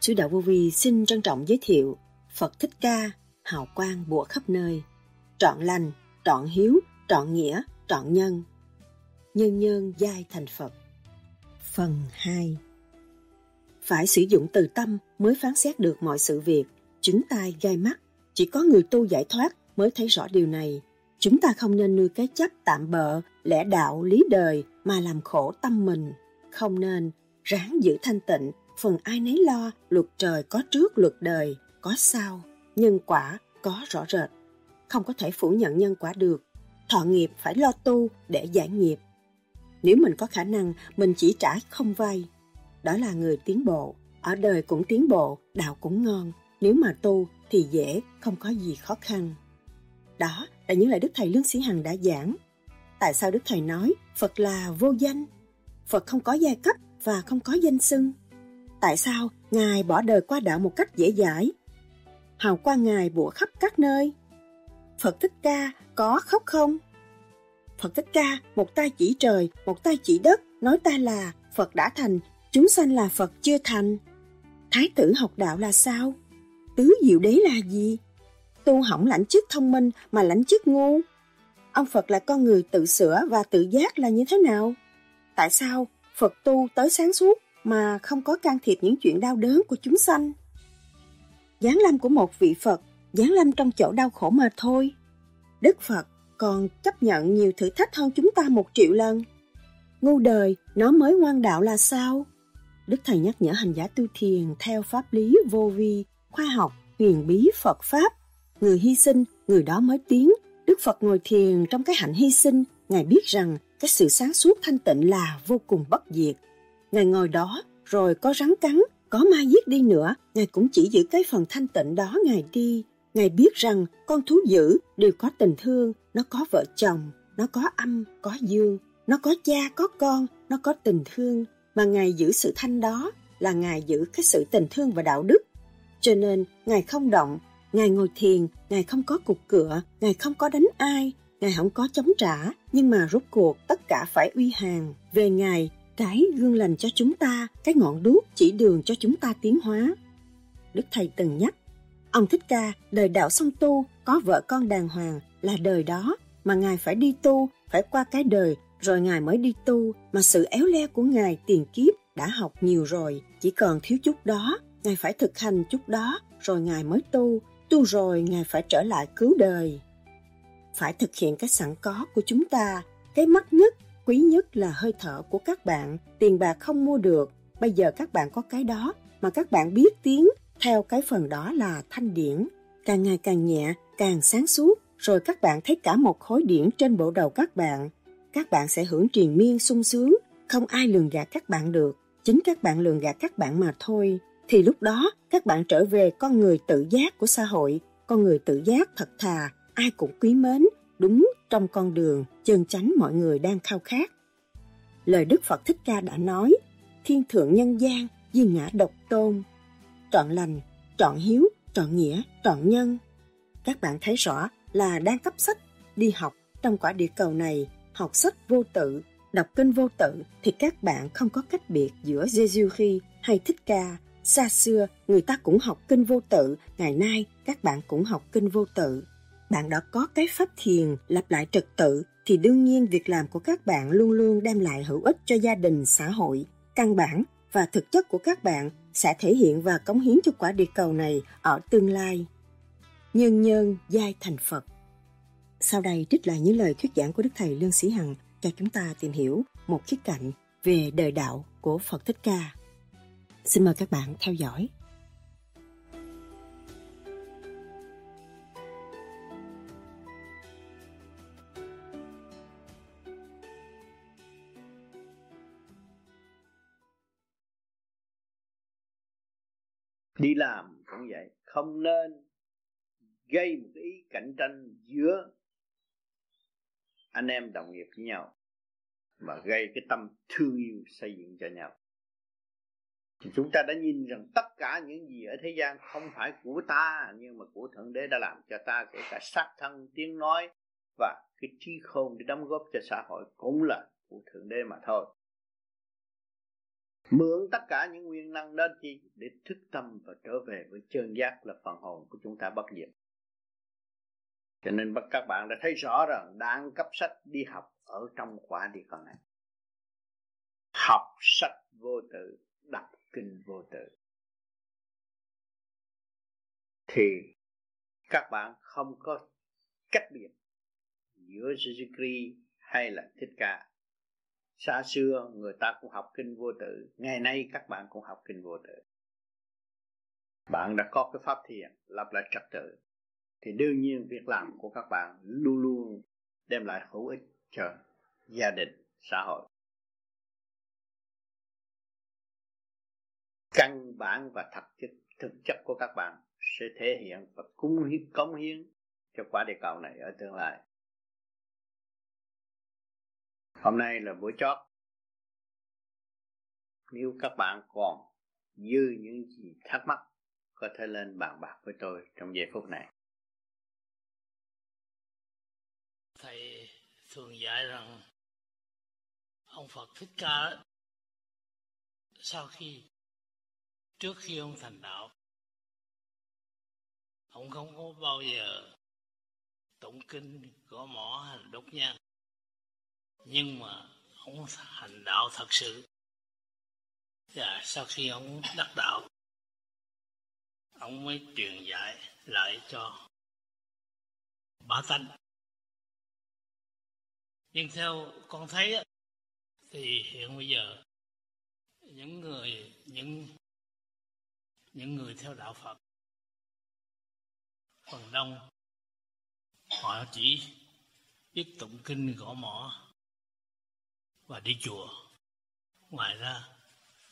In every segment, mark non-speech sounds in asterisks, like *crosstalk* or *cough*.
Sư đạo vô vi xin trân trọng giới thiệu Phật Thích Ca, hào quang bủa khắp nơi, trọn lành, trọn hiếu, trọn nghĩa, trọn nhân. Nhân nhân giai thành Phật. Phần 2 Phải sử dụng từ tâm mới phán xét được mọi sự việc, chứng tai gai mắt. Chỉ có người tu giải thoát mới thấy rõ điều này. Chúng ta không nên nuôi cái chấp tạm bợ, lẽ đạo, lý đời mà làm khổ tâm mình. Không nên ráng giữ thanh tịnh, phần ai nấy lo, luật trời có trước luật đời, có sau, nhân quả có rõ rệt. Không có thể phủ nhận nhân quả được. Thọ nghiệp phải lo tu để giải nghiệp. Nếu mình có khả năng, mình chỉ trả không vay. Đó là người tiến bộ. Ở đời cũng tiến bộ, đạo cũng ngon. Nếu mà tu thì dễ, không có gì khó khăn. Đó là những lời Đức Thầy Lương Sĩ Hằng đã giảng. Tại sao Đức Thầy nói Phật là vô danh? Phật không có giai cấp và không có danh xưng. Tại sao Ngài bỏ đời qua đạo một cách dễ dãi? Hào quang Ngài bủa khắp các nơi. Phật Thích Ca có khóc không? Phật Thích Ca, một tay chỉ trời, một tay chỉ đất, nói ta là Phật đã thành, chúng sanh là Phật chưa thành. Thái tử học đạo là sao? Tứ diệu đế là gì? Tu hỏng lãnh chức thông minh mà lãnh chức ngu. Ông Phật là con người tự sửa và tự giác là như thế nào? Tại sao Phật tu tới sáng suốt mà không có can thiệp những chuyện đau đớn của chúng sanh? Giáng lâm của một vị Phật, giáng lâm trong chỗ đau khổ mà thôi. Đức Phật còn chấp nhận nhiều thử thách hơn chúng ta một triệu lần. Ngu đời, nó mới ngoan đạo là sao? Đức Thầy nhắc nhở hành giả tu thiền theo pháp lý vô vi, khoa học, huyền bí Phật Pháp. Người hy sinh, người đó mới tiến. Đức Phật ngồi thiền trong cái hạnh hy sinh, Ngài biết rằng cái sự sáng suốt thanh tịnh là vô cùng bất diệt. Ngài ngồi đó, rồi có rắn cắn, có ma giết đi nữa, Ngài cũng chỉ giữ cái phần thanh tịnh đó Ngài đi. Ngài biết rằng con thú dữ đều có tình thương, nó có vợ chồng, nó có âm, có dương, nó có cha, có con, nó có tình thương. Mà Ngài giữ sự thanh đó là Ngài giữ cái sự tình thương và đạo đức. Cho nên, Ngài không động, Ngài ngồi thiền, Ngài không có cục cửa, Ngài không có đánh ai, Ngài không có chống trả, nhưng mà rốt cuộc tất cả phải uy hàng về Ngài, cái gương lành cho chúng ta, cái ngọn đuốc chỉ đường cho chúng ta tiến hóa. Đức Thầy từng nhắc, ông Thích Ca đời đạo song tu, có vợ con đàng hoàng là đời đó, mà Ngài phải đi tu, phải qua cái đời, rồi Ngài mới đi tu, mà sự éo le của Ngài tiền kiếp đã học nhiều rồi, chỉ còn thiếu chút đó, Ngài phải thực hành chút đó, rồi Ngài mới tu, tu rồi Ngài phải trở lại cứu đời phải thực hiện cái sẵn có của chúng ta. Cái mắt nhất, quý nhất là hơi thở của các bạn, tiền bạc không mua được. Bây giờ các bạn có cái đó, mà các bạn biết tiếng, theo cái phần đó là thanh điển. Càng ngày càng nhẹ, càng sáng suốt, rồi các bạn thấy cả một khối điển trên bộ đầu các bạn. Các bạn sẽ hưởng triền miên sung sướng, không ai lường gạt các bạn được. Chính các bạn lường gạt các bạn mà thôi. Thì lúc đó, các bạn trở về con người tự giác của xã hội, con người tự giác thật thà, ai cũng quý mến, đúng trong con đường chân chánh mọi người đang khao khát. Lời Đức Phật Thích Ca đã nói, thiên thượng nhân gian, di ngã độc tôn, trọn lành, trọn hiếu, trọn nghĩa, trọn nhân. Các bạn thấy rõ là đang cấp sách, đi học trong quả địa cầu này, học sách vô tự, đọc kinh vô tự thì các bạn không có cách biệt giữa Giêsu khi hay Thích Ca. Xa xưa, người ta cũng học kinh vô tự, ngày nay các bạn cũng học kinh vô tự bạn đã có cái pháp thiền lặp lại trật tự thì đương nhiên việc làm của các bạn luôn luôn đem lại hữu ích cho gia đình, xã hội. Căn bản và thực chất của các bạn sẽ thể hiện và cống hiến cho quả địa cầu này ở tương lai. Nhân nhân giai thành Phật Sau đây trích lại những lời thuyết giảng của Đức Thầy Lương Sĩ Hằng cho chúng ta tìm hiểu một khía cạnh về đời đạo của Phật Thích Ca. Xin mời các bạn theo dõi. Đi làm cũng vậy. Không nên gây một cái ý cạnh tranh giữa anh em đồng nghiệp với nhau mà gây cái tâm thương yêu xây dựng cho nhau. Thì chúng ta đã nhìn rằng tất cả những gì ở thế gian không phải của ta, nhưng mà của thượng đế đã làm cho ta, kể cả sắc thân, tiếng nói và cái trí khôn để đóng góp cho xã hội cũng là của thượng đế mà thôi mượn tất cả những nguyên năng đó chi để thức tâm và trở về với chân giác là phần hồn của chúng ta bất diệt. Cho nên các bạn đã thấy rõ rằng đang cấp sách đi học ở trong quả địa cầu này. Học sách vô tự, đọc kinh vô tự. Thì các bạn không có cách biệt giữa Jesus Christ hay là Thích Ca xa xưa người ta cũng học kinh vô tự, ngày nay các bạn cũng học kinh vô tự. Bạn đã có cái pháp thiền, lập lại trật tự, thì đương nhiên việc làm của các bạn luôn luôn đem lại hữu ích cho gia đình, xã hội. Căn bản và thật chất, thực chất của các bạn sẽ thể hiện và cung hiến, cống hiến cho quả địa cầu này ở tương lai hôm nay là buổi chót. Nếu các bạn còn dư những gì thắc mắc, có thể lên bàn bạc với tôi trong giây phút này. Thầy thường dạy rằng ông Phật Thích Ca sau khi, trước khi ông thành đạo, ông không có bao giờ tụng kinh gõ mỏ hay đốt nhang nhưng mà ông hành đạo thật sự. Và sau khi ông đắc đạo, ông mới truyền dạy lại cho bá tánh. Nhưng theo con thấy thì hiện bây giờ, những người, những những người theo đạo Phật, phần đông họ chỉ biết tụng kinh gõ mỏ và đi chùa. Ngoài ra,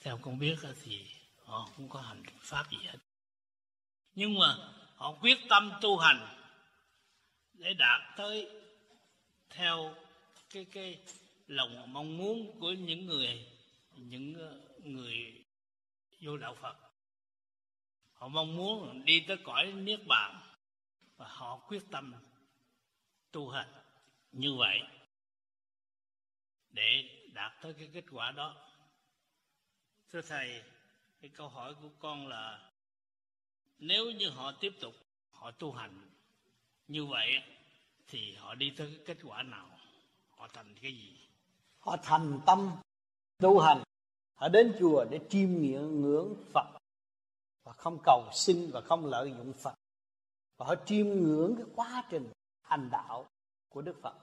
theo con biết thì họ không có hành pháp gì hết. Nhưng mà họ quyết tâm tu hành để đạt tới theo cái cái lòng mong muốn của những người những ờ, người vô đạo Phật. Họ mong muốn đi tới cõi niết bàn và họ quyết tâm tu hành như vậy để đạt tới cái kết quả đó. Thưa thầy, cái câu hỏi của con là, nếu như họ tiếp tục, họ tu hành như vậy thì họ đi tới cái kết quả nào? Họ thành cái gì? Họ thành tâm tu hành. Họ đến chùa để chiêm nghiệm ngưỡng phật. Và không cầu xin và không lợi dụng phật. Và họ chiêm ngưỡng cái quá trình hành đạo của đức phật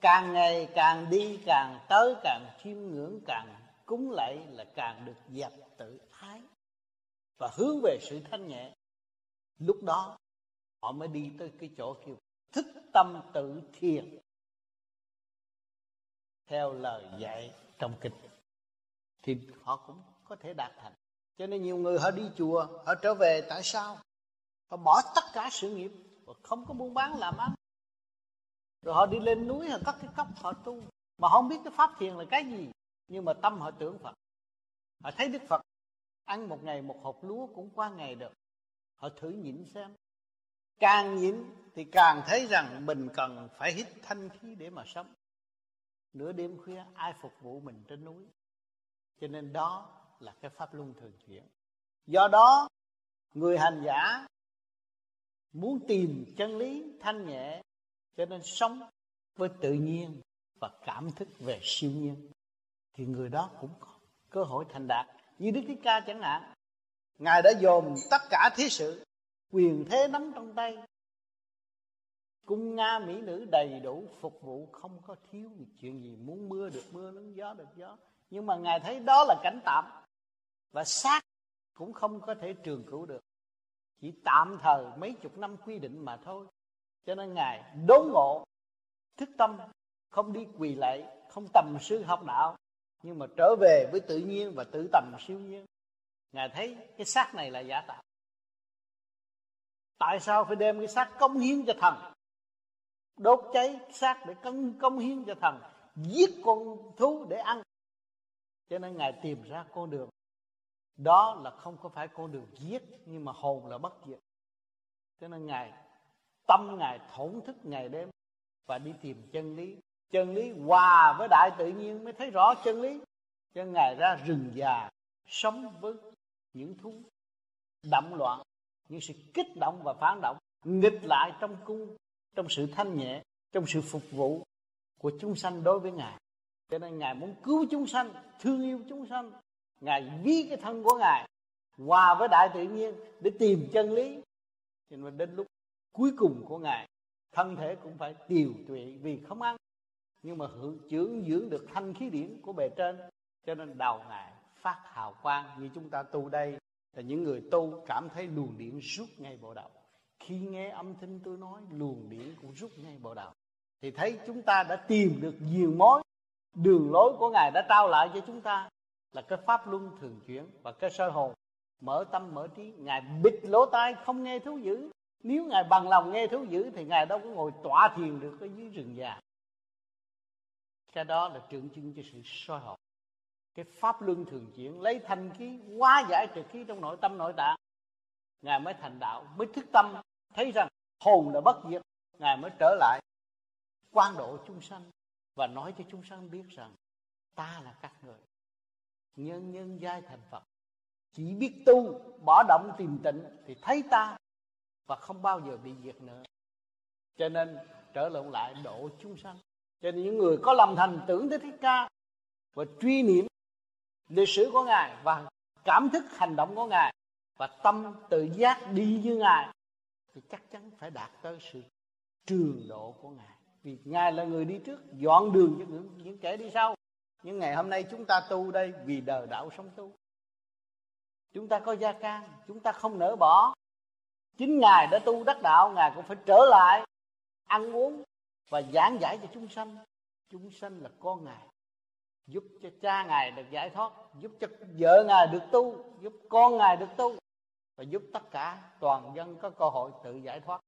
càng ngày càng đi, càng tới, càng chiêm ngưỡng, càng cúng lạy là càng được dẹp tự ái và hướng về sự thanh nhẹ. Lúc đó, họ mới đi tới cái chỗ kêu thức tâm tự thiền, theo lời dạy trong kinh. Thì họ cũng có thể đạt thành. Cho nên nhiều người họ đi chùa, họ trở về, tại sao? Họ bỏ tất cả sự nghiệp và không có buôn bán làm ăn rồi họ đi lên núi, họ cắt cái cốc, họ tu. Mà không biết cái pháp thiền là cái gì, nhưng mà tâm họ tưởng phật. Họ thấy đức phật ăn một ngày một hộp lúa cũng qua ngày được. Họ thử nhịn xem. Càng nhịn thì càng thấy rằng mình cần phải hít thanh khí để mà sống. Nửa đêm khuya, ai phục vụ mình trên núi. Cho nên đó là cái pháp luân thường chuyển. Do đó, người hành giả muốn tìm chân lý thanh nhẹ cho nên sống với tự nhiên và cảm thức về siêu nhiên, thì người đó cũng có cơ hội thành đạt. Như đức thích ca chẳng hạn, ngài đã dồn tất cả thế sự, quyền thế nắm trong tay. Cung nga, mỹ nữ đầy đủ phục vụ, không có thiếu chuyện gì. Muốn mưa được mưa, nắng gió được gió. Nhưng mà ngài thấy đó là cảnh tạm, và xác cũng không có thể trường cửu được. Chỉ tạm thời mấy chục năm quy định mà thôi cho nên ngài đốn ngộ, thức tâm, không đi quỳ lạy, không tầm sư học đạo, nhưng mà trở về với tự nhiên và tự tầm siêu nhiên. Ngài thấy cái xác này là giả tạo. Tại sao phải đem cái xác công hiến cho thần? Đốt cháy xác để công công hiến cho thần, giết con thú để ăn. Cho nên ngài tìm ra con đường. Đó là không có phải con đường giết, nhưng mà hồn là bất diệt. Cho nên ngài tâm ngài, thổn thức ngày đêm và đi tìm chân lý. Chân lý hòa với đại tự nhiên mới thấy rõ chân lý. Cho ngài ra rừng già, sống với những thú động loạn, những sự kích động và phản động, nghịch lại trong cung, trong sự thanh nhẹ, trong sự phục vụ của chúng sanh đối với ngài. Cho nên ngài muốn cứu chúng sanh, thương yêu chúng sanh, ngài ví cái thân của ngài hòa với đại tự nhiên để tìm chân lý. Cho nên đến lúc cuối cùng của ngài, thân thể cũng phải tiều tụy vì không ăn. Nhưng mà hưởng dưỡng dưỡng được thanh khí điển của bề trên, cho nên đầu ngài phát hào quang như chúng ta tu đây. Là những người tu cảm thấy luồng điện rút ngay bộ đầu. Khi nghe âm thanh tôi nói, luồng điện cũng rút ngay bộ đầu. Thì thấy chúng ta đã tìm được nhiều mối. Đường lối của ngài đã trao lại cho chúng ta. Là cái pháp luân thường chuyển và cái sơ hồn. Mở tâm mở trí, ngài bịt lỗ tai không nghe thú dữ nếu ngài bằng lòng nghe thú dữ thì ngài đâu có ngồi tỏa thiền được ở dưới rừng già. Cái đó là tượng trưng cho sự soi hồn cái pháp luân thường chuyển, lấy thanh khí, hóa giải trực khí trong nội tâm, nội tạng, ngài mới thành đạo, mới thức tâm, thấy rằng hồn đã bất diệt, ngài mới trở lại quan độ chúng sanh và nói cho chúng sanh biết rằng ta là các người. Nhân nhân giai thành phật, chỉ biết tu, bỏ động, tìm tịnh thì thấy ta và không bao giờ bị diệt nữa. Cho nên trở lộn lại độ chúng sanh. Cho nên những người có lòng thành tưởng tới thích ca và truy niệm lịch sử của ngài và cảm thức hành động của ngài và tâm tự giác đi như ngài thì chắc chắn phải đạt tới sự trường độ của ngài. Vì ngài là người đi trước dọn đường cho những, những kẻ đi sau. Nhưng ngày hôm nay chúng ta tu đây vì đời đạo sống tu. Chúng ta có gia can chúng ta không nỡ bỏ chính ngài đã tu đắc đạo, ngài cũng phải trở lại ăn uống và giảng giải cho chúng sanh. Chúng sanh là con ngài, giúp cho cha ngài được giải thoát, giúp cho vợ ngài được tu, giúp con ngài được tu và giúp tất cả toàn dân có cơ hội tự giải thoát.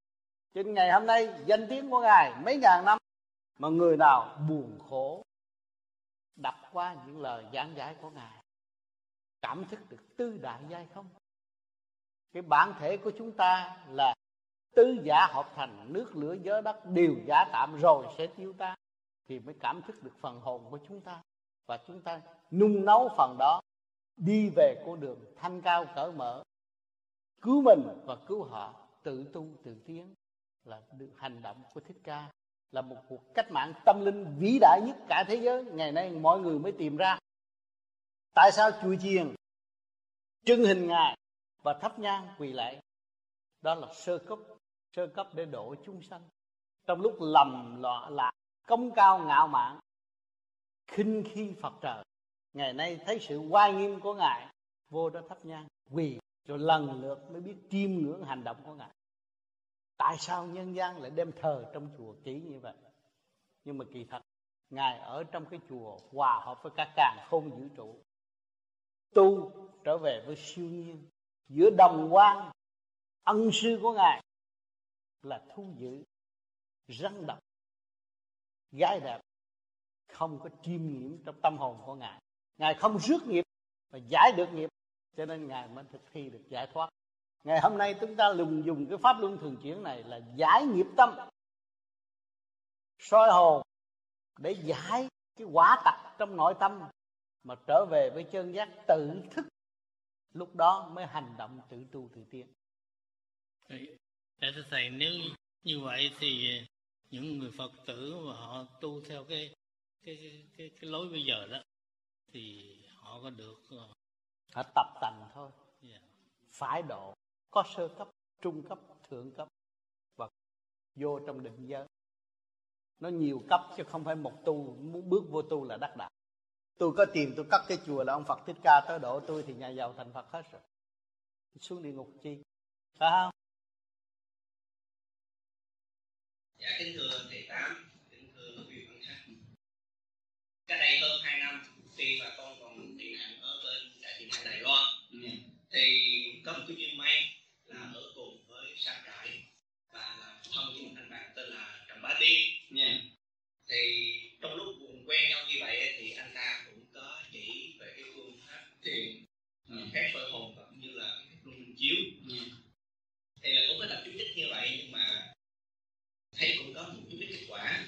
Trên ngày hôm nay, danh tiếng của ngài mấy ngàn năm mà người nào buồn khổ đọc qua những lời giảng giải của ngài, cảm thức được tư đại giai không? Cái bản thể của chúng ta là tứ giả hợp thành, nước, lửa, gió, đất đều giả tạm rồi sẽ tiêu tan thì mới cảm thức được phần hồn của chúng ta. Và chúng ta nung nấu phần đó, đi về con đường thanh cao cởi mở, cứu mình và cứu họ, tự tu, tự tiến là được hành động của thích ca. Là một cuộc cách mạng tâm linh vĩ đại nhất cả thế giới. Ngày nay mọi người mới tìm ra tại sao chùa chiền trưng hình ngài và thắp nhang quỳ lạy. Đó là sơ cấp sơ cấp để độ chúng sanh. Trong lúc lầm lọ lạc, công cao ngạo mạn, khinh khi phật trời, ngày nay thấy sự oai nghiêm của ngài, vô đó thắp nhang, quỳ rồi lần lượt mới biết chiêm ngưỡng hành động của ngài. Tại sao nhân gian lại đem thờ trong chùa kỹ như vậy? Nhưng mà kỳ thật, ngài ở trong cái chùa hòa hợp với các càng không vũ trụ, tu trở về với siêu nhiên giữa đồng quan, ân sư của ngài là thu giữ răng độc, gái đẹp, không có chiêm nghiệm trong tâm hồn của ngài. Ngài không rước nghiệp mà giải được nghiệp, cho nên ngài mới thực thi được giải thoát. Ngày hôm nay chúng ta lùng dùng cái pháp luân thường chuyển này là giải nghiệp tâm, soi hồn để giải cái quả tặc trong nội tâm mà trở về với chân giác tự thức lúc đó mới hành động tự tu tự tiến. Để thưa thầy nếu như vậy thì những người Phật tử mà họ tu theo cái cái cái, cái, cái lối bây giờ đó thì họ có được ờ, họ tập tành thôi. Yeah. phải độ có sơ cấp trung cấp thượng cấp và vô trong định giới. Nó nhiều cấp chứ không phải một tu muốn bước vô tu là đắc đạo tôi có tiền tôi cắt cái chùa là ông phật thích ca tới độ tôi thì nhà giàu thành phật hết rồi. Xuống địa ngục chi? Phải không? Dạ kính thưa thầy tám kính thưa quý vị quan sát. Cái đây hơn hai năm khi mà con còn tị nạn ở bên đại tị nạn đài loan yeah. thì có một cái duyên may là ở cùng với sa trại và là thông với một anh bạn tên là trần bá tiên. Yeah. thì trong lúc quen nhau như vậy thì anh ta cũng có chỉ về cái phương pháp thiền ừ. phép soi hồn cũng như là luân chiếu ừ. thì là cũng có tập chú thích như vậy nhưng mà thấy cũng có một chút ít kết quả ừ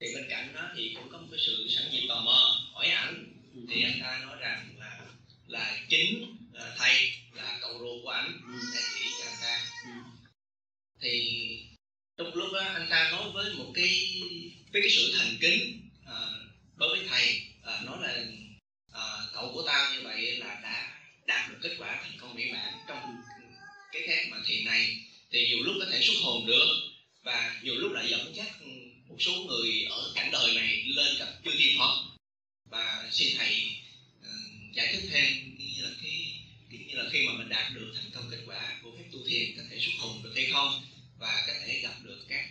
thì bên cạnh đó thì cũng có một cái sự sẵn nhiên tò mò hỏi ảnh. Thì anh ta nói rằng là là chính là thầy là cậu ruột của ảnh đã chỉ cho anh ta. Thì trong lúc đó anh ta nói với một cái với cái sự thành kính à, đối với thầy à, nói là à, cậu của tao như vậy là đã đạt được kết quả thành công mỹ mãn trong cái khác mà thiền này. Thì nhiều lúc có thể xuất hồn được và nhiều lúc lại dẫn dắt số người ở cảnh đời này lên gặp chư thiên phật và xin thầy uh, giải thích thêm như là cái, cái như là khi mà mình đạt được thành công kết quả của phép tu thiền có thể xuất hồn được hay không và có thể gặp được các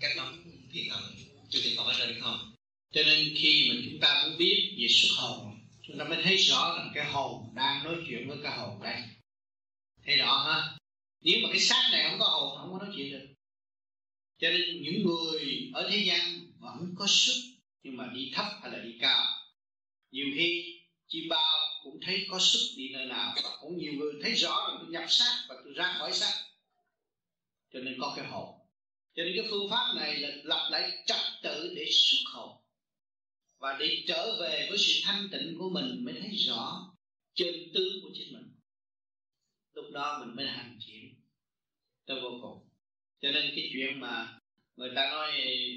các đấng thiên thần chư thiên phật ở trên không. Cho nên khi mình chúng ta muốn biết về xuất hồn chúng ta mới thấy rõ rằng cái hồn đang nói chuyện với cái hồn đây. Thấy rõ ha? Nếu mà cái xác này không có hồn không có nói chuyện được cho nên những người ở thế gian vẫn có sức nhưng mà đi thấp hay là đi cao. Nhiều khi chim bao cũng thấy có sức đi nơi nào, và cũng nhiều người thấy rõ rằng tôi nhập xác và tôi ra khỏi xác. Cho nên có cái hồn. Cho nên cái phương pháp này là lập lại trật tự để xuất hồn. Và để trở về với sự thanh tịnh của mình mới thấy rõ chân tướng của chính mình. Lúc đó mình mới hành chuyển tới vô cùng cho nên cái chuyện mà người ta nói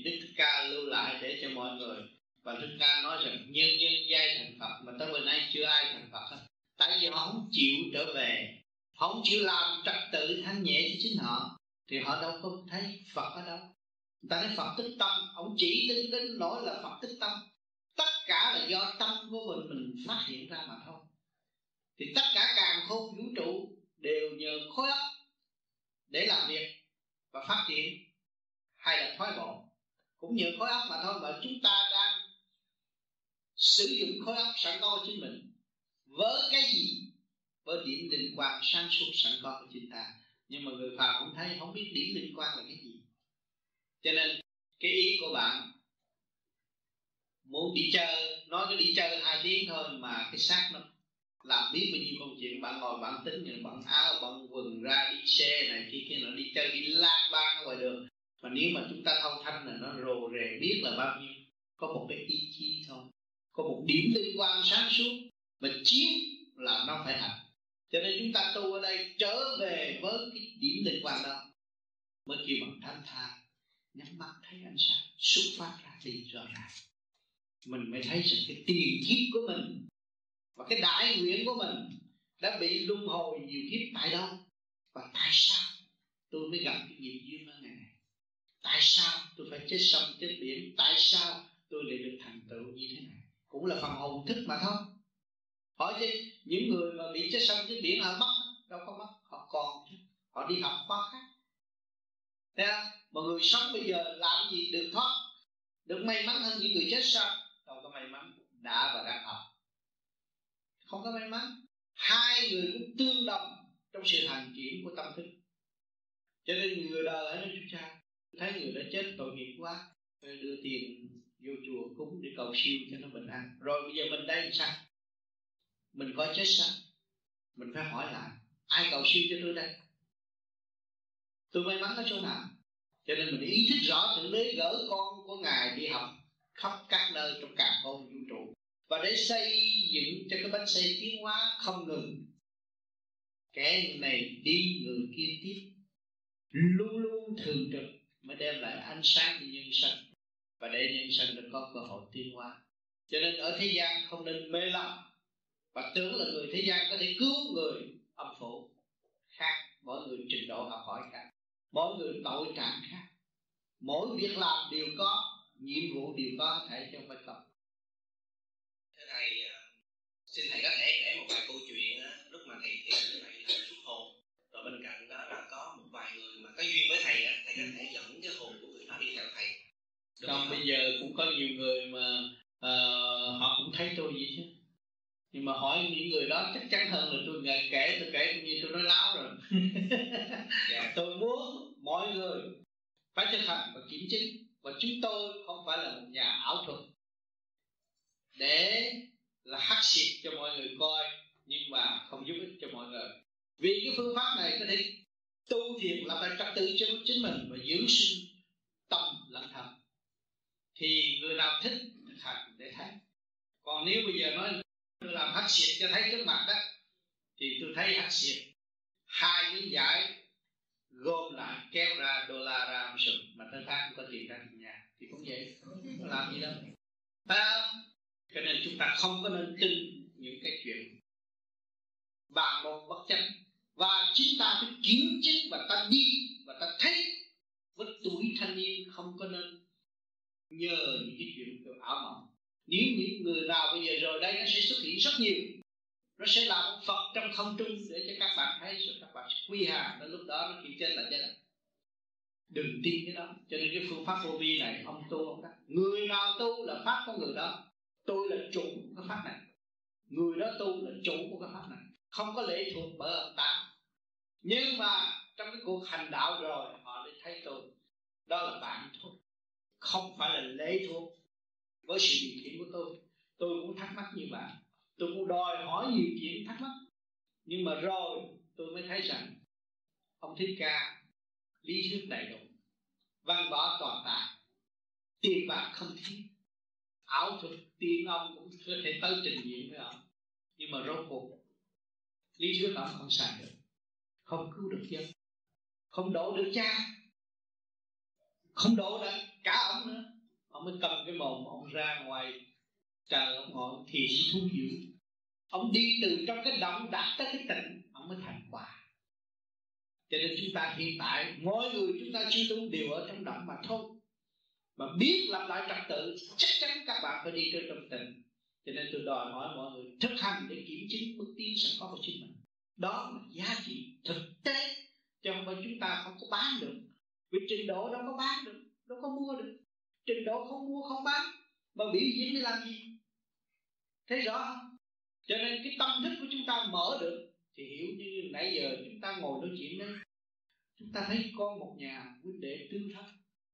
đức thích ca lưu lại để cho mọi người và đức ca nói rằng nhân nhân giai thành phật mà tới bữa nay chưa ai thành phật hết. Tại vì họ không chịu trở về, họ không chịu làm trật tự thanh nhẹ cho chính họ, thì họ đâu có thấy phật ở đâu. Người ta nói phật tích tâm, ông chỉ tính đến nỗi là phật tích tâm. Tất cả là do tâm của mình mình phát hiện ra mà thôi. Thì tất cả càng khôn vũ trụ đều nhờ khối óc để làm việc và phát triển hay là thoái bộ. Cũng nhờ khối óc mà thôi mà chúng ta đang sử dụng khối óc sẵn có của chính mình với cái gì? Với điểm linh quan sáng suốt sẵn có của chúng ta. Nhưng mà người phàm cũng thấy không biết điểm định quan là cái gì. Cho nên cái ý của bạn, muốn đi chơi, nói cái đi chơi hai tiếng thôi mà cái xác nó làm biết bao nhiêu công chuyện, bạn ngồi, bạn tính những bạn áo bạn quần ra, đi xe này, kia kia nó đi chơi, đi lang bang ở ngoài đường. Mà nếu mà chúng ta thông thanh là nó rồ rề biết là bao nhiêu, có một cái ý chí thôi có một điểm liên quan sáng suốt, mà chiếu là nó phải hành. Cho nên chúng ta tu ở đây trở về với cái điểm liên quan đó, mới kêu bằng thanh thang nhắm mắt thấy ánh sáng, xuất phát ra đi rõ ràng. Mình mới thấy rằng cái tiền kiếp của mình và cái đại nguyện của mình đã bị luân hồi nhiều kiếp. Tại đâu? Và tại sao tôi mới gặp cái nghiệp duyên ở ngày này? Tại sao tôi phải chết sông chết biển? Tại sao tôi lại được thành tựu như thế này? Cũng là phần hồn thức mà thôi. Hỏi chứ, những người mà bị chết sông chết biển họ mất đâu có mất họ còn họ đi học khóa khác. Thấy không? Mọi người sống bây giờ làm gì được thoát? Được may mắn hơn những người chết sao Đâu có may mắn, Đã và đang học. Không có may mắn. Hai người cũng tương đồng Trong sự hành chuyển của tâm thức. Cho nên người đời ở nơi chúng cha Thấy người đã chết tội nghiệp quá, Phải đưa tiền vô chùa cúng để cầu siêu cho nó bình an. Rồi bây giờ mình đây sao? Mình có chết sao? Mình phải hỏi lại, Ai cầu siêu cho tôi đây? Tôi may mắn ở chỗ nào? Cho nên mình ý thức rõ thượng đế gỡ con của ngài đi học khắp các nơi trong cả con vũ trụ và để xây dựng cho cái bánh xe tiến hóa không ngừng, kẻ này đi người kia tiếp, luôn luôn thường trực mới đem lại ánh sáng cho nhân sinh. Và để nhân sinh được có cơ hội tiến hóa. Cho nên ở thế gian không nên mê lầm. Và tưởng là người thế gian có thể cứu người âm phủ khác, mỗi người trình độ học hỏi khác, mỗi người tội trạng khác. Mỗi việc làm đều có, nhiệm vụ đều có thể trong phải không xin thầy có thể kể một vài câu chuyện lúc mà thầy thiền như vậy là xuất hồn. Rồi bên cạnh đó là có một vài người mà có duyên với thầy thầy có thể dẫn cái hồn của người đó đi theo thầy. Không? bây giờ cũng có nhiều người mà uh, họ cũng thấy tôi vậy chứ. Nhưng mà hỏi những người đó chắc chắn hơn là tôi ngày kể tôi kể như tôi nói láo rồi. Dạ. *laughs* tôi muốn mọi người phải thực hành và kiểm chứng. Và chúng tôi không phải là một nhà ảo thuật để là hắc xịt cho mọi người coi, nhưng mà không giúp ích cho mọi người. Vì cái phương pháp này có thể tu thiền là lại trật tự cho chính mình và giữ sinh tâm lẫn thầm. thì người nào thích thực hành để thấy. Còn nếu bây giờ nói tôi làm hắc xịt cho thấy trước mặt đó, thì tôi thấy hắc xịt. Hai miếng giải gom lại, kéo ra đô la ra một sừng mà tới khác cũng có tiền ra nhà. Thì cũng vậy. Không làm gì đâu. Phải không? Cho nên chúng ta không có nên tin những cái chuyện bàn một bất chấp. Và chúng ta phải kiểm chứng và ta đi và ta thấy với tuổi thanh niên không có nên nhờ những cái chuyện kiểu ảo mộng. Nếu những người nào bây giờ rồi đây nó sẽ xuất hiện rất nhiều. Nó sẽ là một phật trong không trung để cho các bạn thấy rồi các bạn quy hàng đến lúc đó nó chịu chết là chết rồi đừng tin cái đó. Cho nên cái phương pháp vô vi này ông tu ông các người nào tu là pháp của người đó tôi là chủ của cái pháp này. Người đó tu là chủ của cái pháp này. Không có lệ thuộc bởi ông ta nhưng mà trong cái cuộc hành đạo rồi, họ mới thấy tôi. Đó là bạn thôi không phải là lệ thuộc. Với sự điều khiển của tôi tôi cũng thắc mắc như bạn. Tôi cũng đòi hỏi nhiều chuyện thắc mắc. Nhưng mà rồi, tôi mới thấy rằng, ông thích ca, lý thuyết đầy đủ văn võ toàn tài tiền bạc không thiếu ảo thuật tiên ông cũng có thể tới trình diện với ông. Nhưng mà rốt cuộc, lý thuyết ông không xài được, không cứu được dân, không đổ được cha, không đổ được cả ông nữa. Ông mới cầm cái mồm ông ra ngoài trời, ông ngồi thiện thu dưỡng ông đi từ trong cái động đạt tới cái tịnh ông mới thành quả. Cho nên chúng ta hiện tại, mỗi người chúng ta chưa tu đều ở trong động mà thôi mà biết lập lại trật tự chắc chắn các bạn phải đi trên trong tình. cho nên tôi đòi hỏi mọi người thực hành để kiểm chứng bước tiến sẵn có của chính mình. Đó là giá trị thực tế trong không phải chúng ta không có bán được. Vì trình độ đâu có bán được đâu có mua được. Trình độ không mua không bán mà biểu diễn để làm gì? Thấy rõ không? Cho nên cái tâm thức của chúng ta mở được thì hiểu như nãy giờ chúng ta ngồi nói chuyện đấy, chúng ta thấy con một nhà huynh đệ tương thân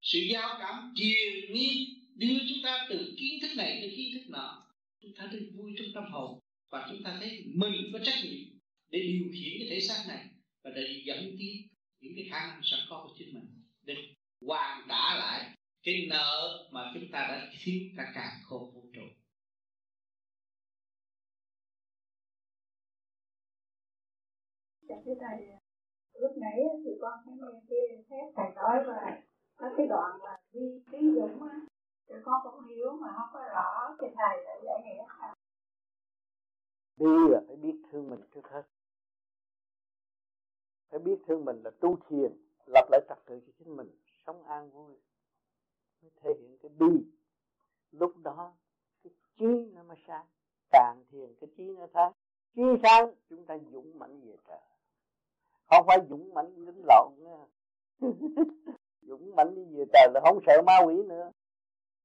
sự giao cảm triền miên đưa chúng ta từ kiến thức này tới kiến thức nọ. Chúng ta thấy vui trong tâm hồn và chúng ta thấy mình có trách nhiệm để điều khiển cái thể xác này và để dẫn tiến những cái khả năng sẵn có của chính mình. Để hoàn trả lại cái nợ mà chúng ta đã thiếu cả càng khôn vũ trụ. Dạ thưa thầy, lúc nãy thì con thấy nghe cái phép thầy nói và có cái đoạn là vi trí dũng á, thì con cũng hiểu mà không có rõ thì thầy đã giải nghĩa. Sao? Đi là phải biết thương mình trước hết. Phải biết thương mình là tu thiền lập lại trật tự cho chính mình sống an vui. Mới thể hiện cái bi. Lúc đó cái trí nó mới sáng. Càng thiền cái trí nó sáng. Trí sáng chúng ta dũng mãnh về trời. Không phải dũng mãnh đánh lộn nha. *laughs* dũng mãnh đi về trời là không sợ ma quỷ nữa.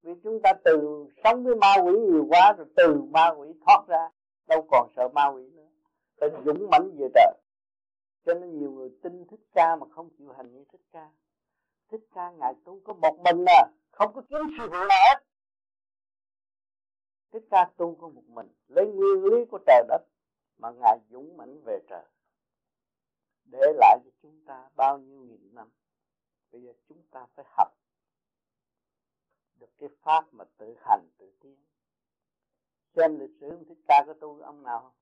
Vì chúng ta từ sống với ma quỷ nhiều quá rồi từ ma quỷ thoát ra, đâu còn sợ ma quỷ nữa. Phải dũng mãnh về trời. Cho nên nhiều người tin thích ca mà không chịu hành như thích ca. Thích ca, ngài tu có một mình à không có kiếm sư phụ nào hết. Thích ca tu có một mình, lấy nguyên lý của trời đất mà ngài dũng mãnh về trời. Để lại cho chúng ta bao nhiêu nghìn năm bây giờ chúng ta phải học được cái pháp mà tự hành, tự tiến. Xem lịch sử ông thích ca có tu ông nào không?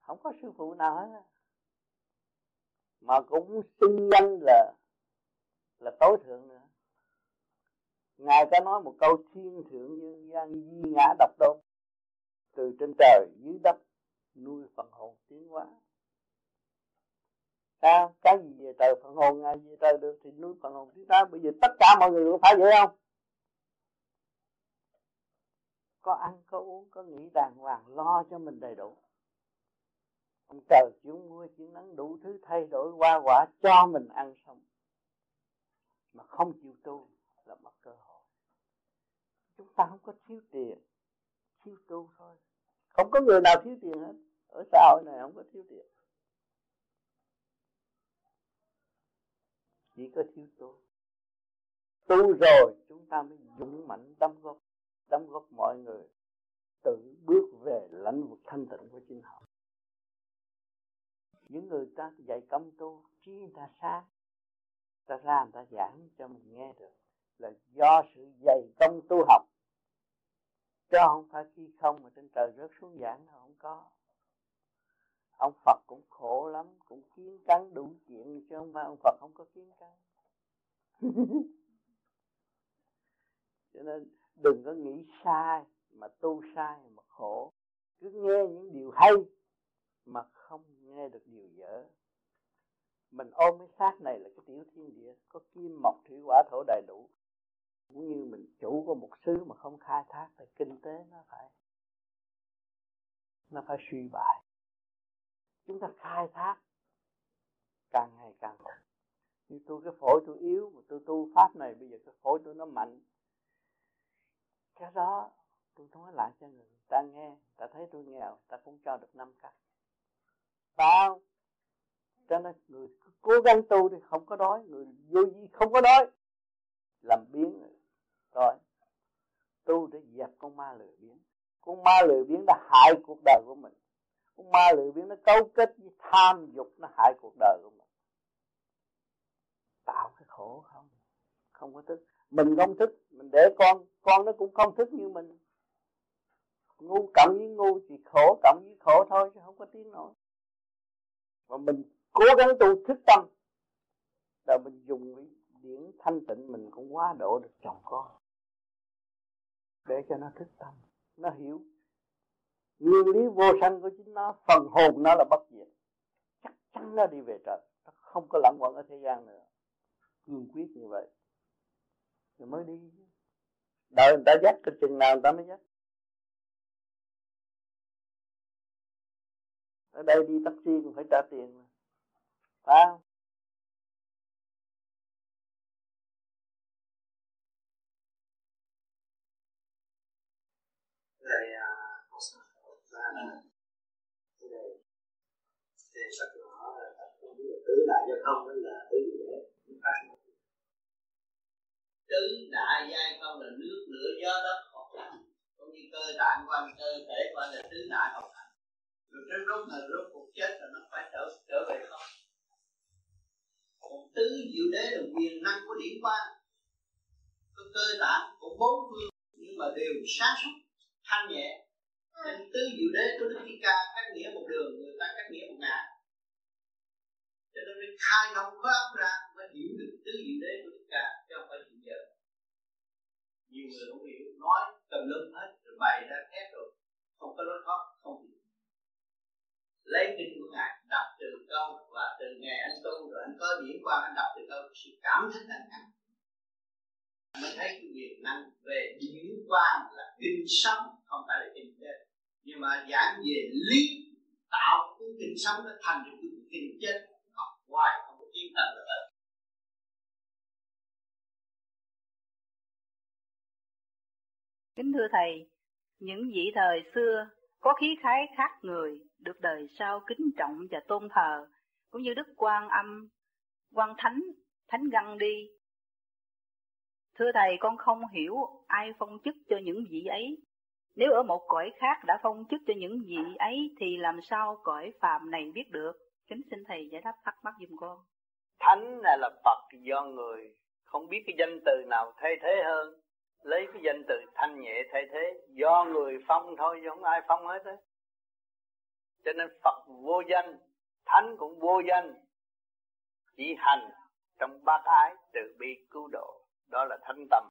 Không có sư phụ nào hết mà cũng xưng danh là là tối thượng nữa. Ngài có nói một câu thiên thượng nhân gian di ngã độc đôn từ trên trời, dưới đất, nuôi phần hồn tiến hóa à, cái gì về trời phần hồn ai về trời được thì nuôi phần hồn. Chúng ta bây giờ tất cả mọi người cũng phải vậy không? Có ăn có uống có nghĩ đàng hoàng lo cho mình đầy đủ. Ông trời chuyển mưa chuyển nắng đủ thứ thay đổi qua quả cho mình ăn xong. Mà không chịu tu là mất cơ hội. Chúng ta không có thiếu tiền thiếu tu thôi. Không có người nào thiếu tiền hết. Ở xã hội này không có thiếu tiền. Chỉ có thiếu tu tu rồi, chúng ta mới dũng mạnh đóng góp đóng góp mọi người tự bước về lãnh vực thanh tịnh của chính họ. Những người ta dạy công tu, trí người ta sáng ta ra người ta giảng cho mình nghe được là do sự dày công tu học. Chứ không phải khi không mà trên trời rớt xuống giảng nó không có ông Phật cũng khổ lắm, cũng kiến cắn đủ chuyện, chứ không phải ông Phật không có kiến cắn *laughs* cho nên đừng có nghĩ sai mà tu sai mà khổ. Cứ nghe những điều hay mà không nghe được điều dở. Mình ôm cái xác này là cái tiểu thiên địa, có kim, mộc, thủy, hỏa, thổ đầy đủ. Cũng như mình chủ của một xứ mà không khai thác, thì kinh tế nó phải nó phải suy bại chúng ta khai thác càng ngày càng thật như tôi, cái phổi tôi yếu mà tôi tu pháp này, bây giờ cái phổi tôi nó mạnh. Cái đó tôi nói lại cho người ta nghe, ta thấy tôi nghèo, ta cũng cho được năm cách bao, cho nên người cố gắng tu thì không có đói, người vô gì không có đói. Làm biến rồi, tu để dẹp con ma lười biến con ma lười biến đã hại cuộc đời của mình con ma lười biến nó cấu kết với tham dục, nó hại cuộc đời của mình. Tạo cái khổ không? Không có thức. Mình không thức, mình để con con nó cũng không thức như mình. Ngu cộng với ngu thì khổ cộng với khổ thôi, chứ không có tiếng nổi mà mình cố gắng tu thức tâm, rồi mình dùng cái điển thanh tịnh mình cũng quá độ được chồng con. Để cho nó thức tâm, nó hiểu nguyên lý vô sanh của chính nó, phần hồn nó là bất diệt. Chắc chắn nó đi về trời, nó không có lẫn quẩn ở thế gian nữa. Cương quyết như vậy, thì mới đi. Đợi người ta dắt cái chừng nào người ta mới dắt ở đây đi taxi cũng phải trả tiền mà. Phải không thầy à, thì sách nó không biết là tứ đại giao thông là tứ gì đấy tứ đại giai không là nước, lửa, gió, đất, học thành cũng như cơ tạng quan cơ thể quan là tứ đại học thành rồi đến lúc là rốt cuộc chết là nó phải trở trở về không còn tứ diệu đế là quyền năng của điển quan có cơ tạng của bốn phương, nhưng mà đều sáng suốt, thanh nhẹ. Nên tứ diệu đế của đức thích ca cách nghĩa một đường, người ta cách nghĩa một ngã cho nên mới khai thông khối óc ra mới hiểu được tứ diệu đế của tất cả, chứ không phải hiện giờ. Nhiều người không hiểu nói tầm lum hết rồi bày ra thét rồi. Không có lối thoát không hiểu. Lấy kinh của ngài đọc từ câu và từ ngày anh tu rồi anh có diễn qua anh đọc từ câu sự cảm thích anh ăn mới thấy cái quyền năng về diễn qua là kinh sống không phải là kinh chết. Nhưng mà giảng về lý tạo cái kinh sống nó thành được cái kinh chết hoài không có tiến hành được Kính thưa Thầy, những vị thời xưa có khí khái khác người, được đời sau kính trọng và tôn thờ, cũng như Đức Quan Âm, Quan Thánh, Thánh Găng đi. Thưa Thầy, con không hiểu ai phong chức cho những vị ấy. Nếu ở một cõi khác đã phong chức cho những vị ấy thì làm sao cõi phàm này biết được? Kính xin Thầy giải đáp thắc mắc giùm con. Thánh này là Phật do người, không biết cái danh từ nào thay thế hơn. Lấy cái danh từ thanh nhẹ thay thế do người phong thôi chứ không ai phong hết đấy cho nên Phật vô danh Thánh cũng vô danh. Chỉ hành trong bác ái từ bi cứu độ đó là thanh tâm.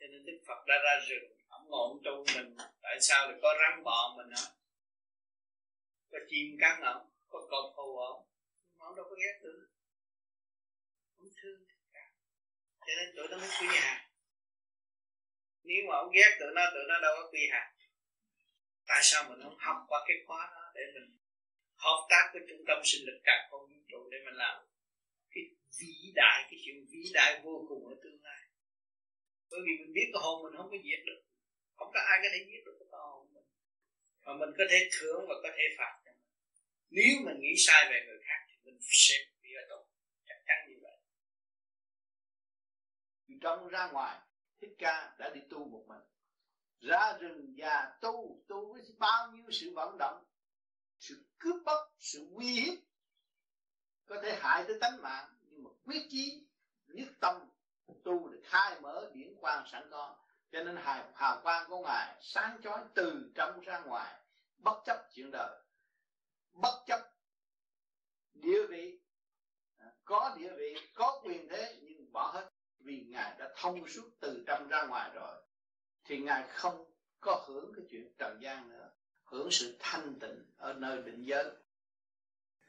Cho nên Đức Phật đã ra rừng ngọn ngồi mình? Tại sao lại có rắn bò mình hả? Có chim cắn không có cọp hù không ông đâu có ghét nữa. Không thương cả. Cho nên tụi nó mới quy hàng nếu mà ông ghét tụi nó tụi nó đâu có quy hàng tại sao mình không học qua cái khóa đó để mình hợp tác với trung tâm sinh lực cả không vũ trụ để mình làm? Cái vĩ đại, cái chuyện vĩ đại vô cùng ở tương lai. Bởi vì mình biết cái hồn mình không có diệt được không có ai có thể giết được cái hồn mình. Mà mình có thể thưởng và có thể phạt cho mình. Nếu mình nghĩ sai về người khác thì mình sẽ bị ở tù. Chắc chắn như vậy. Từ trong ra ngoài, thích ca đã đi tu một mình. Ra rừng già tu tu với bao nhiêu sự vận động, sự cướp bóc, sự uy hiếp, có thể hại tới tánh mạng, nhưng mà quyết chí, nhất tâm tu để khai mở điển quang sẵn có cho nên hào, hào quang của ngài sáng chói từ trong ra ngoài bất chấp chuyện đời bất chấp địa vị. À, có địa vị có quyền thế nhưng bỏ hết. Vì ngài đã thông suốt từ trong ra ngoài rồi thì ngài không có hưởng cái chuyện trần gian nữa hưởng sự thanh tịnh ở nơi định giới.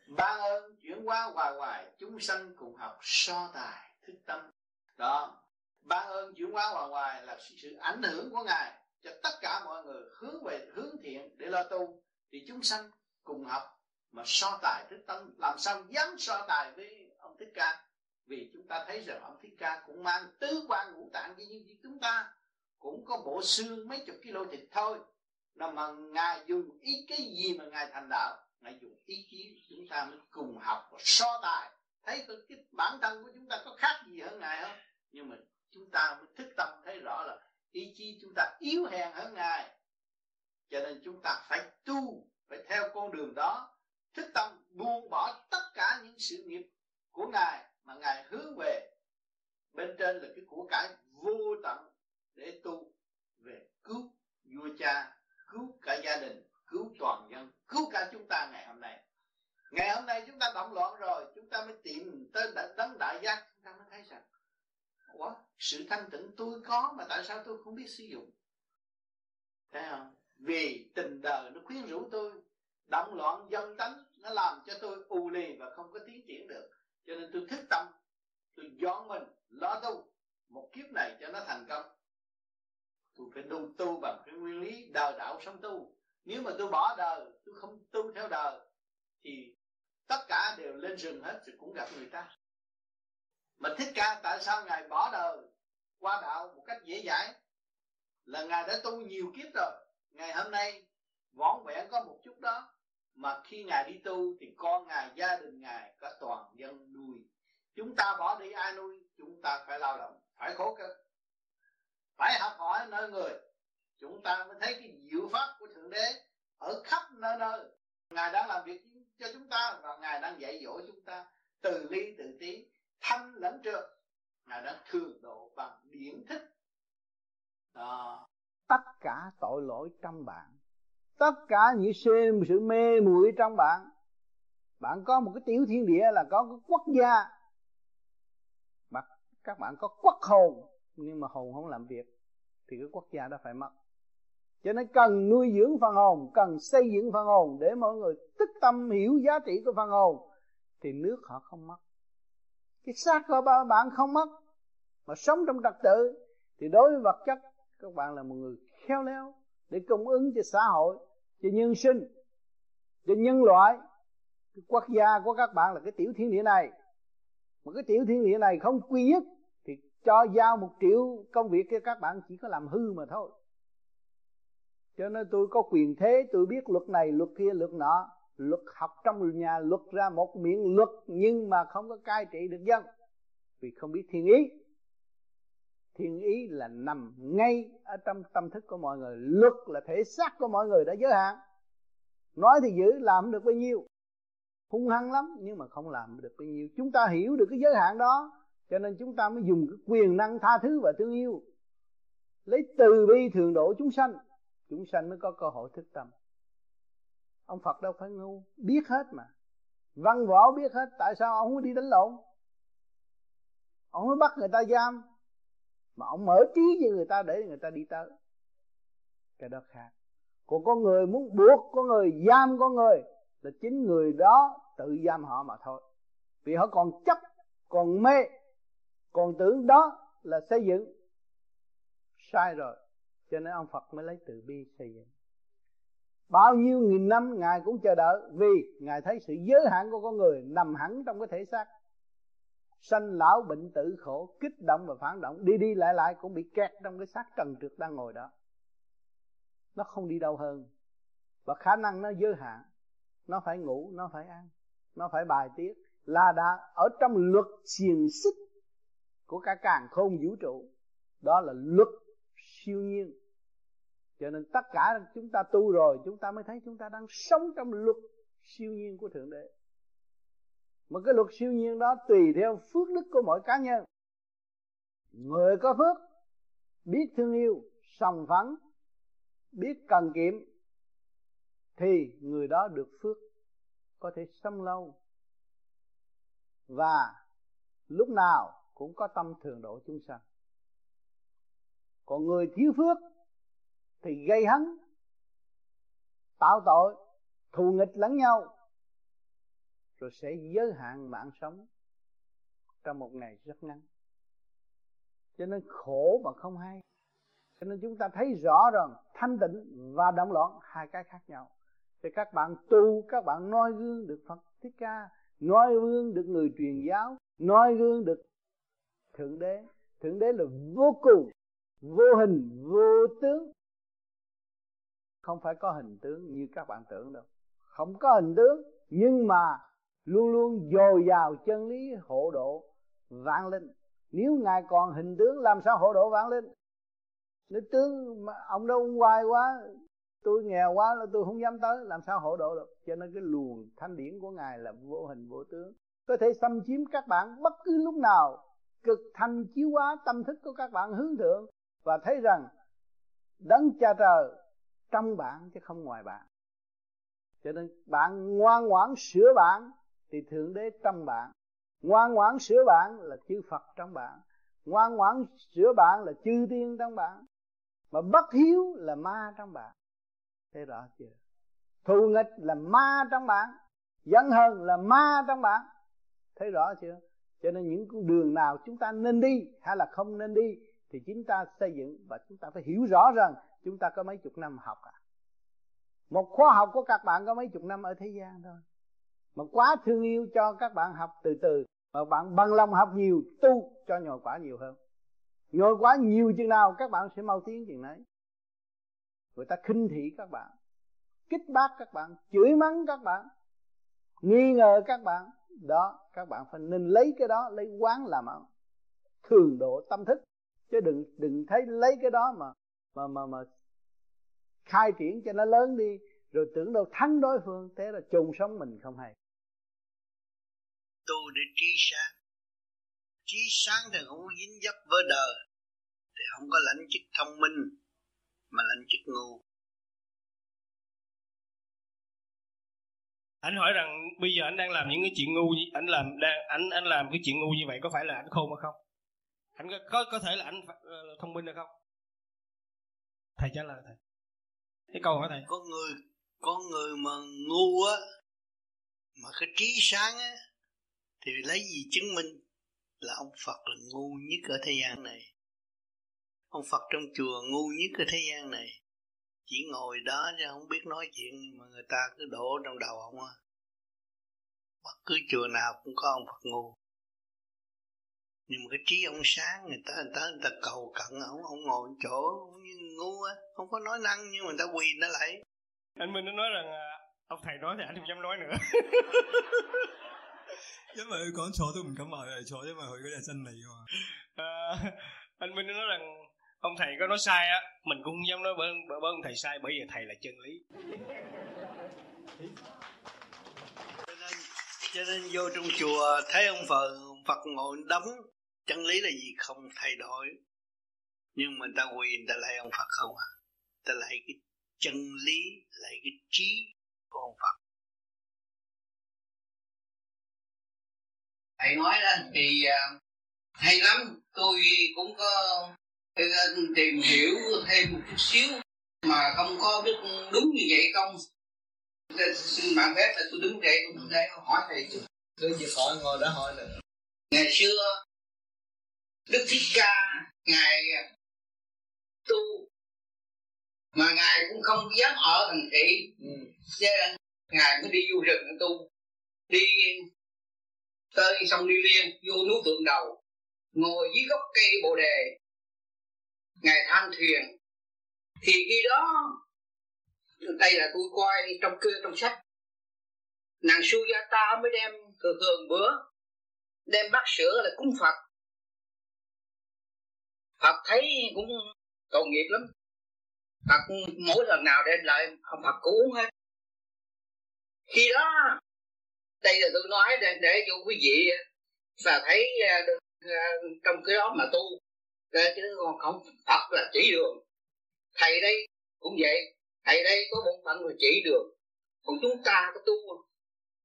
Ban ơn chuyển hóa hoài hoài chúng sanh cùng học so tài thức tâm. Đó ban ơn chuyển hóa hoài hoài là sự ảnh hưởng của ngài cho tất cả mọi người hướng về hướng thiện để lo tu. Thì chúng sanh cùng học mà so tài thức tâm làm sao dám so tài với ông thích ca? Vì chúng ta thấy rằng ông thích ca cũng mang tứ quan ngũ tạng như chúng ta. Cũng có bộ xương mấy chục kilo thịt thôi. Nó mà ngài dùng ý cái gì mà ngài thành đạo? Ngài dùng ý chí chúng ta mới cùng học và so tài. Thấy cái, cái bản thân của chúng ta có khác gì hơn ngài không? Nhưng mà chúng ta mới thức tâm thấy rõ là ý chí chúng ta yếu hèn hơn ngài. Cho nên chúng ta phải tu, phải theo con đường đó. Thức tâm buông bỏ tất cả những sự nghiệp của ngài mà ngài hướng về. Bên trên là cái của cải vô tận để tu về cứu vua cha, cứu cả gia đình, cứu toàn dân, cứu cả chúng ta ngày hôm nay. Ngày hôm nay chúng ta động loạn rồi, chúng ta mới tìm tới đấng đại giác, chúng ta mới thấy rằng Ủa, sự thanh tịnh tôi có mà tại sao tôi không biết sử dụng? Thấy không? Vì tình đời nó khuyến rũ tôi động loạn dân tánh nó làm cho tôi u lì và không có tiến triển được. Cho nên tôi thức tâm tôi dọn mình lo tu một kiếp này cho nó thành công. Tôi phải tu tu bằng cái nguyên lý đời đạo sống tu. Nếu mà tôi bỏ đời tôi không tu theo đời thì tất cả đều lên rừng hết thì cũng gặp người ta mà thích ca, tại sao ngài bỏ đời qua đạo một cách dễ dãi? Là ngài đã tu nhiều kiếp rồi. Ngày hôm nay võn vẹn có một chút đó, mà khi ngài đi tu thì con ngài, gia đình ngài có toàn dân nuôi. Chúng ta bỏ đi ai nuôi, chúng ta phải lao động, phải khổ cực. Phải học hỏi nơi người. Chúng ta mới thấy cái diệu pháp của thượng đế ở khắp nơi nơi. Ngài đang làm việc cho chúng ta và ngài đang dạy dỗ chúng ta từ ly từ tí thanh lẫn trượt ngài đã thường độ bằng điển thức. Đó. Tất cả tội lỗi trong bạn tất cả những sự, sự mê muội trong bạn bạn có một cái tiểu thiên địa là có cái quốc gia. Mà các bạn có quốc hồn nhưng mà hồn không làm việc thì cái quốc gia đó phải mất. Cho nên cần nuôi dưỡng phần hồn cần xây dựng phần hồn để mọi người tức tâm hiểu giá trị của phần hồn thì nước họ không mất cái xác của bạn không mất, mà sống trong trật tự, thì đối với vật chất, các bạn là một người khéo léo để cung ứng cho xã hội, cho nhân sinh, cho nhân loại. Cái quốc gia của các bạn là cái tiểu thiên địa này. Mà cái tiểu thiên địa này không quy nhất, thì cho giao một triệu công việc cho các bạn chỉ có làm hư mà thôi. Cho nên tôi có quyền thế, tôi biết luật này, luật kia, luật nọ luật học trong nhà luật ra một miệng luật nhưng mà không có cai trị được dân. Vì không biết thiên ý. Thiên ý là nằm ngay ở trong tâm thức của mọi người. Luật là thể xác của mọi người đã giới hạn. Nói thì giữ làm được bao nhiêu? Hung hăng lắm nhưng mà không làm được bao nhiêu. Chúng ta hiểu được cái giới hạn đó, cho nên chúng ta mới dùng cái quyền năng tha thứ và thương yêu. Lấy từ bi thường độ chúng sanh chúng sanh mới có cơ hội thức tâm ông phật đâu phải ngu, biết hết mà. Văn võ biết hết, tại sao ông mới đi đánh lộn? Ông mới bắt người ta giam, mà ông mở trí cho người ta để người ta đi tới. Cái đó khác. Còn con người muốn buộc con người, giam con người, là chính người đó tự giam họ mà thôi. Vì họ còn chấp, còn mê, còn tưởng đó là xây dựng. Sai rồi, cho nên ông Phật mới lấy từ bi xây dựng bao nhiêu nghìn năm ngài cũng chờ đợi vì ngài thấy sự giới hạn của con người nằm hẳn trong cái thể xác. Sanh lão bệnh tử khổ, kích động và phản động, đi đi lại lại cũng bị kẹt trong cái xác trần trượt đang ngồi đó. Nó không đi đâu hơn. Và khả năng nó giới hạn, nó phải ngủ, nó phải ăn, nó phải bài tiết là đã ở trong luật xiềng xích của cả càng khôn vũ trụ. Đó là luật siêu nhiên cho nên tất cả chúng ta tu rồi, chúng ta mới thấy chúng ta đang sống trong luật siêu nhiên của thượng đế. Mà cái luật siêu nhiên đó tùy theo phước đức của mỗi cá nhân. Người có phước, biết thương yêu, sòng phẳng, biết cần kiệm, thì người đó được phước có thể sống lâu. Và lúc nào cũng có tâm thường độ chúng sanh. Còn người thiếu phước thì gây hấn, tạo tội, thù nghịch lẫn nhau, rồi sẽ giới hạn mạng sống trong một ngày rất ngắn. Cho nên khổ mà không hay. Cho nên chúng ta thấy rõ rằng thanh tịnh và động loạn hai cái khác nhau. Thì các bạn tu, các bạn noi gương được phật thích ca, noi gương được người truyền giáo, noi gương được thượng đế. Thượng đế là vô cùng, vô hình, vô tướng không phải có hình tướng như các bạn tưởng đâu. Không có hình tướng, nhưng mà luôn luôn dồi dào chân lý hộ độ vạn linh nếu ngài còn hình tướng, làm sao hộ độ vạn linh nếu tướng mà ông đâu hoài quá, tôi nghèo quá là tôi không dám tới, làm sao hộ độ được? Cho nên cái luồng thanh điển của ngài là vô hình vô tướng. Có thể xâm chiếm các bạn bất cứ lúc nào, cực thanh chiếu hóa tâm thức của các bạn hướng thượng và thấy rằng đấng cha trời trong bạn chứ không ngoài bạn. Cho nên bạn ngoan ngoãn sửa bạn thì thượng đế trong bạn. Ngoan ngoãn sửa bạn là chư phật trong bạn. Ngoan ngoãn sửa bạn là chư tiên trong bạn. Mà bất hiếu là ma trong bạn. Thấy rõ chưa? Thù nghịch là ma trong bạn. Giận hờn là ma trong bạn. Thấy rõ chưa? Cho nên những con đường nào chúng ta nên đi hay là không nên đi thì chúng ta xây dựng và chúng ta phải hiểu rõ rằng chúng ta có mấy chục năm học à? Một khóa học của các bạn có mấy chục năm ở thế gian thôi. Mà quá thương yêu cho các bạn học từ từ, mà bạn bằng lòng học nhiều, tu cho nhồi quả nhiều hơn. Nhồi quả nhiều chừng nào các bạn sẽ mau tiến chừng đấy người ta khinh thị các bạn, kích bác các bạn, chửi mắng các bạn, nghi ngờ các bạn. Đó, các bạn phải nên lấy cái đó, lấy quán làm ăn. Thường độ tâm thức, chứ đừng đừng thấy lấy cái đó mà mà mà mà khai triển cho nó lớn đi rồi tưởng đâu thắng đối phương thế là chung sống mình không hay. Tu để trí sáng. Trí sáng thì không dính dấp với đời thì không có lãnh chức thông minh mà lãnh chức ngu. Anh hỏi rằng bây giờ anh đang làm những cái chuyện ngu anh làm đang anh anh làm cái chuyện ngu như vậy có phải là anh khôn hay không? Anh có có, có thể là anh uh, thông minh hay không thầy trả lời thầy. Cái câu hỏi thầy. Có người có người mà ngu á, mà cái trí sáng á, thì lấy gì chứng minh là ông Phật là ngu nhất ở thế gian này? Ông Phật trong chùa ngu nhất ở thế gian này. Chỉ ngồi đó chứ không biết nói chuyện mà người ta cứ đổ trong đầu ông á. Bất cứ chùa nào cũng có ông Phật ngu nhưng mà cái trí ông sáng người ta người ta người ta cầu cận ông ông ngồi chỗ như ngu á không có nói năng nhưng mà người ta quỳ nó lại anh Minh nó nói rằng à, ông thầy nói thì anh không dám nói nữa *laughs* 因为佢讲错都唔敢话佢系错，因为佢嗰啲系真理啊嘛。À, anh Minh nói rằng ông thầy có nói sai á, mình cũng không dám nói bởi, bởi, bởi ông thầy sai bởi vì thầy là chân lý. cho nên cho nên vô trong chùa thấy ông Phật Phật ngồi đóng chân lý là gì? Không thay đổi. Nhưng mà người ta quỳ ta lại ông Phật không à? Ta lại cái chân lý lại cái trí của ông Phật. Thầy nói đó thì uh, hay lắm. Tôi cũng có uh, tìm hiểu thêm một chút xíu mà không có biết đúng như vậy không. Xin bạn phép là tôi đứng dậy tôi đứng dậy hỏi thầy chứ tôi chỉ hỏi ngồi đó hỏi là ngày xưa đức thích ca ngài tu mà ngài cũng không dám ở thành thị. Ừ. ngài mới đi du rừng tu. Đi tới sông đi liên vô núi tượng đầu ngồi dưới gốc cây bồ đề. Ngài than thuyền thì khi đó đây là tôi coi trong kia trong sách. Nàng Sujata mới đem thường thường bữa đem bát sữa là cúng Phật Phật thấy cũng tội nghiệp lắm. Phật mỗi lần nào đem lại ông Phật cũng uống hết. Khi đó đây là tôi nói để, để cho quý vị và thấy à, à, trong cái đó mà tu để chứ còn không Phật là chỉ đường. Thầy đây cũng vậy thầy đây có bổn phận là chỉ đường. Còn chúng ta có tu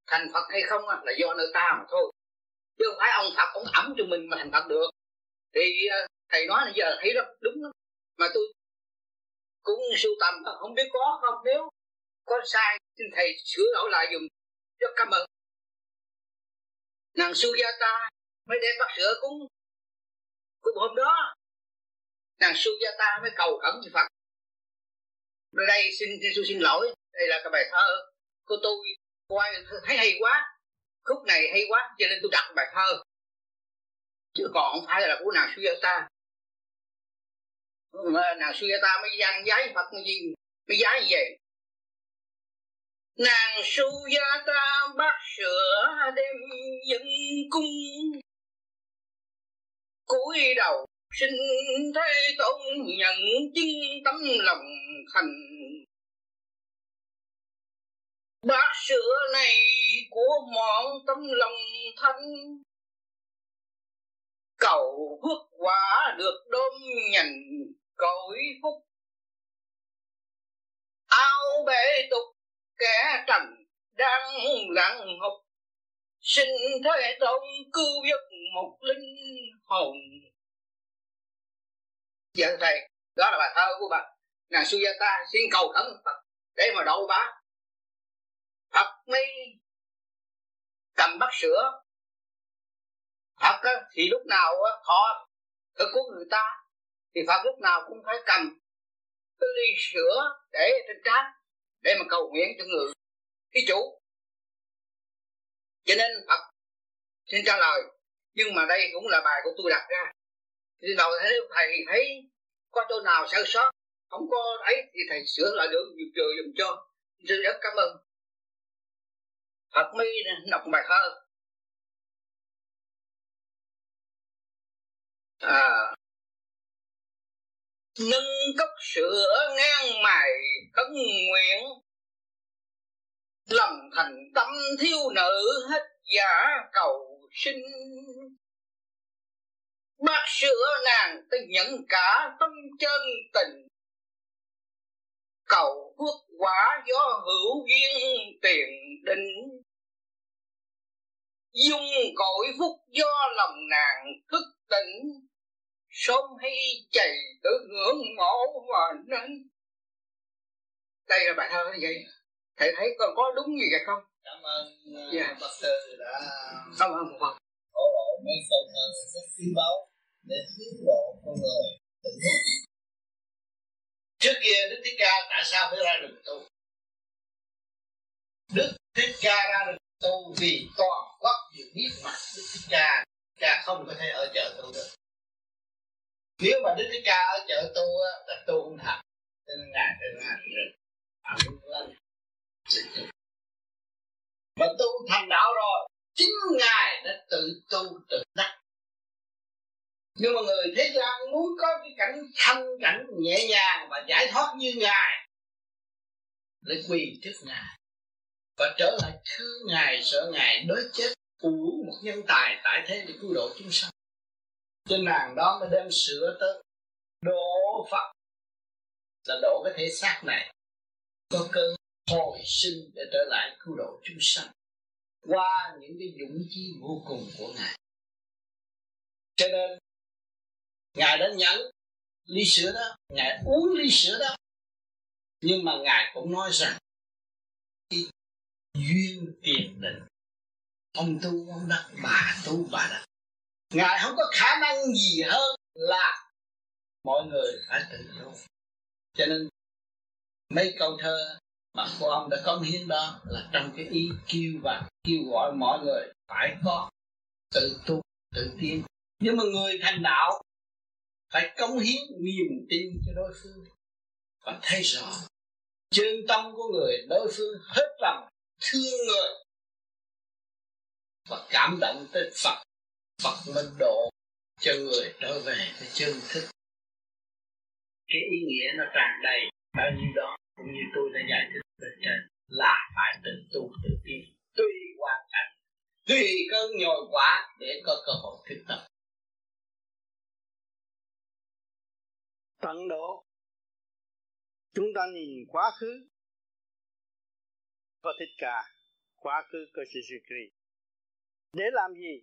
thành Phật hay không là do nơi ta mà thôi. Chứ không phải ông Phật ông ẩm cho mình mà thành Phật được. Thì à, thầy nói là giờ thấy rất đúng lắm. Mà tôi cũng sưu tầm, không biết có không? Nếu có sai, xin thầy sửa đổi lại dùng rất cảm ơn. Nàng Sujata mới đem bắt sữa cúng cúng hôm đó. Nàng Sujata mới cầu khẩn với Phật. Đây, xin xin xin lỗi. Đây là cái bài thơ của tôi. Coi thấy hay quá. Khúc này hay quá, cho nên tôi đặt bài thơ. Chứ còn không phải là của nàng Sujata mà nàng ta mới gian giấy Phật gì mới giấy gì? vậy nàng Sujata bắt sữa đem dân cung cúi đầu xin thế tôn nhận chứng tấm lòng thành bát sữa này của mọn tấm lòng thanh cầu phước quả được đôn nhành cõi phúc. Ao bể tục kẻ trần đang lặng ngục xin thế tôn cứu giúp một linh hồn. Dạ thầy, đó là bài thơ của bà. Nàng Sujata xin cầu khẩn Phật để mà đậu bá. Phật mi cầm bắt sữa Phật á, thì lúc nào á, họ thức của người ta thì Phật lúc nào cũng phải cầm cái ly sữa để trên trán để mà cầu nguyện cho người cái chủ. Cho nên Phật xin trả lời nhưng mà đây cũng là bài của tôi đặt ra. Thì đầu thấy thầy thấy có chỗ nào sơ sót không có ấy thì thầy sửa lại được dùm chờ dùm cho. Tôi rất cảm ơn. Phật mới đọc bài thơ. À, nâng cốc sữa ngang mài khấn nguyện lòng thành tâm thiếu nữ hết giả cầu sinh. Bác sữa nàng tôi nhận cả tâm chân tình cầu phước quả do hữu duyên tiền định. Dung cội phúc do lòng nàng thức tỉnh sớm hay chạy tự ngưỡng mộ mà nên đây là bài thơ như vậy. Thầy thấy còn có đúng như vậy không? Cảm ơn uh, yeah. bác sư đã cảm ơn một phần. hỗ lộ mấy câu thơ rất quý báu để hướng độ con người. Thức. Trước kia đức thích ca tại sao phải ra được tu? Đức thích ca ra được tu vì toàn quốc đều biết mặt đức thích ca ca không có thể ở chợ tu được. Nếu mà đức cái ca ở chợ tu á, là tu không thật cho nên ngài trên ngài mà tu thành đạo rồi. Chính ngài đã tự tu, tự đắc. Nhưng mà người thế gian muốn có cái cảnh thanh cảnh nhẹ nhàng và giải thoát như ngài, lại quỳ trước ngài và trở lại thương ngài, sợ ngài đối chết phủ một nhân tài tại thế để cứu độ chúng sanh. Cho nàng đó mới đem sửa tới độ phật. Là độ cái thể xác này. Có cơ hồi sinh để trở lại cứu độ chúng sanh. Qua những cái dũng chí vô cùng của ngài. Cho nên, ngài đã nhận ly sữa đó. Ngài uống ly sữa đó. Nhưng mà ngài cũng nói rằng duyên tiền định ông tu, ông đắc, bà tu, bà đắc. Ngài không có khả năng gì hơn là mọi người phải tự tu. Cho nên, mấy câu thơ mà cô ông đã cống hiến đó là trong cái ý kêu và kêu gọi mọi người phải có tự tu, tự tiến nhưng mà người thành đạo, phải cống hiến niềm tin cho đối phương và thấy rõ chân tâm của người, đối phương hết lòng thương người và cảm động tới Phật. Phật mới độ cho người trở về với chân thức. Cái ý nghĩa nó tràn đầy bao nhiêu đó, cũng như tôi đã giải thích từ trên, là phải tự tu tự tiến. Tùy hoàn cảnh, tùy cơn nhồi quả để có cơ hội thực tập. Tận độ. Chúng ta nhìn quá khứ. Có thích ca quá khứ có Suzuki để làm gì?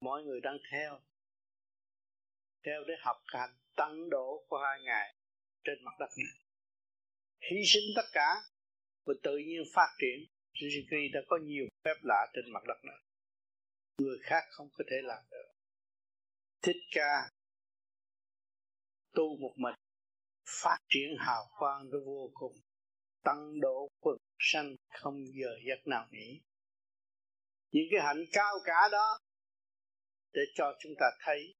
Mọi người đang theo theo để học hành tăng độ của hai ngày trên mặt đất này. Hy sinh tất cả và tự nhiên phát triển. Suzuki đã có nhiều phép lạ trên mặt đất này. Người khác không có thể làm được. Thích ca tu một mình, phát triển hào quang nó vô cùng, tăng độ quần sanh không giờ giấc nào nghỉ những cái hạnh cao cả đó để cho chúng ta thấy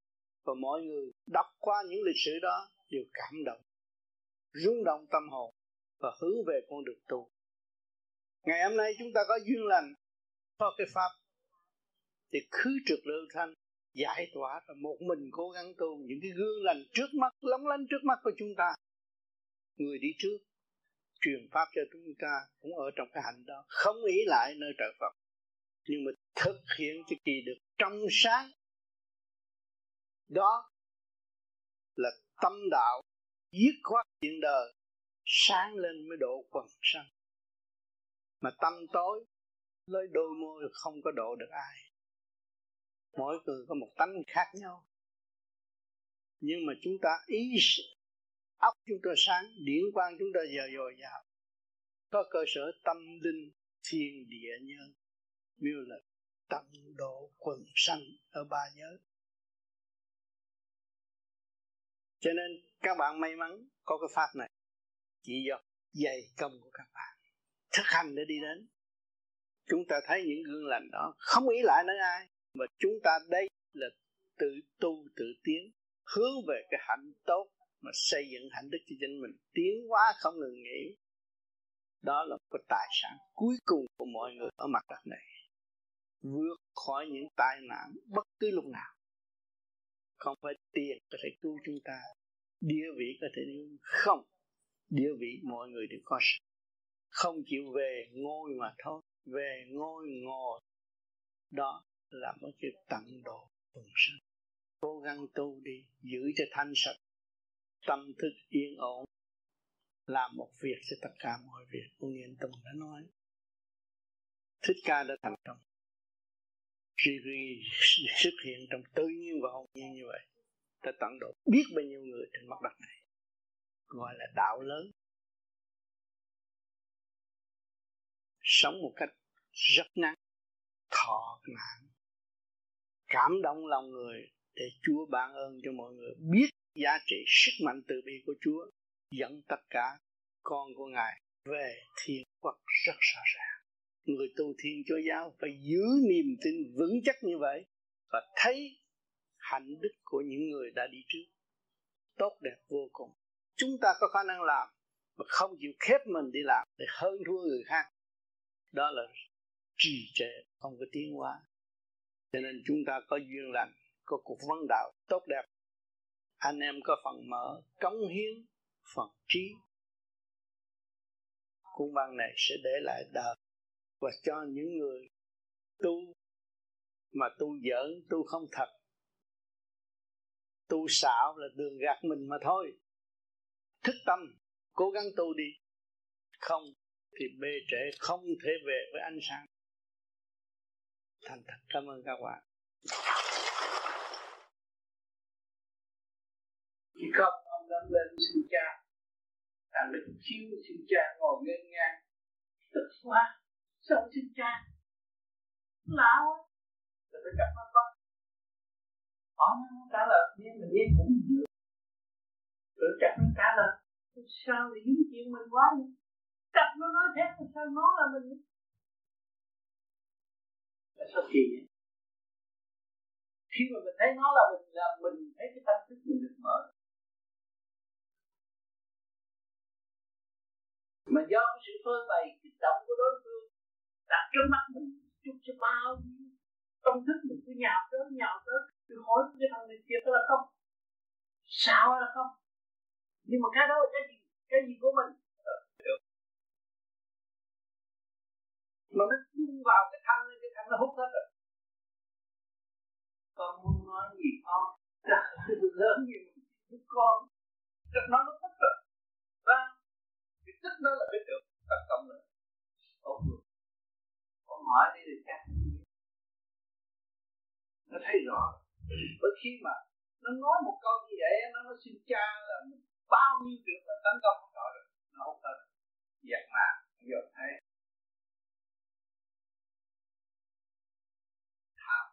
và mọi người đọc qua những lịch sử đó đều cảm động, rung động tâm hồn và hướng về con đường tu. Ngày hôm nay chúng ta có duyên lành có cái pháp thì khứ trực lưu thanh, giải tỏa và một mình cố gắng tu những cái gương lành trước mắt, lóng lánh trước mắt của chúng ta. Người đi trước truyền pháp cho chúng ta cũng ở trong cái hạnh đó, không ý lại nơi trợ Phật nhưng mà thực hiện cho kỳ được trong sáng, đó là tâm đạo dứt khoát chuyện đời, sáng lên mới độ quần sanh. Mà tâm tối lấy đôi môi không có độ được ai. Mỗi người có một tánh khác nhau. Nhưng mà chúng ta ý óc chúng ta sáng, điển quang chúng ta giờ dồi dào. Có cơ sở tâm linh thiên địa nhân miêu là tận độ quần sanh ở ba giới. Cho nên các bạn may mắn có cái pháp này. Chỉ do dày công của các bạn. Thực hành để đi đến. Chúng ta thấy những gương lành đó không ý lại đến ai. Mà chúng ta đây là tự tu, tự tiến. Hướng về cái hạnh tốt mà xây dựng hạnh đức cho chính mình. Tiến quá không ngừng nghỉ. Đó là cái tài sản cuối cùng của mọi người ở mặt đất này vượt khỏi những tai nạn bất cứ lúc nào. Không phải tiền có thể cứu chúng ta, địa vị có thể không, địa vị mọi người đều có không chịu về ngôi mà thôi, về ngôi ngồi đó là một cái tận độ quần sanh cố gắng tu đi, giữ cho thanh sạch, tâm thức yên ổn. Làm một việc cho tất cả mọi việc. Của Nghiên Tùng đã nói, Thích Ca đã thành công. Riri xuất hiện trong tự nhiên và hồn nhiên như vậy, ta tận độ biết bao nhiêu người trên mặt đất này, gọi là đạo lớn sống một cách rất ngắn, thọ nạn cảm động lòng người để Chúa ban ơn cho mọi người biết giá trị sức mạnh từ bi của Chúa dẫn tất cả con của Ngài về thiên quốc rất rõ ràng. Người tu thiên chúa giáo phải giữ niềm tin vững chắc như vậy và thấy hạnh đức của những người đã đi trước tốt đẹp vô cùng. Chúng ta có khả năng làm mà không chịu khép mình đi làm để hơn thua người khác. Đó là trì trệ, không có tiến hóa. Cho nên chúng ta có duyên lành, có cuộc vấn đạo tốt đẹp anh em có phần mở cống hiến phần trí cung văn này sẽ để lại đời và cho những người tu mà tu giỡn, tu không thật. Tu xạo là đường gạt mình mà thôi. Thức tâm, cố gắng tu đi. Không thì bê trễ, không thể về với ánh sáng. Thành thật. Cảm ơn các bạn. Khi không ông đang lên, xin cha. Thằng đức chiếu xin cha ngồi ngân ngang. Tức quá sao sinh cha lão quá rồi tôi gặp nó bắt hỏi nó trả lời. Nghe mình nghe cũng được. Rồi chặt nó trả lời. Sao lại dính chuyện mình quá vậy chặt nó nói thế mà sao nó là mình là sao kỳ vậy? Khi mà mình thấy nó là mình là mình thấy cái tâm thức mình được mở. Mà do cái sự phơi bày, kích động của đối phương đặt trước mắt mình chút cho bao nhiêu công thức mình cứ nhào tới nhào tới, cứ hỏi cái thằng này kia là không? Sao là không? Nhưng mà cái đó là cái gì? Cái gì của mình? Mà nó chung vào cái thân này, cái thân nó hút hết rồi. Con muốn nói gì con? Dạ, *laughs* lớn như con. Được nó nó thích rồi. Và cái thích nó là cái được. Thấy rõ. Bởi khi mà nó nói một câu như vậy nó nó xin cha là bao nhiêu trường là tấn công không nổi rồi nó không cần. giặc mà giờ thấy. Tham.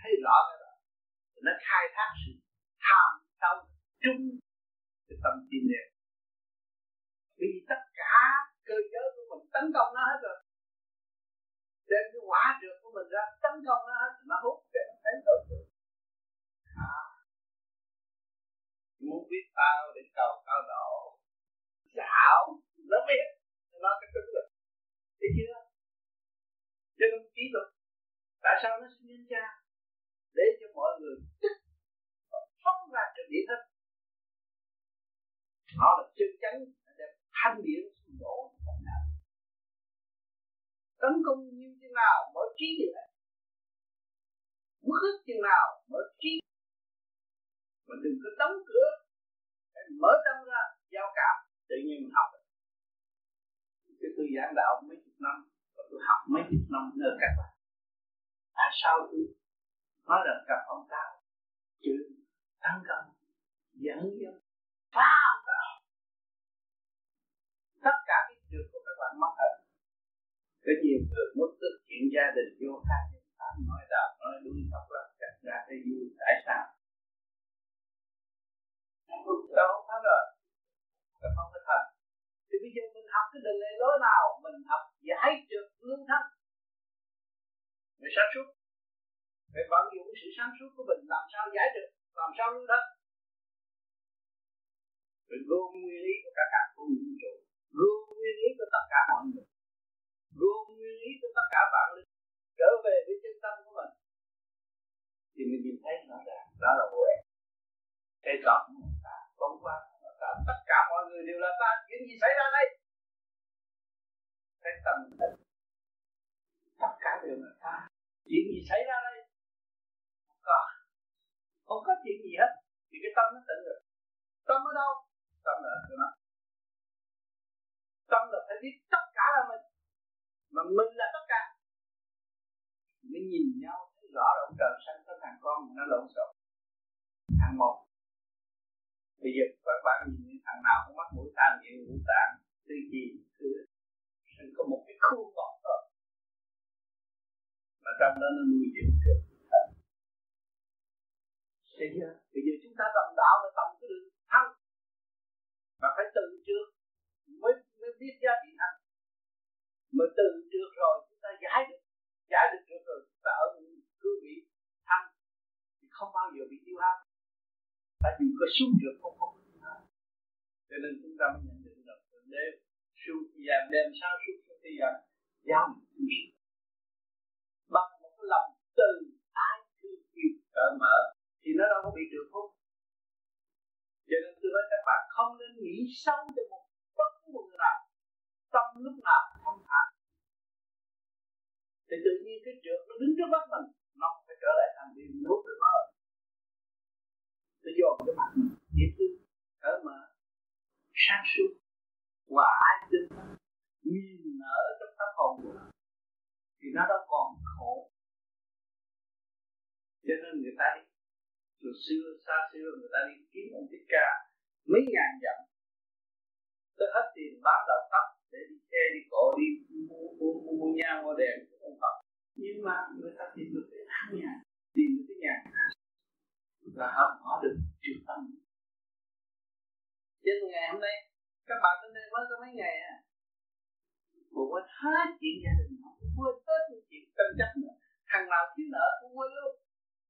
Thấy rõ cái đó. Nó khai thác sự tham sâu trung cái tâm tin này, vì tất cả cơ giới của mình tấn công nó hết rồi đem cái quả trượt của mình ra tấn công nó hết nó hút để nó thấy tội được. À. muốn biết tao để cầu cao độ xạo nó biết, nó cái tính lực. Thấy chưa? Cho nên kỹ thuật tại sao nó sinh nhân cha? Để cho mọi người tức phóng ra cho điện thức nó là chân chánh để thanh điển xuống đổ tấn công như thế nào, mở trí gì đấy mất hết chừng nào, mở trí mà đừng có đóng cửa mở tâm ra, giao cảm. Tự nhiên mình học. Cái tôi giảng đạo mấy chục năm và tôi học mấy chục năm nữa các bạn. Tại sao tôi nói rằng gặp ông cao chữ tăng công dẫn dắt phá ông ta tất cả cái trường có nhiều người mất tức chuyện gia đình vô khác nói đạo, nói đúng thật là chặt ra thấy vui tại sao? Đâu không phải rồi các không có thật. Thì bây giờ mình học cái đường lề lối nào? Mình học giải được lương thân. Mình sáng suốt. Phải vận dụng sự sáng suốt của mình, làm sao giải được làm sao lương thân mình gồm nguyên lý của cả cả của vũ trụ gồm nguyên lý của tất cả mọi người luôn nguyên lý cho tất cả bạn linh trở về với chân tâm của mình. Thì mình nhìn thấy rõ ràng, đó là vô em. Thấy rõ ta bóng qua ta tất cả mọi người đều là ta chuyện gì xảy ra đây? Thấy tâm định tất cả đều là ta chuyện gì xảy ra đây? Không có. Không có chuyện gì hết, thì cái tâm nó tỉnh rồi. Tâm ở đâu? Tâm là ở nó tâm là phải biết tất cả là mình mà mình là tất cả. Mới nhìn nhau, thấy rõ là ông trời sanh có thằng con nó lộn xộn. Thằng một. Bây giờ các bạn nhìn thằng nào cũng mắc mũi tai miệng mũi tạng tư chi thứ có một cái khu gọt thôi mà trong đó nó nuôi dưỡng được Thấy chưa? Bây giờ chúng ta tầm đạo là tầm cái đường thăng Mà phải từ trước mới mới biết giá trị thăng mà từ trước rồi, chúng ta giải được Giải được trước rồi, chúng ta ở cương vị thăng Thì không bao giờ bị tiêu hao. Ta dù có xuống được không không có tiêu hao. Cho nên chúng ta mới nhận định được Đêm xuống thì giảm đêm sáng suốt xuống thì giảm Giáo mình Bằng một cái lòng từ ái thương yêu cởi mở thì nó đâu có bị trượt hút cho nên tôi nói các bạn không nên nghĩ sâu cho một bất cứ một người nào. Trong lúc nào thì tự nhiên cái trượt nó đứng trước mắt mình nó phải trở lại thành điều nuốt được nó nó dồn cái mặt mình dễ thương cởi mở sáng suốt và ái tin nhìn nở trong tâm hồn của nó thì nó đã còn khổ. Cho nên người ta đi từ xưa xa xưa người ta đi kiếm ông thích ca mấy ngàn dặm tới hết tiền bán đầu tóc để đi xe đi cổ đi mua mua mua, mua nhang mua đèn không có nhưng mà người ta tìm được cái an nhà, tìm được cái nhà và họ hỏi được chịu tâm. Trên ngày hôm nay, các bạn đến đây mới có mấy ngày à cũng quên hết chuyện gia đình họ, quên hết những chuyện tranh chấp nữa. Thằng nào thiếu nợ cũng quên luôn.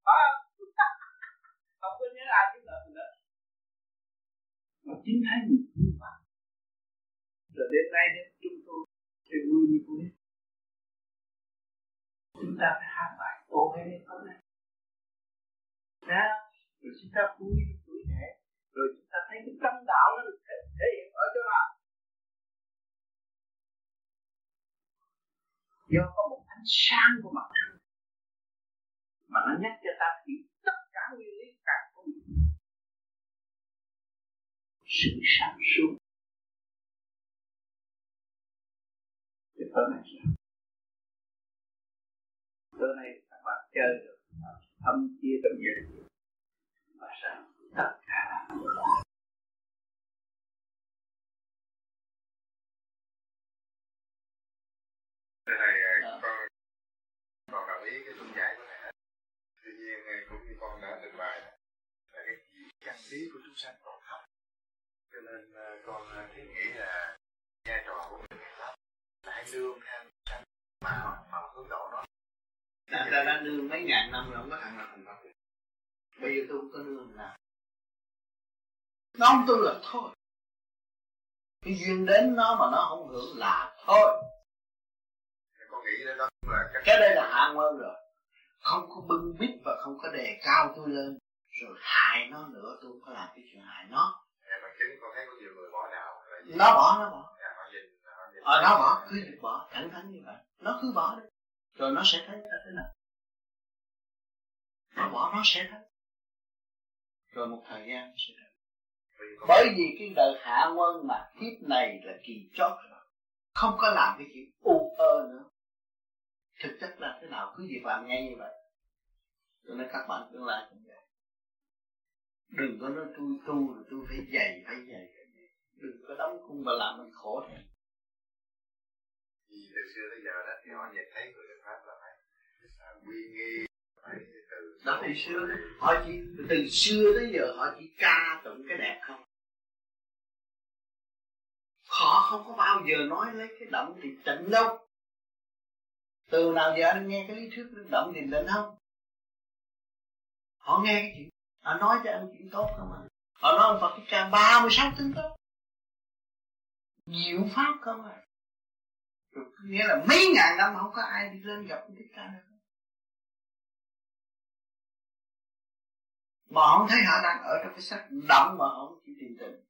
Phải không? *laughs* Không có nhớ ai thiếu nợ mình nữa. Mà chính thấy mình vui vậy rồi đến nay đến chúng tôi, thì vui như vui chúng ta phải hạ bài cố gắng đến tối nay Đã, rồi chúng ta vui tuổi trẻ rồi chúng ta thấy cái tâm đạo nó được thể hiện ở chỗ nào? Do có một ánh sáng của mặt trăng mà nó nhắc cho ta hiểu tất cả nguyên lý cả mình, sự sáng suốt. Thì phải làm sao? Tối nay các bạn chơi được à, thâm chia trong gia và sao? Tất cả Thưa thầy, con còn đồng ý cái luận giải của thầy Tuy nhiên à, cũng như con đã trình bày là cái căn lý của chúng sanh còn thấp. Cho nên à, con thiết nghĩ là vai trò của mình thấp. Là hãy nương theo sanh mà mà hướng độ nó ta ta đã nương mấy ngàn năm rồi không có thằng nào thành Phật. Bây giờ tôi không có nương nào. Nó không tu là thôi. Cái duyên đến nó mà nó không hưởng là thôi. Con nghĩ đó cũng là cái đây là hạ nguyên rồi. Không có bưng bít và không có đề cao tôi lên. Rồi hại nó nữa tôi không có làm cái chuyện hại nó. Bằng chứng con thấy có nhiều người bỏ đạo là gì? nó bỏ nó bỏ. ờ nó bỏ cứ bỏ thẳng thắn như vậy. Nó cứ bỏ đi rồi nó sẽ thấy ra thế nào? Nó bỏ, nó sẽ thấy. Rồi một thời gian sẽ thấy bởi vì cái đời hạ quân mà kiếp này là kỳ chót rồi. Không có làm cái chuyện u ơ nữa. Thực chất là thế nào? Cứ việc làm ngay như vậy. Cho nên các bạn tương lai cũng vậy. Đừng có nói tôi tu rồi tôi phải dày phải dày phải dày. Đừng có đóng khung và làm mình khổ. thêm vì từ xưa tới giờ đó thì họ nhìn thấy người được pháp là phải quy nghi từ đó từ xưa họ chỉ từ xưa tới giờ họ chỉ ca tụng cái đẹp không? Họ không có bao giờ nói lấy cái động thì tịnh đâu. Từ nào giờ anh nghe cái lý thuyết động thì tịnh không? Họ nghe cái chuyện họ nói cho anh chuyện tốt không à họ nói ông Phật Thích Ca 36 tính tốt. Diệu pháp không à nghĩa là mấy ngàn năm không có ai đi lên gặp Đức Ca được mà không thấy họ đang ở trong cái sắc đậm mà ông không chịu tìm tình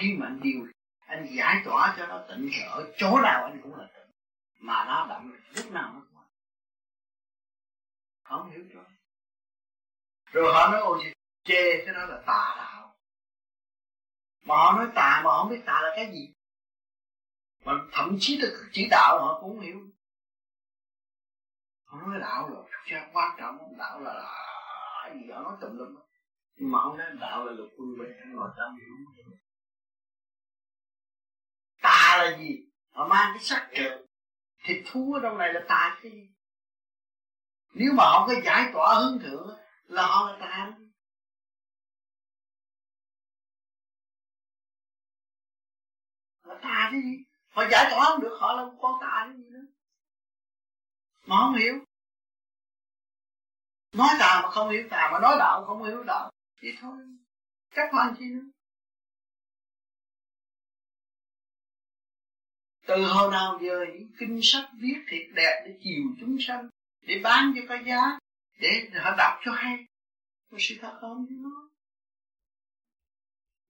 khi mà anh điều, anh giải tỏa cho nó tịnh thì ở chỗ nào anh cũng là tịnh mà nó đậm, lúc nào nó cũng không hiểu cho. Rồi họ nói, ôi, chê, cái đó là tà đạo mà họ nói tà mà họ không biết tà là cái gì. Mà thậm chí là chỉ đạo họ cũng không hiểu. Họ nói đạo rồi chứ quan trọng không đạo là, là gì họ nói tùm lum. Nhưng mà không nói đạo là lục quân bình ngồi tâm hiểu. Tà là gì? Họ mang cái sắc trời. Thịt thú ở trong này là tà cái gì nếu mà họ có giải tỏa hướng thượng là họ là tà. Là tà cái gì? Họ giải tỏa không được, họ là con tà cái gì nữa mà không hiểu. Nói tà mà không hiểu, tà mà nói đạo không hiểu đạo. Thì thôi. Các bạn chi nữa? Từ hồi nào giờ những kinh sách viết thiệt đẹp để chiều chúng sanh, để bán cho có giá, để họ đọc cho hay. Có sự thật không chứ nó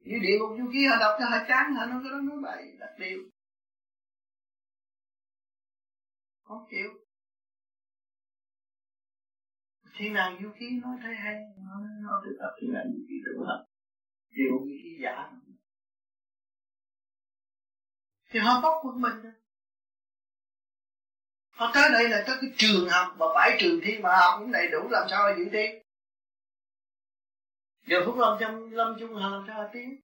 như địa ngục du ký họ đọc cho họ chán, họ nói cái đó nói bậy đặt điều không chịu. Thiên đàng du ký nói thấy hay nó nó được tập thiên đàng du ký đúng không địa ngục du ký giả. Thì họ bóc quân mình đó. họ tới đây là tới cái trường học, mà bãi trường thi mà học cũng đầy đủ, làm sao mà giữ thi? Giờ phút lâm trong lâm chung hà làm sao mà tiến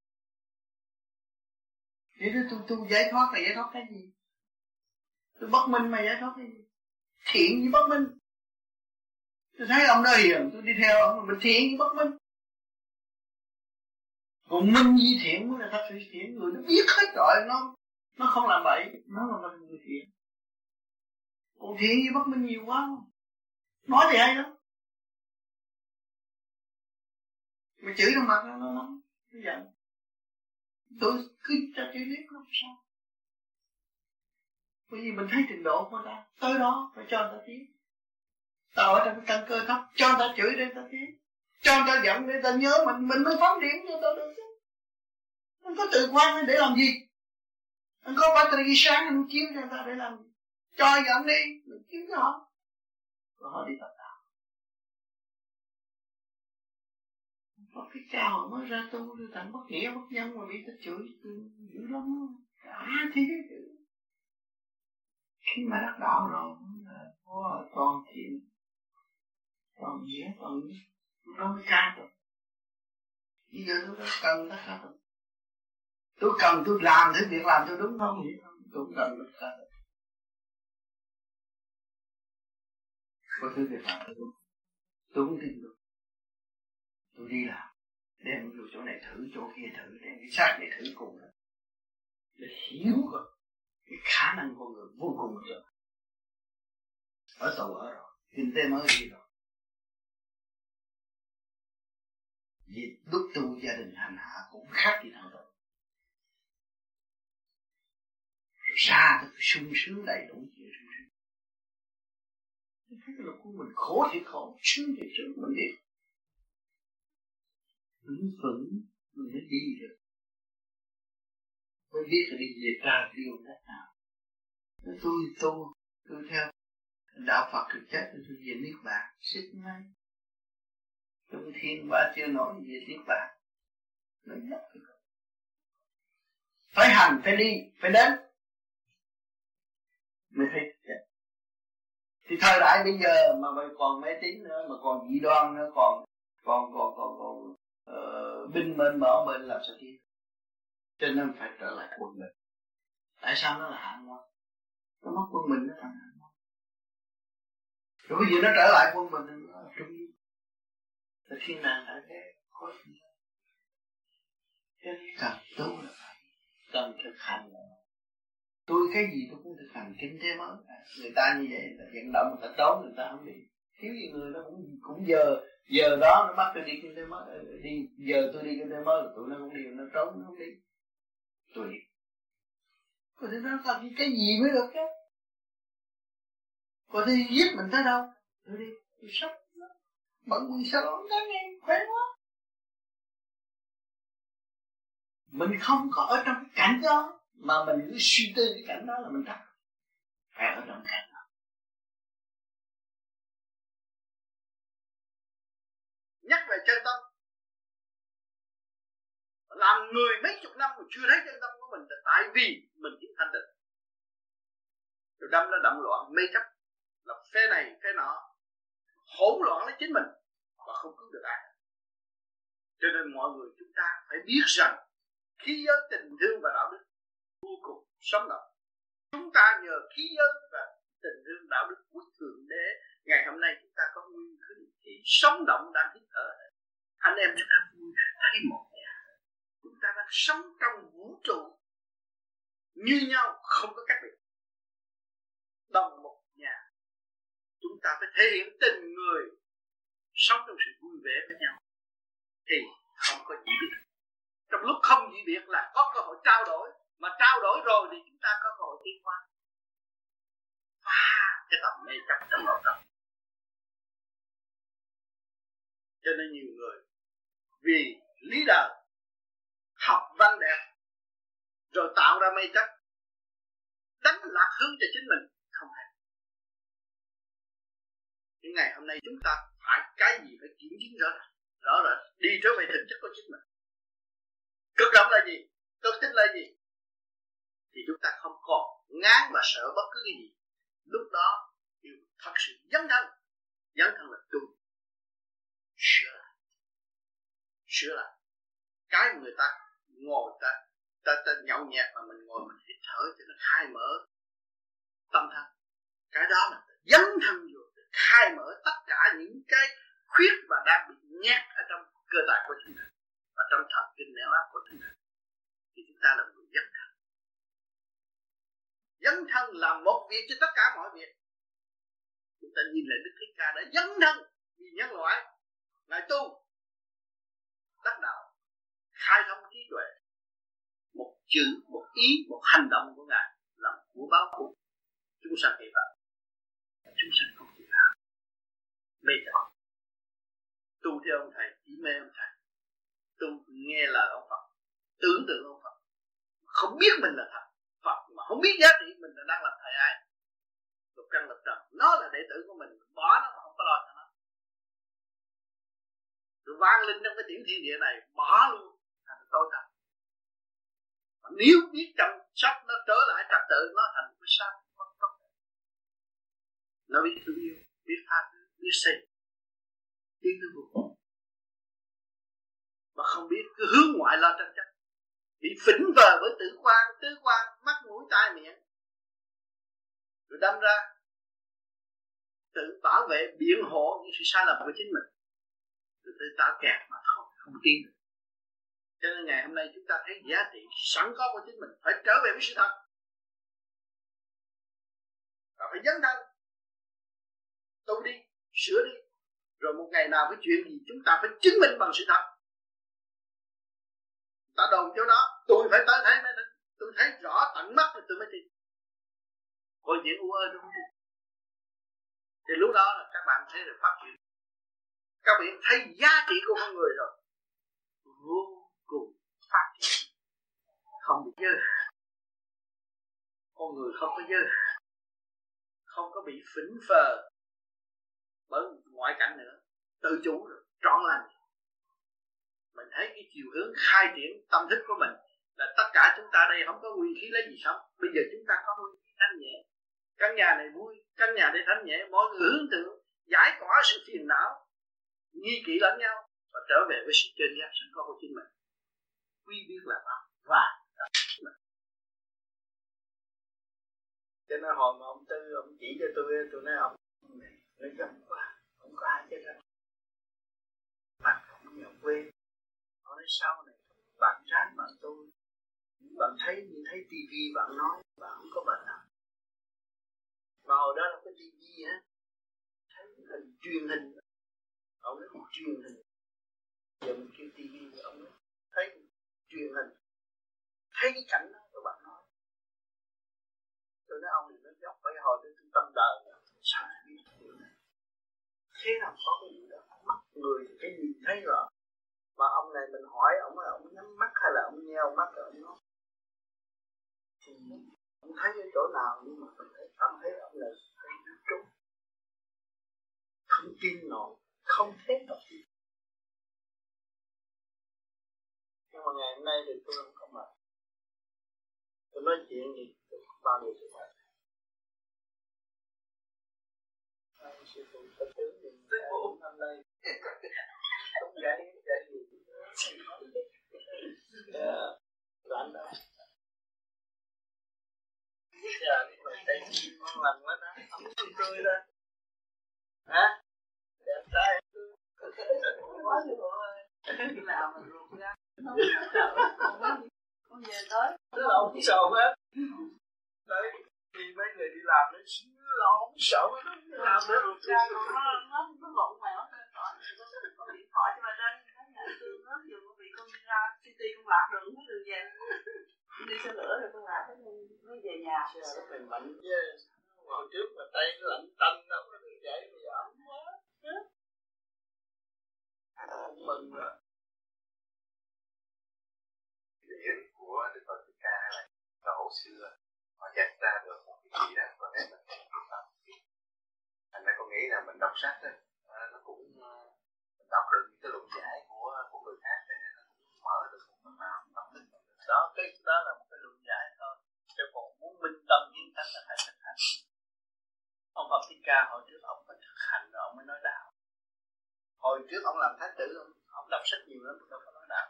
để tôi tu tu giải thoát là giải thoát cái gì? Tôi bất minh mà giải thoát cái gì? Thiện như bất minh. Tôi thấy ông đó hiền, tôi đi theo ông mình thiện như bất minh. Còn minh di thiện mới là thật sự thiện người. Nó biết hết rồi, nó nó không làm bậy, nó là mình người thiện. Còn thiện như bất minh nhiều quá. Nói thì hay lắm. Mà chửi trong mặt nó nó nó nó giận. Tôi cứ cho chữ biết nó sao. Bởi vì mình thấy trình độ của ta tới đó phải cho người ta tiến tao ở trong cái căn cơ thấp, cho người ta chửi để người ta tiến cho người ta giận để người ta nhớ mình mình mới phóng điểm cho tao ta được chứ. Anh có tự quan để làm gì? Anh có battery sáng anh kiếm cho người ta để làm gì? Cho giận đi, mình kiếm cho họ. Rồi họ đi tập. Mà cái cha mới ra tu rồi thành bất nghĩa bất nhân mà bị ta chửi dữ lắm cả thế khi mà đắc đạo rồi là có toàn thiện toàn nghĩa toàn nghĩa. Nó mới ca được. Bây giờ tôi cần tất cả rồi tôi cần tôi làm thứ việc làm tôi đúng không? Vậy không, tôi cũng cần tất cả được. Có thứ việc làm tôi đúng. Tôi cũng tin được. Tôi đi làm đem vô chỗ này thử, chỗ kia thử, đem cái xác này thử cùng để hiểu rồi. Cái khả năng của người vô cùng rồi ở tù ở rồi, kinh tế mới đi rồi. Vì lúc tu gia đình hành hạ cũng khác gì nào rồi ra được sung sướng đầy đủ chuyện sung sướng cái lúc của mình khổ thì khổ, sướng thì sướng, mình biết vững vững mình mới đi được. Mới biết là đi về tra điều cách nào. Tôi tu tôi theo đạo Phật thực chất, tôi về niết bàn sức ngay trung thiên ba chưa nói về niết bàn, nói nhất phải hành, phải đi, phải đến. Mới thấy thì thời đại bây giờ mà mày còn mê tín nữa, mà còn dị đoan nữa, còn còn còn còn còn uh, binh bên mở bên làm sao kia cho nên phải trở lại quân mình. Tại sao nó là hạng ngoan nó mất quân mình nó thành hạng ngoan rồi bây giờ nó trở lại quân mình nó là trung yên là thiên đàng tại thế có gì cho nên cần tu là phải cần thực hành là tôi cái gì tôi cũng thực hành kinh tế mới. Người ta như vậy là vận động người ta trốn người ta không đi. Thiếu gì người nó cũng cũng giờ giờ đó nó bắt tôi đi kinh tế mới, đi, giờ tôi đi kinh tế mới, tụi nó cũng đi, nó trốn, nó không đi. Tôi đi. Có thể nó làm cái gì mới được chứ? Có thể giết mình tới đâu? Tôi đi, tôi sắp bận quần sao đó nghe, khỏe quá. Mình không có ở trong cái cảnh đó, mà mình cứ suy tư cái cảnh đó là mình thắc phải ở trong cảnh. Nhắc về chân tâm. Làm người mấy chục năm mà chưa thấy chân tâm của mình là tại vì mình chỉ thanh định rồi đâm nó động loạn mê chấp. Là phê này phê nọ, hỗn loạn lấy chính mình và không cứu được ai. Cho nên mọi người chúng ta phải biết rằng khí giới tình thương và đạo đức vô cùng sống động. Chúng ta nhờ khí giới và tình thương đạo đức của thượng đế, ngày hôm nay chúng ta có nguyên khí thì sống động đang hít thở. Anh em chúng ta vui thấy một nhà chúng ta đang sống trong vũ trụ như nhau, không có cách biệt. Đồng một nhà, chúng ta phải thể hiện tình người sống trong sự vui vẻ với nhau. Thì không có gì biệt trong lúc không gì biệt là có cơ hội trao đổi, mà trao đổi rồi thì chúng ta có cơ hội tiến qua phá cái tầm mê chấp trong nội tâm cho nên nhiều người vì lý đời học văn đẹp rồi tạo ra mây chất đánh lạc hướng cho chính mình không hề. những ngày hôm nay chúng ta phải cái gì phải kiểm chứng rõ ràng rõ ràng đi trở về thực chất của chính mình. Cực động là gì? Cực thích là gì? Thì chúng ta không còn ngán và sợ bất cứ cái gì. Lúc đó, yêu thật sự dấn thân. Dấn thân là tu sửa lại sửa lại cái người ta ngồi ta ta, ta nhậu nhẹt mà mình ngồi mình hít thở cho nó khai mở tâm thân. Cái đó là dấn thân vô khai mở tất cả những cái khuyết và đang bị nhét ở trong cơ thể của chúng ta và trong thần kinh não áp của chúng ta. Thì chúng ta là người dấn thân. Dấn thân làm một việc cho tất cả mọi việc. Chúng ta nhìn lại đức thích ca đã dấn thân vì nhân loại ngài tu. Đắc đạo. Khai thông trí tuệ. Một chữ, một ý, một hành động của ngài là của báo của chúng sanh hiện tại chúng sanh không chịu làm mê chấp. Tu theo ông thầy, chỉ mê ông thầy. Tu nghe lời ông Phật, tưởng tượng ông Phật. Không biết mình là thật. Phật mà không biết giá trị mình là đang làm thầy ai. Lục căn lục trần. Nó là đệ tử của mình. Bỏ nó mà không có lo sự vang lên trong cái tiểu thiên địa này, bỏ luôn. Thành tối tăm. Nếu biết chăm sóc nó trở lại trật tự, nó thành cái sao không tốt nó biết thương yêu, biết tha thứ, biết xây tiến tới vô cùng. Mà không biết cứ hướng ngoại lo tranh chấp. Bị phỉnh vờ với tử quan, tứ quan, mắt mũi tai miệng. Rồi đâm ra, tự bảo vệ biện hộ những sự sai lầm của chính mình rồi tự tạo kẹt mà thôi, không tin được. Cho nên ngày hôm nay chúng ta thấy giá trị sẵn có của chính mình phải trở về với sự thật. Và phải dấn thân. Tu đi, sửa đi. Rồi một ngày nào cái chuyện gì chúng ta phải chứng minh bằng sự thật. Ta đồn chỗ đó, tôi phải tới thấy mới tôi thấy rõ tận mắt rồi tôi mới tin. Coi chuyện u ơ đúng không? Thì lúc đó là các bạn thấy được phát triển các bạn thấy giá trị của con người rồi. Vô cùng phát triển. Không bị giới hạn. Con người không có giới hạn. Không có bị phỉnh phờ bởi ngoại cảnh nữa. Tự chủ rồi, trọn lành. Mình thấy cái chiều hướng khai triển tâm thức của mình là tất cả chúng ta đây không có nguyên khí lấy gì sống. Bây giờ chúng ta có nguyên khí thanh nhẹ. Căn nhà này vui, căn nhà đây thanh nhẹ. Mọi người hướng thượng, giải tỏa sự phiền não nghi kỵ lẫn nhau và trở về với sự chân giác sẵn có của chính mình. Quy biết là pháp và cho nên hồi mà ông tư, ông chỉ cho tôi tôi nói ông nó gần quá không có ai chết đâu. Mặt không nhiều quê ông nói sau này, bạn ráng bạn tôi. Bạn thấy như thấy tivi bạn nói, bạn không có bệnh nào. Mà hồi đó là cái tivi á, thấy hình truyền hình truyền hình giờ mình kêu tivi ông ấy thấy truyền hình, thấy cái cảnh đó, rồi bạn nói. Tôi nói, ông này nó dọc phải hồi đến trung tâm đời sao biết điều này thế nào có cái gì đó, mắt người thì cái nhìn thấy rồi. Mà ông này mình hỏi ông là ông nhắm mắt hay là ông nheo mắt rồi ông nói. Thì ông thấy ở chỗ nào, nhưng mà mình thấy, cảm thấy ông này thấy nó trúng. Không tin nổi không nào tin nhưng mà ngày hôm nay thì tôi không có mặt. Tôi nói chuyện thì tôi không bao nhiêu sự thật sư phụ có tướng thì sư phụ năm nay. Không dạy dạy gì. Loạn đó giờ mình thấy ngon lành quá đó. Không tươi lên hả đẹp trai quá sư phụ ơi khi nào mà ruột ra không về tới tức là ông sợ hết đấy thì mấy người đi làm nó là ông sợ hết làm nó ruột ra nó nó nó lộn mèo con điện thoại cho bà trên nó nhà tương nó vừa con bị con đi ra city con lạc đường cái đường về đi xe lửa rồi con lạc mới về nhà rồi nó mềm mạnh chứ hồi trước mà tay nó lạnh tanh đâu nó đường vậy bây giờ không mừng rồi điển của Đức Phật Thích Ca là tổ xưa. Họ dạy ra được một cái gì đó có thể mình thành ra có nghĩ là mình đọc sách đó, nó cũng mình đọc được những cái luận giải của của người khác thì nó cũng mở được một phần nào tâm linh đó cái đó là một cái luận giải thôi. Chứ còn muốn minh tâm kiến tánh là phải thực hành ông Phật Thích Ca hồi trước ông phải thực hành rồi ông mới nói đạo. Hồi trước ông làm thái tử ông, ông đọc sách nhiều lắm đâu có nói đạo.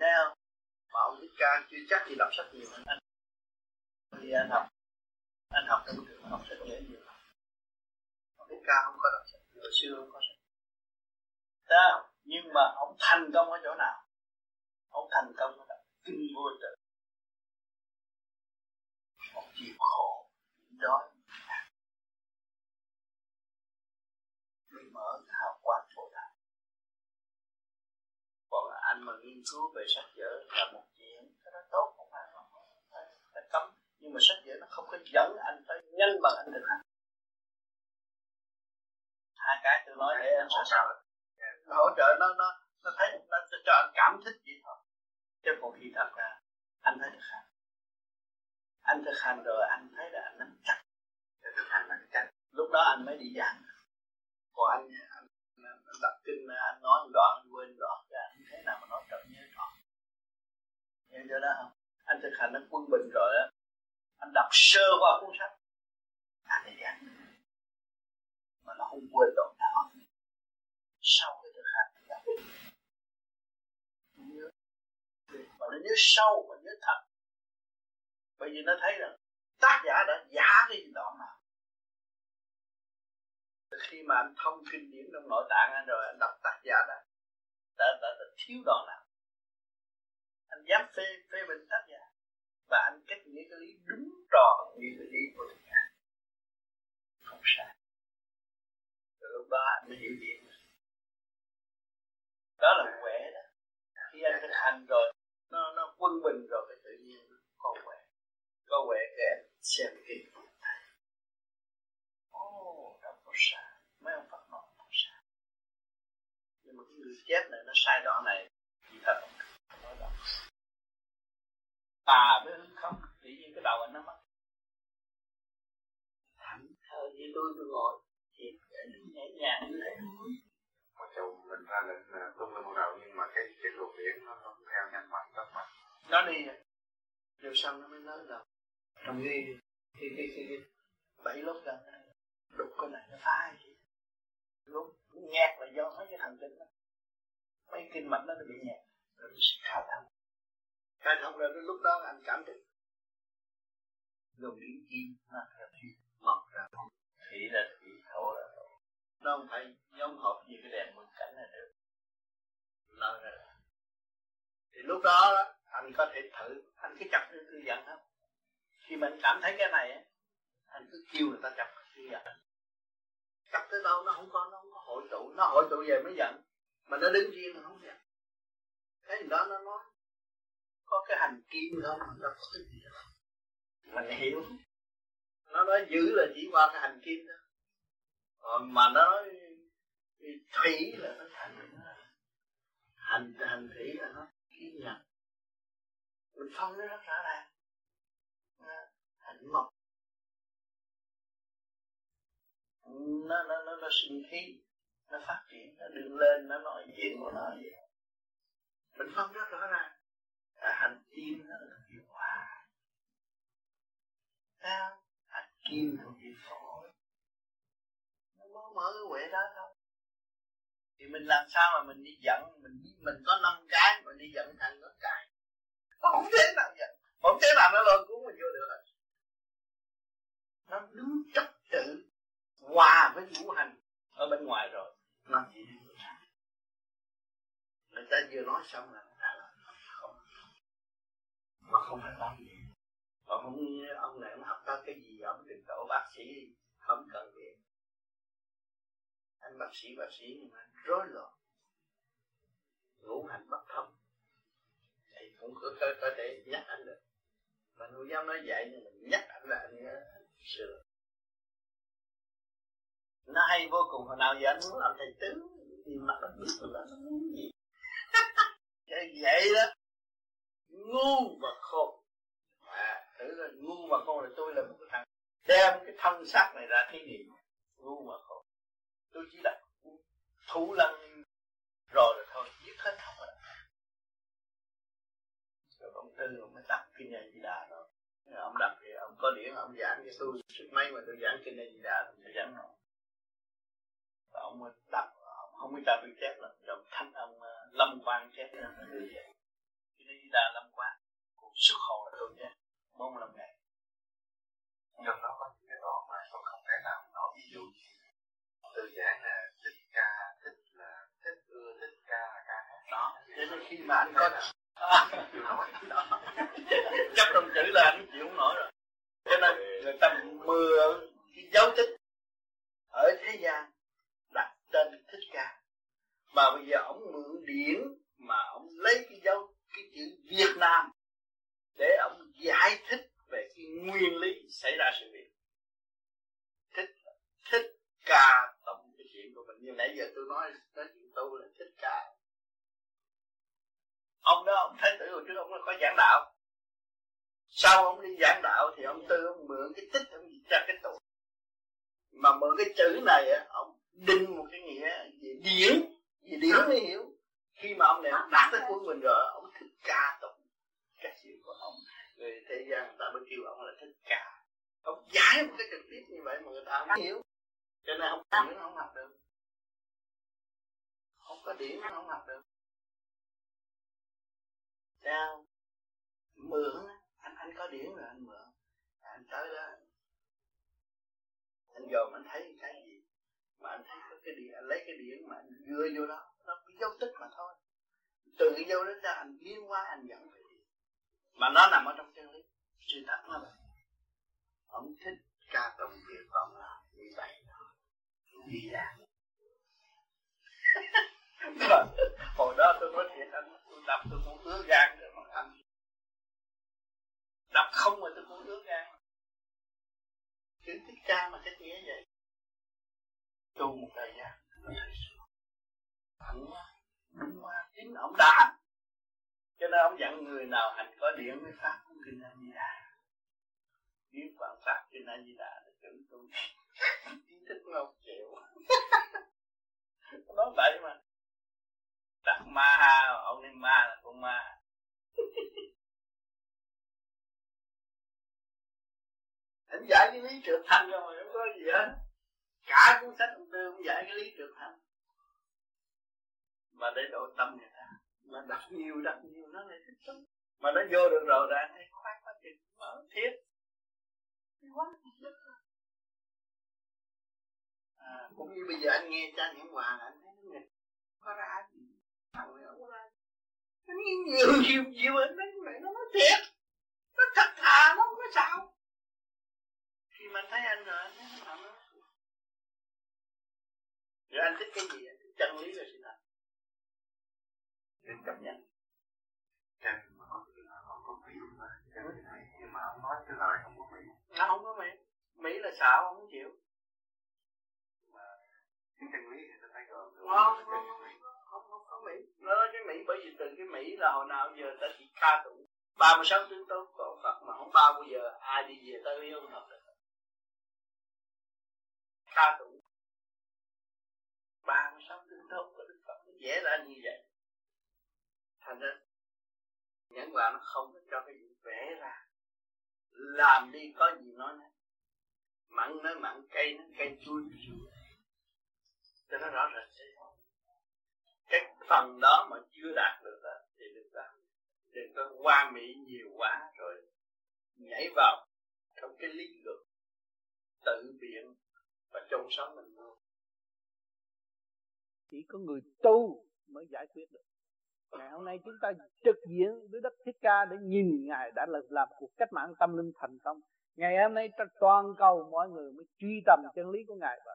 Thấy không? Mà ông Thích Ca chưa chắc gì đọc sách nhiều hơn anh Thì anh học Anh học trong trường học sách dễ nhiều. Ông Thích Ca không có đọc sách Hồi xưa không có sách. Đó, nhưng mà ông thành công ở chỗ nào? Ông thành công ở đọc kinh vô tự. Ông chịu khổ. Đói Mới mở hào quang phổ đại. còn anh mà nghiên cứu về sách vở là một chuyện cái đó tốt không phải không phải, cấm nhưng mà sách vở nó không có dẫn anh tới nhanh bằng anh được hành hai cái tôi nói để anh hỗ trợ hỗ trợ nó nó nó thấy nó, cho anh cảm thích vậy thôi chứ còn khi thật ra anh thấy được hành anh thực hành rồi anh thấy là anh nắm chắc. Thực hành là cái lúc đó anh mới đi giảng. Còn anh, anh, anh kinh anh nói một đoạn anh quên đoạn ra. Anh thế nào mà nói chậm nhớ trọn nhớ chưa đó không? Anh thực hành nó quân bình rồi á. Anh đọc sơ qua cuốn sách. Anh đi giảng. Mà nó không quên đoạn nào. Sau cái thực hành đọc nhớ. Mà nó nhớ sâu và nhớ thật bởi vì nó thấy rằng tác giả đã giả cái gì đoạn nào khi mà anh thông kinh điển trong nội tạng anh rồi anh đọc tác giả đã đã, đã, đã thiếu đoạn nào. Anh dám phê phê bình tác giả. Và anh kết nghĩa cái lý đúng tròn như cái lý của tác giả. Không sai. Từ lúc đó anh mới hiểu điểm đó là quẻ đó. Khi anh thực hành rồi nó nó quân bình rồi cái tự nhiên nó có quẻ có quẻ cái xem kinh ồ đâu có sai mấy ông Phật nói không sai nhưng mà cái người chép này nó sai đoạn này thì thật không nói đâu tà với hư không tự nhiên cái đầu anh nó mất thẳng thờ như tôi tôi ngồi thiệt đứng nhẹ nhàng như thế mặc dù mình ra lệnh tung lên một đầu nhưng mà cái cái luồng điển nó không theo nhanh mạnh tốc mạnh nó đi rồi sau nó mới lớn đâu trong cái cái cái cái, cái bảy lớp gần đục cái này nó phá gì lúc nhạt là do mấy cái thần kinh đó. Mấy kinh mạch nó bị nhạt rồi nó sẽ khai thông khai thông rồi lúc đó anh cảm thấy luồng điển kim nó là thủy mọc ra. Thủy là thủy thổ là thổ nó không phải nhóm hợp như cái đèn mực cảnh này được. Nó là thì lúc đó anh có thể thử anh cứ chặt thư thư giận không khi mình cảm thấy cái này anh cứ kêu người ta chặt thư giận chặt tới đâu nó không có, nó không có hội tụ, nó hội tụ về mới giận. Mà nó đứng riêng nó không giận. Cái gì đó nó nói, có cái hành kim không? Nó có cái gì đâu mình hiểu. Nó nói giữ là chỉ qua cái hành kim đó. Còn mà nó nói thủy là nó thành hành hành thủy là nó kim nhận. Mình phân nó rất rõ ràng hạnh mộc nó nó nó nó sinh khí nó phát triển nó đường lên nó nói chuyện của nó vậy. Mình phân rất rõ ràng. À, hành kim nó là hiệu quả sao hành kim thuộc về phổi nó mới mở cái quệ đó thôi thì mình làm sao mà mình đi giận? Mình mình có năm cái mình đi giận thằng có cái. Không thế nào giận. Không thế nào nó lôi cuốn mình vô được hết. Nó đứng trật tự hòa với ngũ hành ở bên ngoài rồi. Nó chỉ người ta vừa nói xong là người ta là không mà không phải làm gì. Mà không ông này nó học tới cái gì ông đừng độ bác sĩ không cần biết anh bác sĩ bác sĩ nhưng mà rối loạn. Ngũ hành bất thông. Thì cũng có, có, có thể nhắc anh được. Mà nuôi giáo nói vậy nhưng mình nhắc anh là anh ờ, sửa nó hay vô cùng hồi nào giờ anh muốn làm thầy tướng thì mặt anh biết rồi nó muốn gì cái vậy đó. Ngu và khôn. À thử là ngu và khôn là tôi là một cái thằng đem cái thân xác này ra thí nghiệm. Ngu và khôn. Tôi chỉ là thủ lăng rồi là thôi giết hết không rồi rồi ông tư ông mới đọc kinh này gì đà đó. Ông đọc thì ông có điểm ông giảng cho tôi. Sức mấy mà tôi giảng kinh này gì đà tôi giảng rồi ông mới đọc ông không biết ta tôi chép là rồi thanh ông ờ, lâm quang chép là đưa vậy. Này gì đà lâm quang. Cuộc xuất hồn là tôi chép bốn năm ngày trong đó có những cái đoạn mà tôi không thể nào nói. Ví dụ từ giảng là thích ca thích là thích ưa thích ca là ca hát. Đó. Cho nên khi mà anh có *laughs* chấp trong chữ là anh chịu không nổi rồi. Cho nên người ta mượn cái dấu tích ở thế gian tên thích ca. Mà bây giờ ông mượn điển mà ông lấy cái dấu, cái chữ Việt Nam để ông giải thích về cái nguyên lý xảy ra sự việc. Thích thích ca tổng cái chuyện của mình. Như nãy giờ tôi nói nói chuyện tu là thích ca. Ông đó, ông thấy tử hồi trước ông có giảng đạo. Sau ông đi giảng đạo thì ông tư ông mượn cái tích ông dịch ra cái tụ mà mượn cái chữ này á, ông đinh một cái nghĩa về điển. Về điển mới hiểu? Khi mà ông này ông đạt tới cuối mình rồi, ông thích ca tụng cái chuyện của ông người thế gian, người ta mới kêu ông là thích ca. Ông giải một cái trực tiếp như vậy mà người ta không hiểu. Cho nên không có điển, không học được. Không có điển, không học được. Sao? Mượn. Anh anh có điển rồi, anh mượn. Anh tới đó. Anh dòm anh thấy cái gì anh thấy có cái điện anh lấy cái điện mà anh đưa vô đó, nó bị dấu tích mà thôi. Từ cái dấu đó ra anh biến hóa, anh dẫn về điện mà nó nằm ở trong chân lý. Sự thật nó vậy ông thích ca tụng việc ông là như vậy đi ra hồi đó tôi nói thiệt, anh, tôi đọc tôi cũng ứa gan rồi mà anh. Đọc không mà tôi cũng ứa gan. Chữ thích ca mà cái nghĩa vậy tu một thời gian thẳng quá đúng quá chính ông đã hành. Cho nên ông dặn người nào hành có điện mới phát cũng kinh a di đà. Biết bạn phát kinh a di đà là chuẩn tu kiến thức ngọc chịu. Nói vậy mà. Đặt ma ha, ông nên ma là con ma. Anh giải cái lý trượt thanh rồi, không có gì hết cả cuốn sách ông tư cũng giải cái lý trượt thanh mà để độ tâm người ta mà đọc nhiều đọc nhiều nó lại thích lắm. Mà nó vô được rồi đã thấy khoát quá trình mở thiết quá à, cũng như bây giờ anh nghe cha những hòa là anh thấy nó nghịch có ra gì? Thằng này không ra nó nhiều nhiều nhiều anh nói vậy nó nói thiệt. Nó thật thà nó không có sao? Khi mà thấy anh rồi anh thấy nó nó rồi anh thích cái gì anh thích chân lý là sự thật nên chấp nhận. Chân mà có không có mỹ mà chân này nhưng mà ông nói cái lời không có mỹ. Nó không có mỹ. Mỹ là xạo không chịu. Mà cái chân lý thì tôi thấy rồi không không không không có mỹ. Nó nói cái mỹ bởi vì từ cái mỹ là hồi nào giờ ta chỉ ca tụng ba mươi sáu tướng tốt của Phật mà không bao giờ ai đi về tới với ông Phật được. Ca tụng ba mươi sáu tướng tốt của Đức Phật nó vẽ ra như vậy. Thành ra nhãn quả nó không có cho cái gì vẽ ra. Làm đi có gì nói nè mặn nói mặn cây nó cây chua chua cho nó rõ rệt cái phần đó mà chưa đạt được đó, thì được đạt đừng có qua mỹ nhiều quá rồi nhảy vào trong cái lý luận tự biện và chôn sống mình luôn chỉ có người tu mới giải quyết được. Ngày hôm nay chúng ta trực diện với đất thích ca để nhìn ngài đã làm, làm cuộc cách mạng tâm linh thành công. Ngày hôm nay toàn cầu mọi người mới truy tầm chân lý của ngài và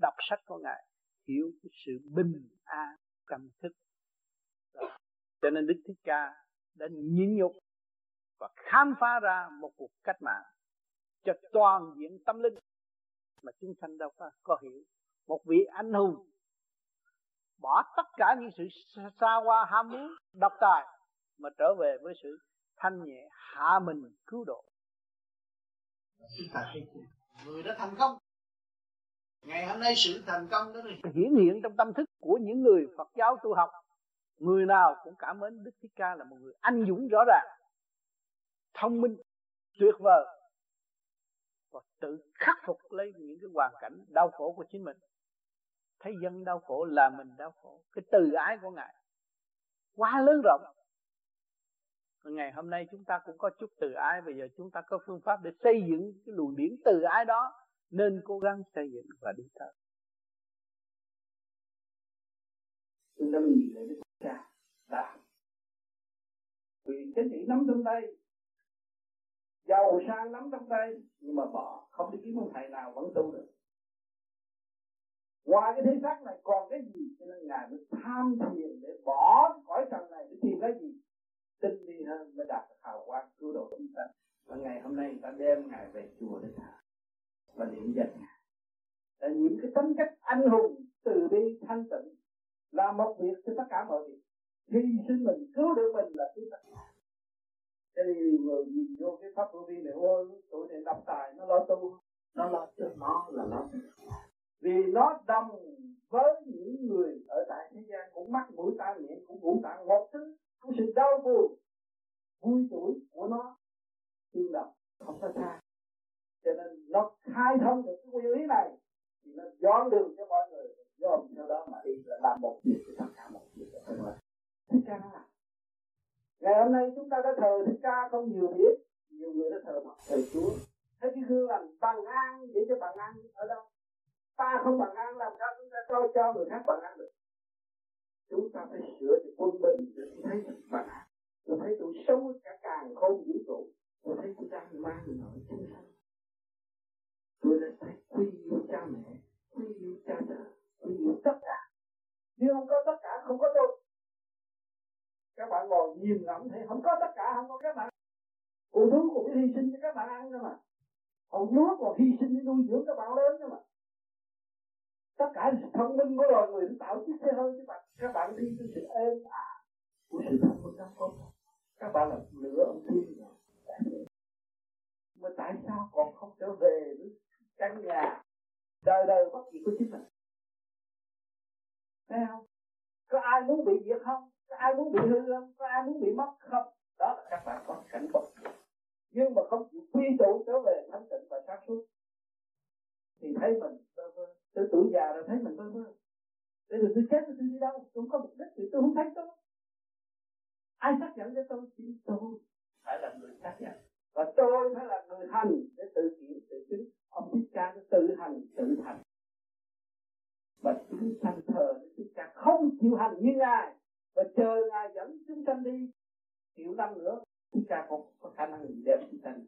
đọc sách của ngài hiểu cái sự bình an tâm thức. Đó. cho nên đức thích ca đã nhịn nhục và khám phá ra một cuộc cách mạng cho toàn diện tâm linh mà chúng sanh đâu có, có hiểu. Một vị anh hùng bỏ tất cả những sự xa hoa ham muốn độc tài mà trở về với sự thanh nhẹ hạ mình cứu độ. Người đã thành công. Ngày hôm nay sự thành công đó hiển hiện trong tâm thức của những người Phật giáo tu học người nào cũng cảm mến Đức Thích Ca là một người anh dũng rõ ràng thông minh tuyệt vời và tự khắc phục lấy những cái hoàn cảnh đau khổ của chính mình thấy dân đau khổ, là mình đau khổ. Cái từ ái của ngài quá lớn rộng. Ngày hôm nay chúng ta cũng có chút từ ái, bây giờ chúng ta có phương pháp để xây dựng cái luồng điển từ ái đó, nên cố gắng xây dựng và đi tới. Chúng ta nhìn lại đức cha đã vì cái chỉ nắm trong tay? Giàu sang nắm trong tay, nhưng mà bỏ không đi kiếm một thầy nào vẫn tu được ngoài cái thế xác này còn cái gì? Cho nên ngài mới tham thiền để bỏ khỏi trần này để tìm cái gì? Tinh vi hơn mới đạt được hào quang cứu độ chúng ta và ngày hôm nay ta đem ngài về chùa để thả và niệm danh ngài. Là những cái tính cách anh hùng, từ bi, thanh tịnh, là một việc cho tất cả mọi việc. Hy sinh mình, cứu được mình là cứu tất cả. Nên người nhìn vô cái pháp vô vi này, ôi, tuổi này độc tài, nó lo tu. Nó lo cho nó là lo vì nó đồng với những người ở tại thế gian cũng mắc mũi tai miệng, cũng ngủ tạng một thứ cũng sự đau buồn, vui tuổi của nó tương đồng không có xa cho nên nó khai thông được cái nguyên lý này, thì nó dọn đường cho mọi người dòm theo đó mà đi là làm một việc, thì tất cả một việc thích ca nó làm ngày hôm nay chúng ta đã thờ thích ca không nhiều biết, nhiều người đã thờ phật, thờ chúa. Thế cái gương làm bằng an, để cho bằng an ở đâu? Ta không bằng an làm sao chúng ta cho cho người khác bằng an được. Chúng ta phải sửa cho quân bình để thấy bằng ăn. Tôi thấy tôi sống cả càng không vũ trụ tôi thấy tôi đang mang nội chúng sanh tôi đã thấy quy yêu cha mẹ, quy yêu cha trời quy yêu tất cả. Nếu không có tất cả, không có tôi. Các bạn ngồi nhìn ngẫm thấy không có tất cả, không có các bạn. Con thú cũng hy sinh cho các bạn ăn cơ mà. Còn nước còn hy sinh để nuôi dưỡng các bạn lớn cơ mà tất cả sự thông minh của loài người tạo chiếc xe hơi cho bạn. Các bạn đi với sự êm ả của sự thông minh trong con. Các bạn là lửa ông thiên mà tại sao còn không trở về với căn nhà? Đời đời bất diệt của chính mình. Thấy không? Có ai muốn bị diệt không? Có ai muốn bị hư không? Có ai muốn bị mất không? Đó là các bạn có cảnh bất nhưng mà không chịu quy tụ trở về thanh tịnh và sáng suốt. Thì thấy mình vơ vơ tôi tuổi già rồi thấy mình bơ vơ. Để rồi tôi chết tôi đi đâu? Tôi không có mục đích thì tôi không thấy tôi. Ai xác nhận cho tôi? Chỉ tôi phải là người xác nhận. Và tôi phải là người hành để tự kiểm tự chứng. Ông thích ca nó tự hành, tự thành và chúng sanh thờ thích ca không chịu hành như ngài. Và chờ ngài dẫn chúng sanh đi triệu năm nữa Thích Ca không có khả năng gì đem chúng sanh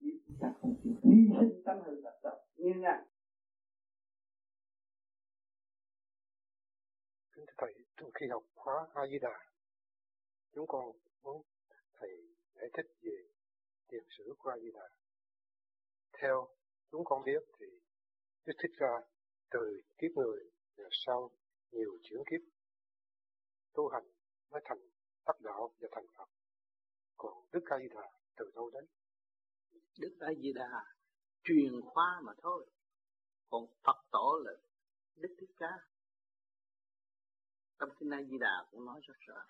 nhưng chúng ta không chịu. Hy sinh tâm hồn thật tập như ngài. Khi học khóa a di đà chúng con muốn thầy giải thích về tiền sử của a di đà theo chúng con biết thì Đức Thích Ca từ kiếp người và sau nhiều chuyển kiếp, tu hành mới thành đắc đạo và thành Phật. Còn Đức A Di Đà từ đâu đấy Đức A Di Đà truyền khoa mà thôi. Còn Phật tổ là Đức Thích Ca. Trong kinh A Di Đà cũng nói rất rõ.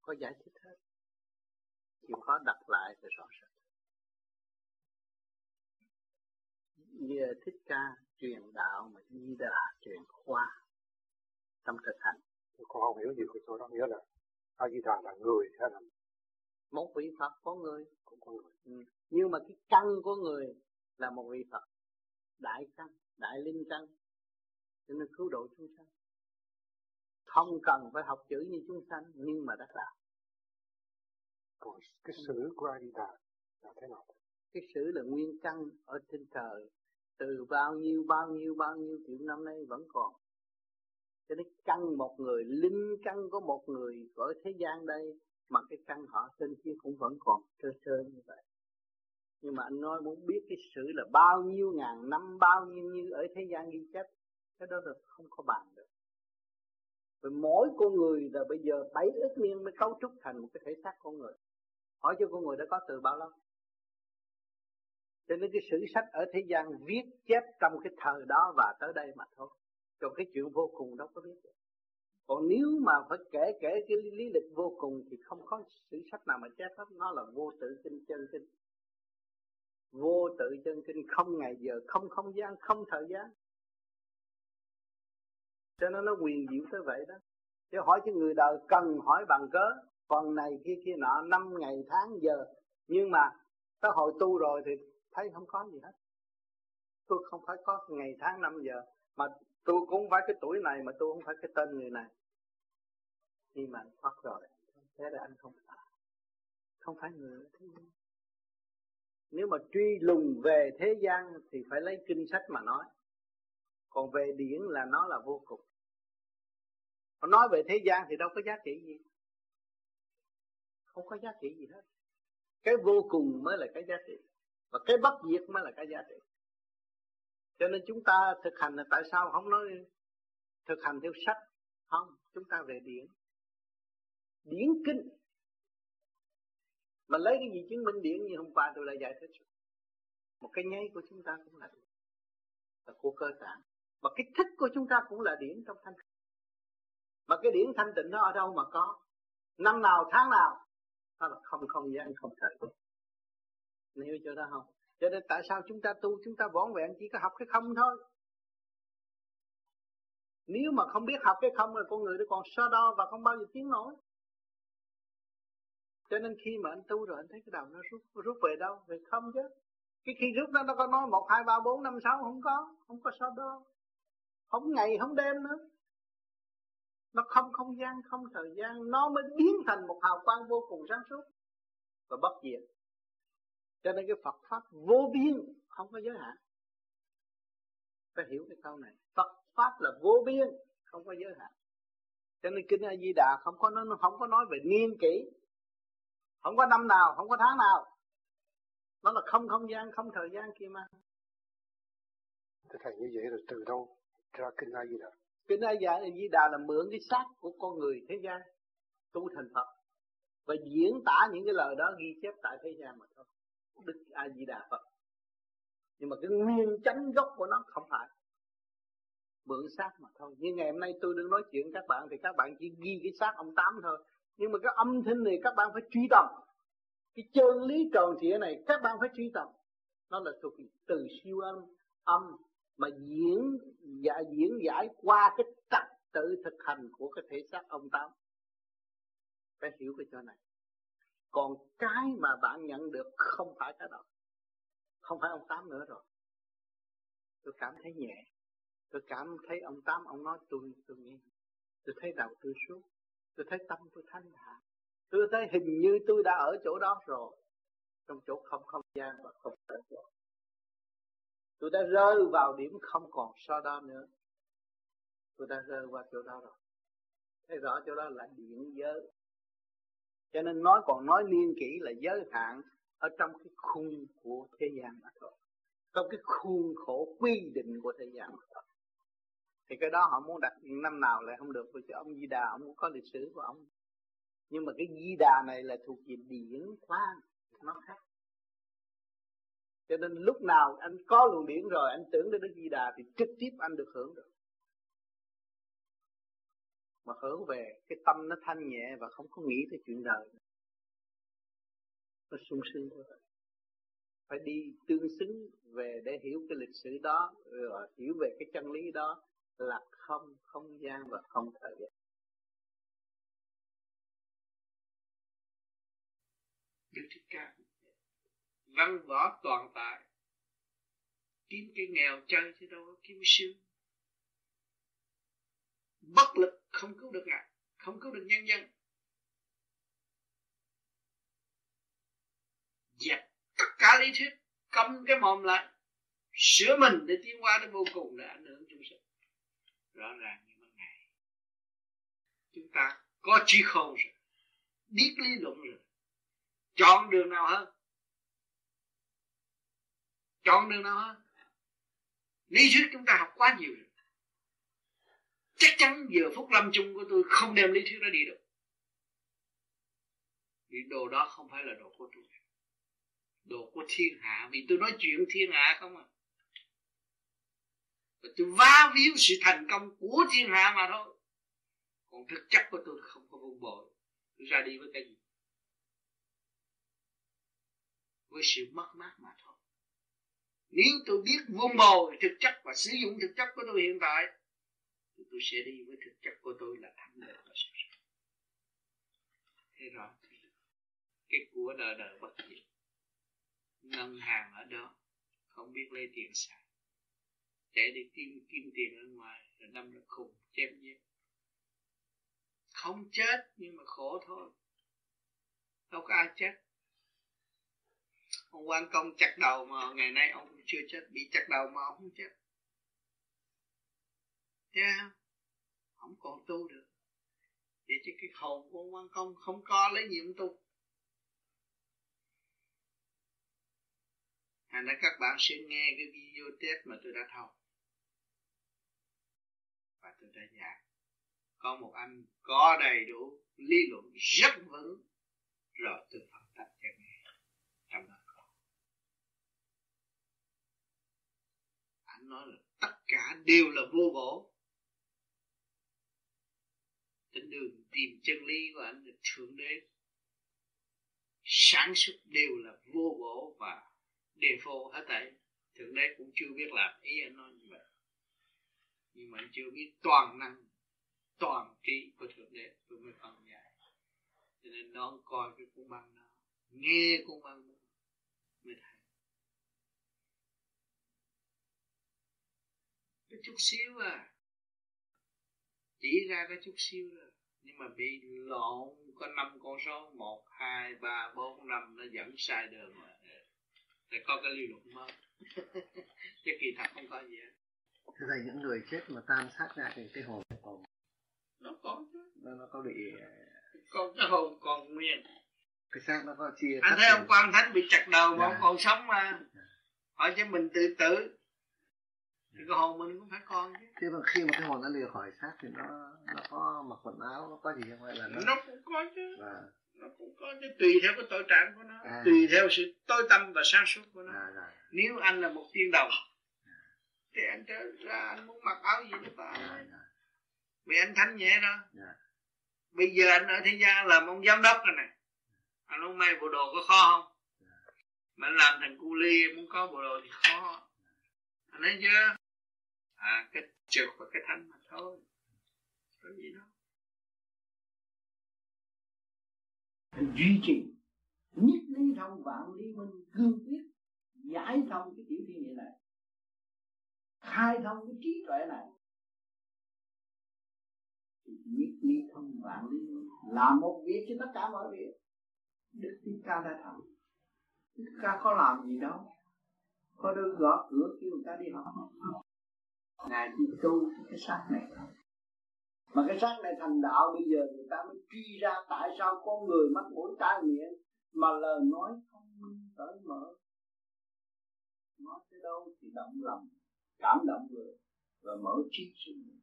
Có giải thích hết. Chịu khó đặt lại thì rõ ràng. Như Thích Ca truyền đạo mà Di Đà truyền khoa trong thực hành. Con không hiểu nhiều cái chỗ đó nghĩa là A Di Đà là người hay là một vị Phật có người cũng có người. Ừ. Nhưng mà cái căn của người là một vị Phật đại căn, đại linh căn cho nên cứu độ chúng sanh không cần phải học chữ như chúng sanh nhưng mà đã làm còn cái sử của A Di Đà là thế nào? Cái sử là nguyên căn ở trên trời. Từ bao nhiêu bao nhiêu bao nhiêu triệu năm nay vẫn còn. Cho nên căn một người linh căn có một người ở thế gian đây mà cái căn họ trên kia cũng vẫn còn trơ trơ như vậy. Nhưng mà anh nói muốn biết cái sự là bao nhiêu ngàn năm bao nhiêu như ở thế gian ghi chép cái đó là không có bàn được rồi mỗi con người là bây giờ bảy ức niên mới cấu trúc thành một cái thể xác con người. Hỏi cho con người đã có từ bao lâu? Cho nên cái sử sách ở thế gian viết chép trong cái thời đó và tới đây mà thôi. Còn cái chuyện vô cùng đâu có biết được. Còn nếu mà phải kể kể cái lý lịch vô cùng thì không có sử sách nào mà chép hết. Nó là vô tự kinh chân kinh. Vô tự chân kinh không ngày giờ, không không gian, không thời gian cho nên nó quyền diệu tới vậy đó. Chứ hỏi cho người đời cần hỏi bằng cớ phần này kia kia nọ, năm ngày, tháng, giờ. Nhưng mà tới hồi tu rồi thì thấy không có gì hết. Tôi không phải có ngày, tháng, năm, giờ. Mà tôi cũng không phải cái tuổi này, mà tôi không phải cái tên người này. Khi mà anh thoát rồi, thế là anh không phải. Không phải người thế gian. Nếu mà truy lùng về thế gian thì phải lấy kinh sách mà nói còn về điển là nó là vô cùng. Còn nói về thế gian thì đâu có giá trị gì. Không có giá trị gì hết. Cái vô cùng mới là cái giá trị. Và cái bất diệt mới là cái giá trị. Cho nên chúng ta thực hành là tại sao không nói thực hành theo sách? Không, chúng ta về điển. Điển kinh. Mà lấy cái gì chứng minh điển như hôm qua tôi lại giải thích. Một cái nháy của chúng ta cũng là là của cơ tạng mà cái thích của chúng ta cũng là điển trong thanh mà cái điển thanh tịnh nó ở đâu mà có? Năm nào, tháng nào? Nó là không không gian, không thời gian hiểu chưa đó không. Cho nên tại sao chúng ta tu, chúng ta võn vẹn chỉ có học cái không thôi? Nếu mà không biết học cái không là con người nó còn so đo và không bao giờ tiến nổi. Cho nên khi mà anh tu rồi anh thấy cái đầu nó rút rút về đâu? Về không chứ. Cái khi rút nó nó có nói một, hai, ba, bốn, năm, sáu không có không có so đo không ngày, không đêm nữa. Nó không không gian, không thời gian. Nó mới biến thành một hào quang vô cùng sáng suốt và bất diệt. Cho nên cái Phật pháp vô biên, không có giới hạn. Phải hiểu cái câu này. Phật pháp là vô biên, không có giới hạn. Cho nên kinh A Di Đà không có nó không có nói về niên kỷ. Không có năm nào, không có tháng nào. Nó là không không gian, không thời gian kia mà. Thế thầy, như vậy rồi từ đâu ra kinh A Di Đà. Kinh A Di Đà là mượn cái xác của con người thế gian, tu thành Phật, và diễn tả những cái lời đó ghi chép tại thế gian mà thôi. Đức A Di Đà Phật. Nhưng mà cái nguyên chánh gốc của nó không phải. Mượn xác mà thôi. Như ngày hôm nay tôi đang nói chuyện các bạn, thì các bạn chỉ ghi cái xác ông tám thôi. Nhưng mà cái âm thanh này các bạn phải truy tầm. Cái chân lý tròn trịa này các bạn phải truy tầm. Nó là thuộc từ siêu âm âm mà diễn dạ, diễn giải qua cái trật tự thực hành của cái thể xác ông tám. Phải hiểu cái chỗ này. Còn cái mà bạn nhận được không phải cái đó. Không phải ông tám nữa rồi. Tôi cảm thấy nhẹ. Tôi cảm thấy ông tám ông nói tôi tôi nghe. Tôi thấy đầu tôi suốt. Tôi thấy tâm tôi thanh thản. Tôi thấy hình như tôi đã ở chỗ đó rồi. Trong chỗ không không gian và không thời gian tôi đã rơi vào điểm không còn so đo nữa. Tôi đã rơi qua chỗ đó rồi. Thấy rõ chỗ đó là điện giới. Cho nên nói còn nói liên kỷ là giới hạn ở trong cái khung của thế gian mà thôi. Trong cái khuôn khổ quy định của thế gian mà thôi. Thì cái đó họ muốn đặt năm nào lại không được. Vì ông Di Đà, ông cũng có lịch sử của ông. Nhưng mà cái Di Đà này là thuộc về điển quang nó khác cho nên lúc nào anh có luồng điển rồi, anh tưởng đến Đức Di Đà thì trực tiếp anh được hưởng được mà hưởng về cái tâm nó thanh nhẹ và không có nghĩ tới chuyện đời. Nó sung sướng quá. Phải đi tương xứng về để hiểu cái lịch sử đó, rồi hiểu về cái chân lý đó là không không gian và không thời gian Đức Thích Ca văn võ toàn tại. Kiếm cái nghèo chơi chứ đâu có kiếm siêu bất lực không cứu được ngài, không cứu được nhân dân. Dẹp tất cả lý thuyết câm cái mồm lại, sửa mình để tiến qua đến vô cùng để ảnh hưởng chúng sinh rõ ràng như ban ngày chúng ta có trí khôn rồi, biết lý luận rồi, chọn đường nào hơn chọn đường nào hơn lý thuyết chúng ta học quá nhiều rồi. Chắc chắn giờ phút lâm chung của tôi không đem lý thuyết đó đi được. Vì đồ đó không phải là đồ của tôi. Đồ của thiên hạ. Vì tôi nói chuyện thiên hạ không à. Và tôi va víu sự thành công của thiên hạ mà thôi. Còn thực chất của tôi không có vun bồi. Tôi ra đi với cái gì? Với sự mất mát mà thôi nếu tôi biết vun bồi thực chất và sử dụng thực chất của tôi hiện tại, thì tôi sẽ đi với thực chất của tôi là thắng lợi và sự sống. Thế rồi, cái của đời đời bất diệt. Ngân hàng ở đó, không biết lấy tiền xài. Chạy đi kiếm kiếm tiền ở ngoài, rồi năm là khùng, chém giết. Không chết nhưng mà khổ thôi. Đâu có ai chết ông quan công chặt đầu mà ngày nay ông cũng chưa chết, bị chặt đầu mà ông không chết. Thấy không? Không còn tu được. Vậy chứ cái hồn của ông quan công không có lấy nhiệm tu. Thành ra các bạn sẽ nghe cái video test mà tôi đã thâu. Và tôi đã giảng. Có một anh có đầy đủ lý luận rất vững. Rồi tôi phân tích cho nghe trong đó có anh nói là tất cả đều là vô bổ. Trên đường tìm chân lý của anh là thượng đế. Sản xuất đều là vô bổ và đề phô hết thảy. Thượng đế cũng chưa biết làm, ý anh nói như vậy. Nhưng mà anh chưa biết toàn năng, toàn trí của thượng đế tôi mới phân giải cho nên nó coi cái cuốn băng đó, nghe cuốn băng đó, mới thấy cái chút xíu à. Chỉ ra cái chút xíu rồi nhưng mà bị lộn có năm con số. Một hai ba bốn năm nó dẫn sai đường mà. Để có cái lý luận mới. *laughs* Chứ kỳ thật không có gì hết. Thưa thầy những người chết mà tan xác ra thì cái hồn còn nó có chứ. Nó, nó có bị còn cái hồn còn nguyên. cái xác nó có chia anh thấy ông quan thánh bị chặt đầu mà ông còn sống mà. Hỏi cho mình tự tử thì cái hồn mình cũng phải còn chứ. Thế mà khi mà cái hồn nó lìa khỏi xác thì nó nó có mặc quần áo nó có gì không hay là nó nó cũng có chứ. À, nó cũng có chứ. Tùy theo cái tội trạng của nó À. tùy theo sự tối tâm và sáng suốt của nó. À, rồi. nếu anh là một tiên đồng thì anh trở ra anh muốn mặc áo gì nó có ấy. vì anh thánh nhẹ đó. Dạ. bây giờ anh ở thế gian làm ông giám đốc rồi này anh không may bộ đồ có khó không? Mà anh làm thành cu ly muốn có bộ đồ thì khó. Anh thấy chưa à cái trượt và cái thanh mà thôi. Có gì đâu. Duy trì, nhất lý thông vạn lý minh, cương quyết giải thông cái tiểu thiên địa này, khai thông cái trí tuệ này. Nhất lý thông vạn lý minh là một việc cho tất cả mọi việc. Đức thích ca đã thành đức ca có làm gì đâu. Có đơn gõ cửa kêu người ta đi học ngài đi tu cái xác này thôi mà cái xác này thành đạo, bây giờ người ta mới truy ra tại sao con người mắc mũi tai miệng mà lời nói không minh tới mở. Nói tới đâu thì động lòng, cảm động người và mở trí suy nghĩ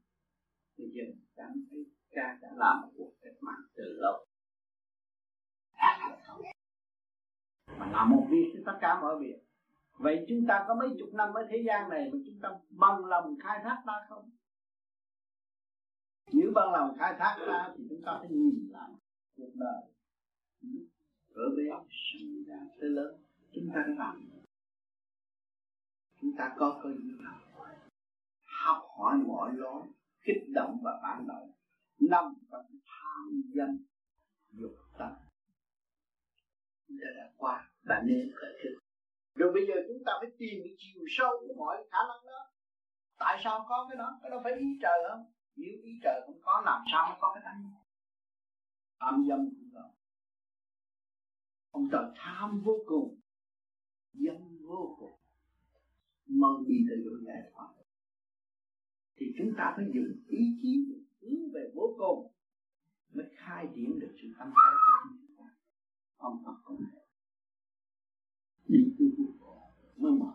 bây giờ cảm thấy cha đã làm một cuộc cách mạng từ lâu. Mà làm một việc thì tất cả mọi việc vậy chúng ta có mấy chục năm ở thế gian này mà chúng ta bằng lòng khai thác ra không? Nếu bằng lòng khai thác ra thì chúng ta phải nhìn lại cuộc đời. Ở bé sinh ra tới lớn, chúng ta đã làm. Chúng ta có cơ duyên học hỏi. Học hỏi mọi lối, kích động và phản động. Nằm trong tham dâm dục tâm. Chúng ta đã qua và nên khởi thức rồi bây giờ chúng ta phải tìm cái chiều sâu của mọi khả năng đó. Tại sao có cái đó? Cái đó phải ý trời không nếu ý trời không có, làm sao nó có cái tánh tham dâm cũng có ông trời tham vô cùng, dâm vô cùng. Mong đi tới đường giải thoát thì chúng ta phải dùng ý chí, hướng về vô cùng, mới khai triển được sự tâm thái của chúng ta. Ông Phật cũng vậy đi từ vô cùng mới mở.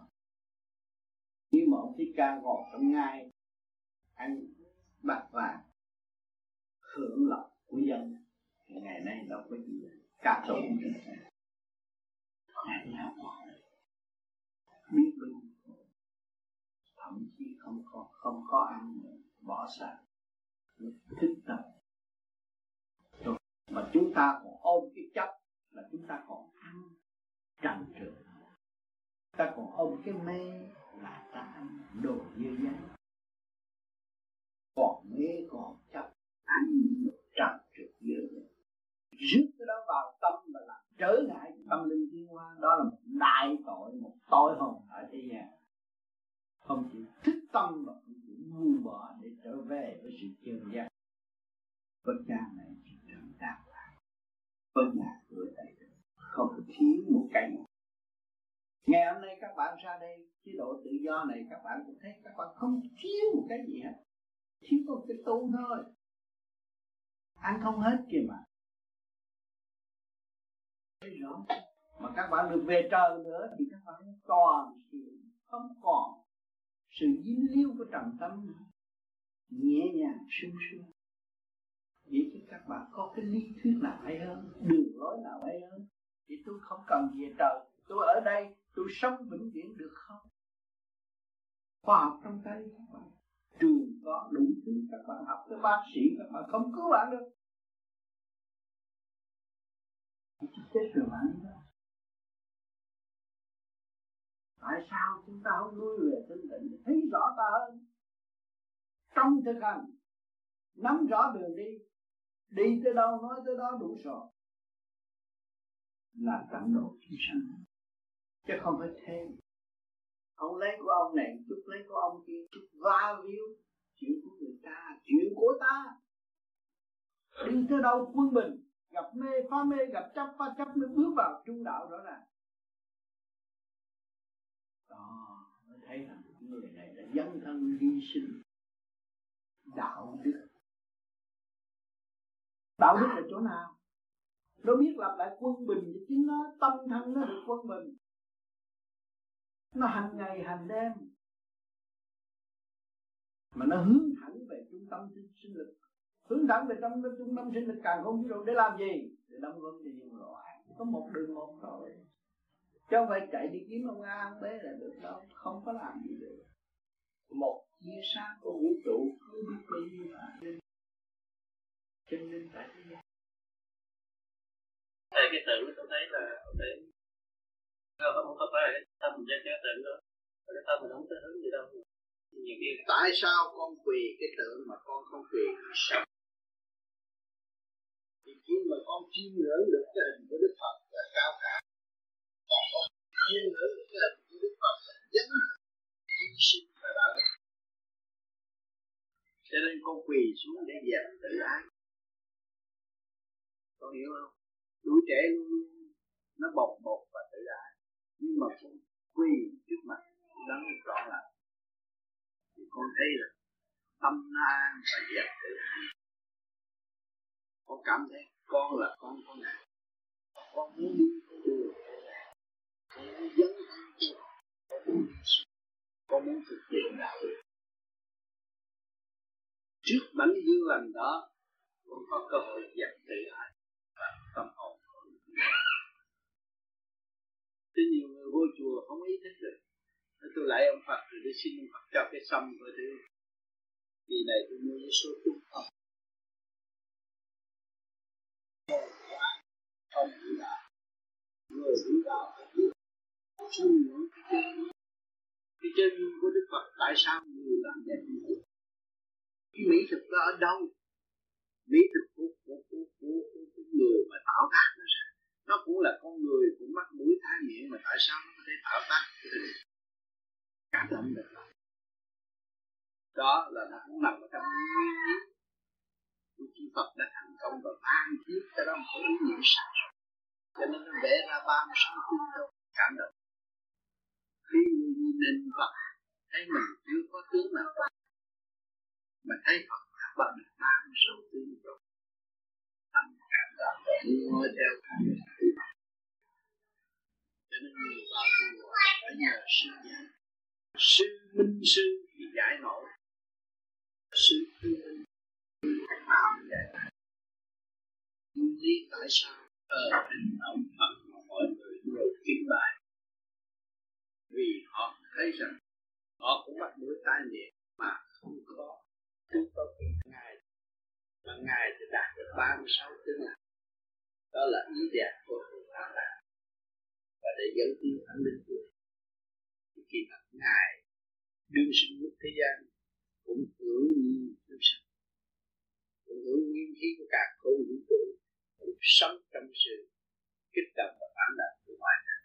Nếu mà ông thích ca gõ trong ngai ăn bạc vàng, hưởng lợi của dân, thì ngày nay đâu có gì ca tụng ngày nào biết bao thậm chí không có không có ăn nữa bỏ sang thức tập. Mà chúng ta còn ôm cái chấp là chúng ta còn ăn. Trần trừ ta còn ôm cái mê là ta ăn đồ như giấy còn mê còn chấp ăn trần trừ dưới, rước cái đó vào tâm và làm trở ngại tâm linh thiên hoa đó là một đại tội một tội hồn ở thế gian. Không chịu thức tâm và không chịu buông bỏ để trở về với sự chân giác. Có cha này chỉ trưởng đàng hoàng có nhà cửa đầy đủ không thiếu một cái ngày hôm nay các bạn ra đây, chế độ tự do này các bạn cũng thấy các bạn không thiếu một cái gì hết. Thiếu một cái tu thôi. Ăn không hết kìa mà. Thấy rõ mà các bạn được về trời nữa thì các bạn toàn sự, không còn sự dính líu của trầm tâm nữa nhẹ nhàng, sung sướng. Vậy chứ các bạn có cái lý thuyết nào hay hơn, đường lối nào hay hơn? Thì tôi không cần về trời. Tôi ở đây tôi sống vĩnh viễn được không? Khoa học trong tay các bạn. Đủ thứ các bạn học tới bác sĩ, các bạn không cứu bạn được. Chết rồi bạn đó tại sao chúng ta không nuôi về tinh tịnh thấy rõ ta hơn? Trong thực hành, nắm rõ đường đi. Đi tới đâu, nói tới đó đủ rồi. Là tận độ chúng sanh chứ không phải thêm. Ông lấy của ông này, chút lấy của ông kia, chút va víu chuyện của người ta, chuyện của ta. Đi tới đâu quân bình, gặp mê, phá mê, gặp chấp, phá chấp, mới bước vào trung đạo đó là. Đó, mới thấy rằng người này đã dấn thân hy sinh. Đạo đức. Đạo đức là chỗ nào? Nó biết lập lại quân bình thì chính nó tâm thân nó được quân bình nó hành ngày hành đêm. Mà nó hướng thẳng về trung tâm sinh, sinh lực. Hướng thẳng về trong trung tâm sinh lực càng không vũ trụ để làm gì? Để đóng góp cho nhân loại có một đường một thôi. Chứ không phải chạy đi kiếm ông A ông B là được đâu. Không có làm gì được. Một chia sáng của vũ trụ cứ biết bao nhiêu là cho nên tại thế gian. Thầy cái tự tôi thấy là để không có phải tâm mình cho cái tượng đó. Cái tâm mình không có hướng gì đâu. Nhiều khi tại sao con quỳ cái tượng mà con không quỳ? Sao thì khi mà con chiêm ngưỡng được cái hình của Đức Phật là cao cả. Còn con chiêm ngưỡng được cái hình của Đức Phật là dấn hy sinh và đạo đức. Cho nên con quỳ xuống để dẹp tự ái. Con hiểu không? Tuổi trẻ luôn luôn nó bồng bột và tự ái. Nhưng mà con quỳ trước mặt, đấng rõ là thì con thấy là tâm an và giác tự ái con cảm thấy con là con của ngài. Con muốn đi con đường con muốn dấn thân cho con muốn con muốn thực hiện đạo đức trước bánh dương lành đó, con có cơ hội dẹp tự ái và tâm hồn. Thế nhiều người vô chùa không ý thức được. Tôi lại ông Phật rồi tôi xin ông Phật cho cái sâm của tôi. Kỳ này tôi mua với số trung tâm Không hiểu đạo Người hiểu đạo phải biết Suy ngưỡng cái chân Cái chân của Đức Phật tại sao người làm đẹp như vậy Cái mỹ thực đó ở đâu? Mỹ thực của, của, của, của, của, của người mà tạo tác nó ra nó cũng là con người cũng mắc mũi tai miệng mà tại sao nó có thể tạo tác cảm động được đó là nó cũng nằm ở trong nguyên lý của chư Phật đã thành công và ban chiếu cho đó một ý nghĩa sáng cho nên nó vẽ ra ba mươi sáu tướng đâu cảm động. Khi người nhìn nên Phật, thấy mình chưa có tướng nào mà thấy Phật đã bằng ba mươi sáu tướng rồi, tâm cảm động ngồi theo cho nên người vào chùa phải nhờ sư dạy sư minh sư thì giải nổi sư tư minh thầy nào giải nguyên lý tại sao ở trên ông Phật mà mọi người đều kính bài vì họ thấy rằng họ cũng mắc mũi tai miệng mà không có chúng có quyền ngài mà ngài thì đạt được ba mươi sáu tướng là đó là ý đẹp của Thượng Tạng Đà và để dẫn tiến ấn linh của thì khi mà ngài đương sinh nhất thế gian, cũng hưởng nhiên chúng sanh. Cũng hưởng nguyên khí của cả không vũ trụ cũng sống trong sự kích động và phản động của ngoại cảnh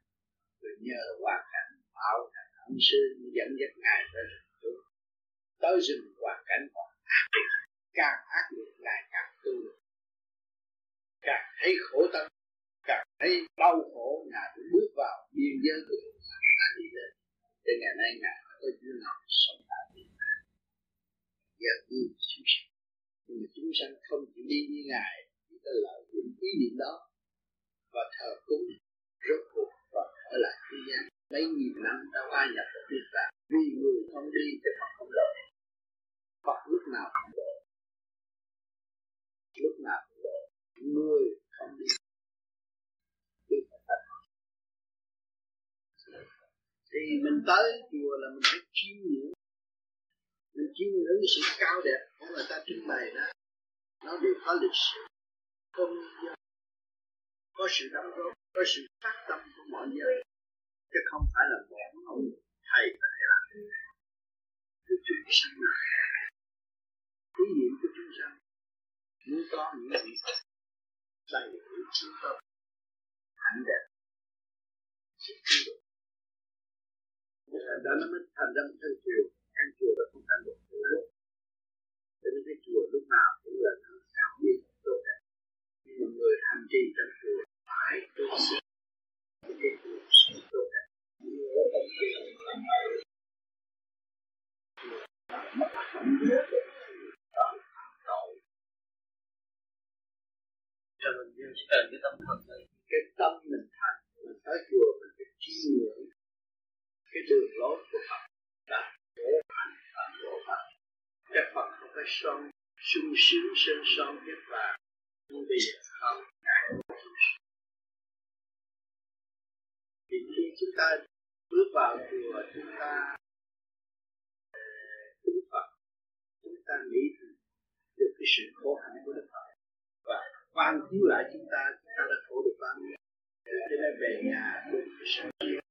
rồi nhờ hoàn cảnh bảo thành ân sư dẫn dắt ngài tới rừng tu tới rừng hoàn cảnh hoàn ác liệt càng ác liệt ngài càng tu được. Càng thấy khổ tâm cảm thấy đau khổ, ngài cũng bước vào biên giới của ngài đi lên thế ngày nay ngài có duyên nào sống tại việt nam giờ đi chúng sanh. Nhưng mà chúng sanh không chịu đi như ngài, chỉ có lợi dụng ý niệm đó và thờ cúng, rốt cuộc và ở lại thế gian. Mấy nghìn năm đã qua nhập vào thiên tạng vì người không đi thì Phật không độ Phật lúc nào cũng độ lúc nào cũng độ người không đi thì mình tới chùa là mình phải chiêm ngưỡng. Mình chiêm ngưỡng cái sự cao đẹp của người ta trưng bày đó. Nó đều có lịch sử có nguyên có sự đóng góp, có sự phát tâm của mọi người. Chứ không phải là một ông thầy phải thầy làm cái chúng sanh là ý niệm của chúng sanh muốn có những gì đầy đủ chúng tâm hạnh đẹp, sự tiến bộ đó nó mới thành ra một căn chùa căn chùa đó không thành cái lớn cho nên cái chùa lúc nào cũng là nó sao biết tốt đẹp. Nhưng người hành trì trong chùa phải tu sĩ cái chùa sẽ tốt đẹp. Ở trong cho mình chỉ cần cái tâm thật cái tâm mình thành mình tới chùa mình phải chiêm ngưỡng cái đường lối của Phật đã đổ hành và đổ Phật cái Phật không phải son sung sướng sơn son nhất vàng nhưng bây giờ không ngại thì khi chúng ta bước vào chùa, chúng ta ờ, tu Phật, chúng ta nghĩ được cái sự khổ hạnh của Đức Phật. Và quan chiếu lại chúng ta chúng ta đã khổ được bao nhiêu. Cho nên về nhà cùng cái sự chịu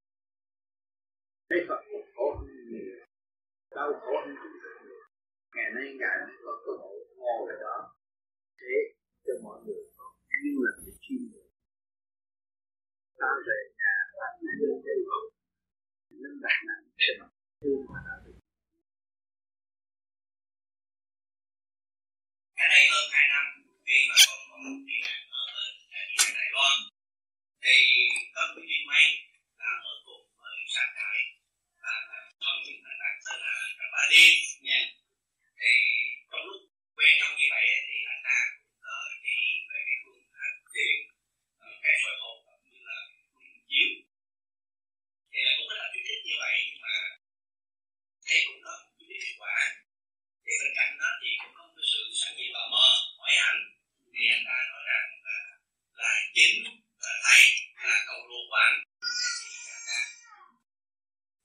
thấy Phật một khổ hơn nhiều. Đau khổ hơn chúng ta nhiều. Ngày nay ngài mới có cơ hội ngồi ở đó để cho mọi người có duyên lành để chiêm ngưỡng. Ta về nhà ta đầy đủ nên đặt nặng để mặt thương mà đã được. Cái này hơn hai năm khi mà con còn đi làm ở bên đại diện Đài Loan. Thì có cái duyên may là ở cùng với thái và thân mình là đang tên là Trần Bá đi nha thì trong lúc quen nhau như vậy thì anh ta cũng có chỉ về cái phương pháp thiền cái soi hồn cũng như là phương chiếu thì là cũng rất là kích thích như vậy nhưng mà thấy cũng có một cái hiệu quả thì bên cạnh đó thì cũng có một sự sẵn nhiên tò mò hỏi anh thì anh ta nói rằng là là chính là thầy là cầu ruột của anh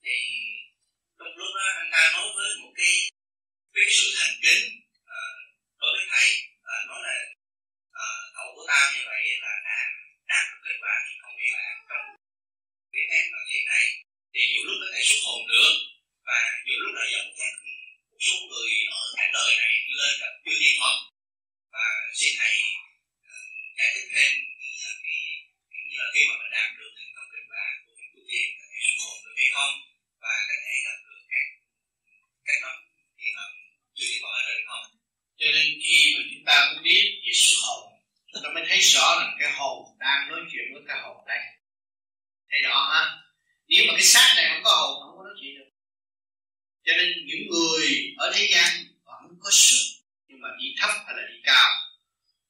thì trong lúc đó anh ta nói với một cái cái sự thành kính à, đối với thầy. À, nói là à, cậu của tao như vậy là đã đạt được kết quả thì không nghĩ là trong cái em mà hiện nay. Thì nhiều lúc có thể xuất hồn được và nhiều lúc là dẫn các một số người ở cảnh đời này lên gặp chư thiên phật. Và xin thầy à, giải thích thêm như là cái, cái như là khi mà mình đạt được thành công kết quả của cái tu thiền hay không, và có thể gặp được các cái nó thì mà chư thiên phật ở đây không? Cho nên khi mà chúng ta muốn biết về sự hồn chúng ta mới thấy rõ là cái hồn đang nói chuyện với cái hồn đây. Thấy rõ ha? Nếu mà cái xác này không có hồn không có nói chuyện được. Cho nên những người ở thế gian vẫn có sức, nhưng mà đi thấp hay là đi cao.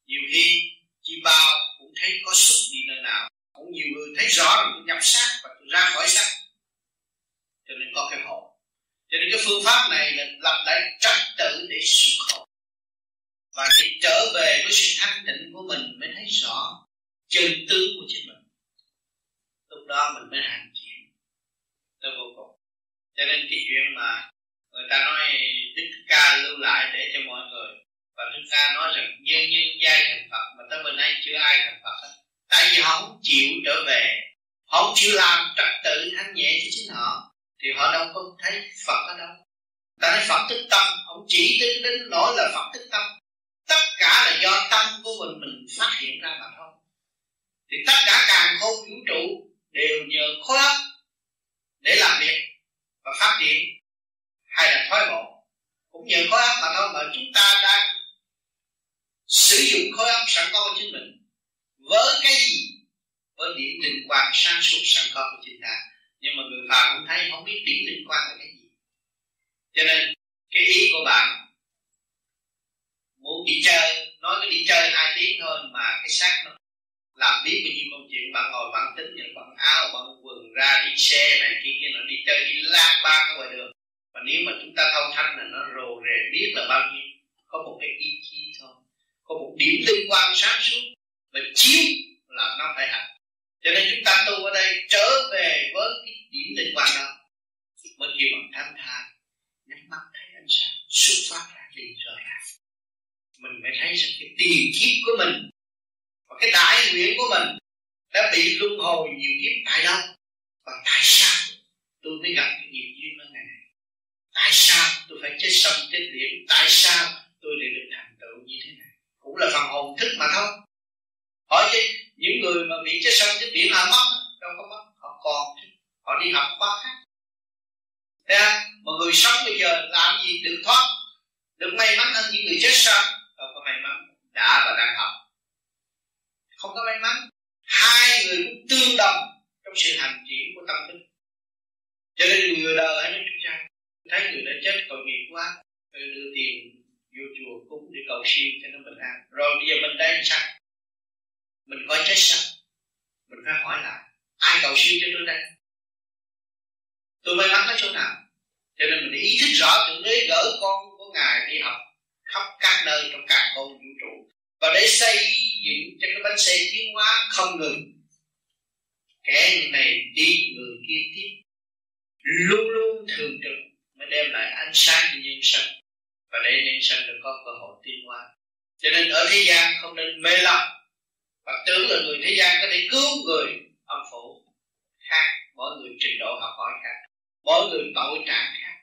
Nhiều khi chi bao cũng thấy có sức đi nơi nào. Cũng nhiều người thấy rõ là tôi nhập xác và tôi ra khỏi xác cho nên có cái hồn. Cho nên cái phương pháp này là lập lại trật tự để xuất hồn. Và để trở về với sự thanh tịnh của mình mới thấy rõ chân tướng của chính mình. Lúc đó mình mới hành chuyển tới vô cùng. Cho nên cái chuyện mà người ta nói đức ca lưu lại để cho mọi người, và đức ca nói rằng nhân nhân giai thành phật, mà tới bên nay chưa ai thành phật hết. Tại vì họ không chịu trở về, họ không chịu làm trật tự thanh nhẹ cho chính họ thì họ đâu có thấy phật ở đâu. Ta nói phật thức tâm ông chỉ đến đến nỗi là phật thức tâm. Tất cả là do tâm của mình mình phát hiện ra mà thôi. Thì tất cả càng khôn vũ trụ đều nhờ khối óc để làm việc và phát triển. Hay là thoái bộ cũng nhờ khối óc mà thôi, mà chúng ta đang sử dụng khối óc sẵn có của chính mình với cái gì? Với điểm định quan sáng suốt sẵn có của chúng ta nhưng mà người phàm cũng thấy không biết điểm liên quan là cái gì. Cho nên, cái ý của bạn, muốn đi chơi, nói cái đi chơi hai tiếng thôi mà cái xác nó làm biết bao nhiêu công chuyện. Bạn ngồi, bạn tính những bạn áo, bạn quần ra đi xe này kia kia, nó đi chơi đi lang bang ngoài đường. Và nếu mà chúng ta thâu thanh là nó rồ rề biết là bao nhiêu, có một cái ý chí thôi. Có một điểm liên quan sáng suốt, và chiếu là nó phải hành cho nên chúng ta tu ở đây trở về với cái điểm định quan đó. Mới kêu bằng thanh thản nhắm mắt thấy ánh sáng, xuất phát ra đi rõ ràng. Mình mới thấy rằng cái tiền kiếp của mình và cái đại nguyện của mình đã bị luân hồi nhiều kiếp tại đâu? Và tại sao tôi mới gặp cái nghiệp duyên đó ngày này tại sao tôi phải chết sông chết biển tại sao tôi lại được thành tựu như thế này? Cũng là phần hồn thức mà thôi. Hỏi chứ những người mà bị chết sông chết biển là mất, đâu có mất, họ còn, họ đi học khóa khác. Thấy không? Mà người sống bây giờ làm gì được thoát? Được may mắn hơn những người chết sao Đâu có may mắn, Đã và đang học. Không có may mắn. Hai người cũng tương đồng Trong sự hành triển của tâm thức. Cho nên người đời hãy nói chú ta Thấy người đã chết tội nghiệp quá Tôi đưa tiền vô chùa cúng để cầu siêu cho nó bình an. Rồi bây giờ mình đây sao? Mình coi chết sao? Mình phải hỏi lại. Ai cầu siêu cho tôi đây? Tôi may mắn ở chỗ nào? Cho nên mình ý thức rõ thượng đế gỡ con của ngài đi học khắp các nơi trong cả con vũ trụ. Và để xây dựng cho cái bánh xe tiến hóa không ngừng. Kẻ này đi, người kia tiếp. Luôn luôn thường trực mới đem lại ánh sáng cho nhân sinh. Và để nhân sinh được có cơ hội tiến hóa. Cho nên ở thế gian không nên mê lòng và tưởng là người thế gian có thể cứu người âm phủ khác mỗi người trình độ học hỏi khác mỗi người tội trạng khác.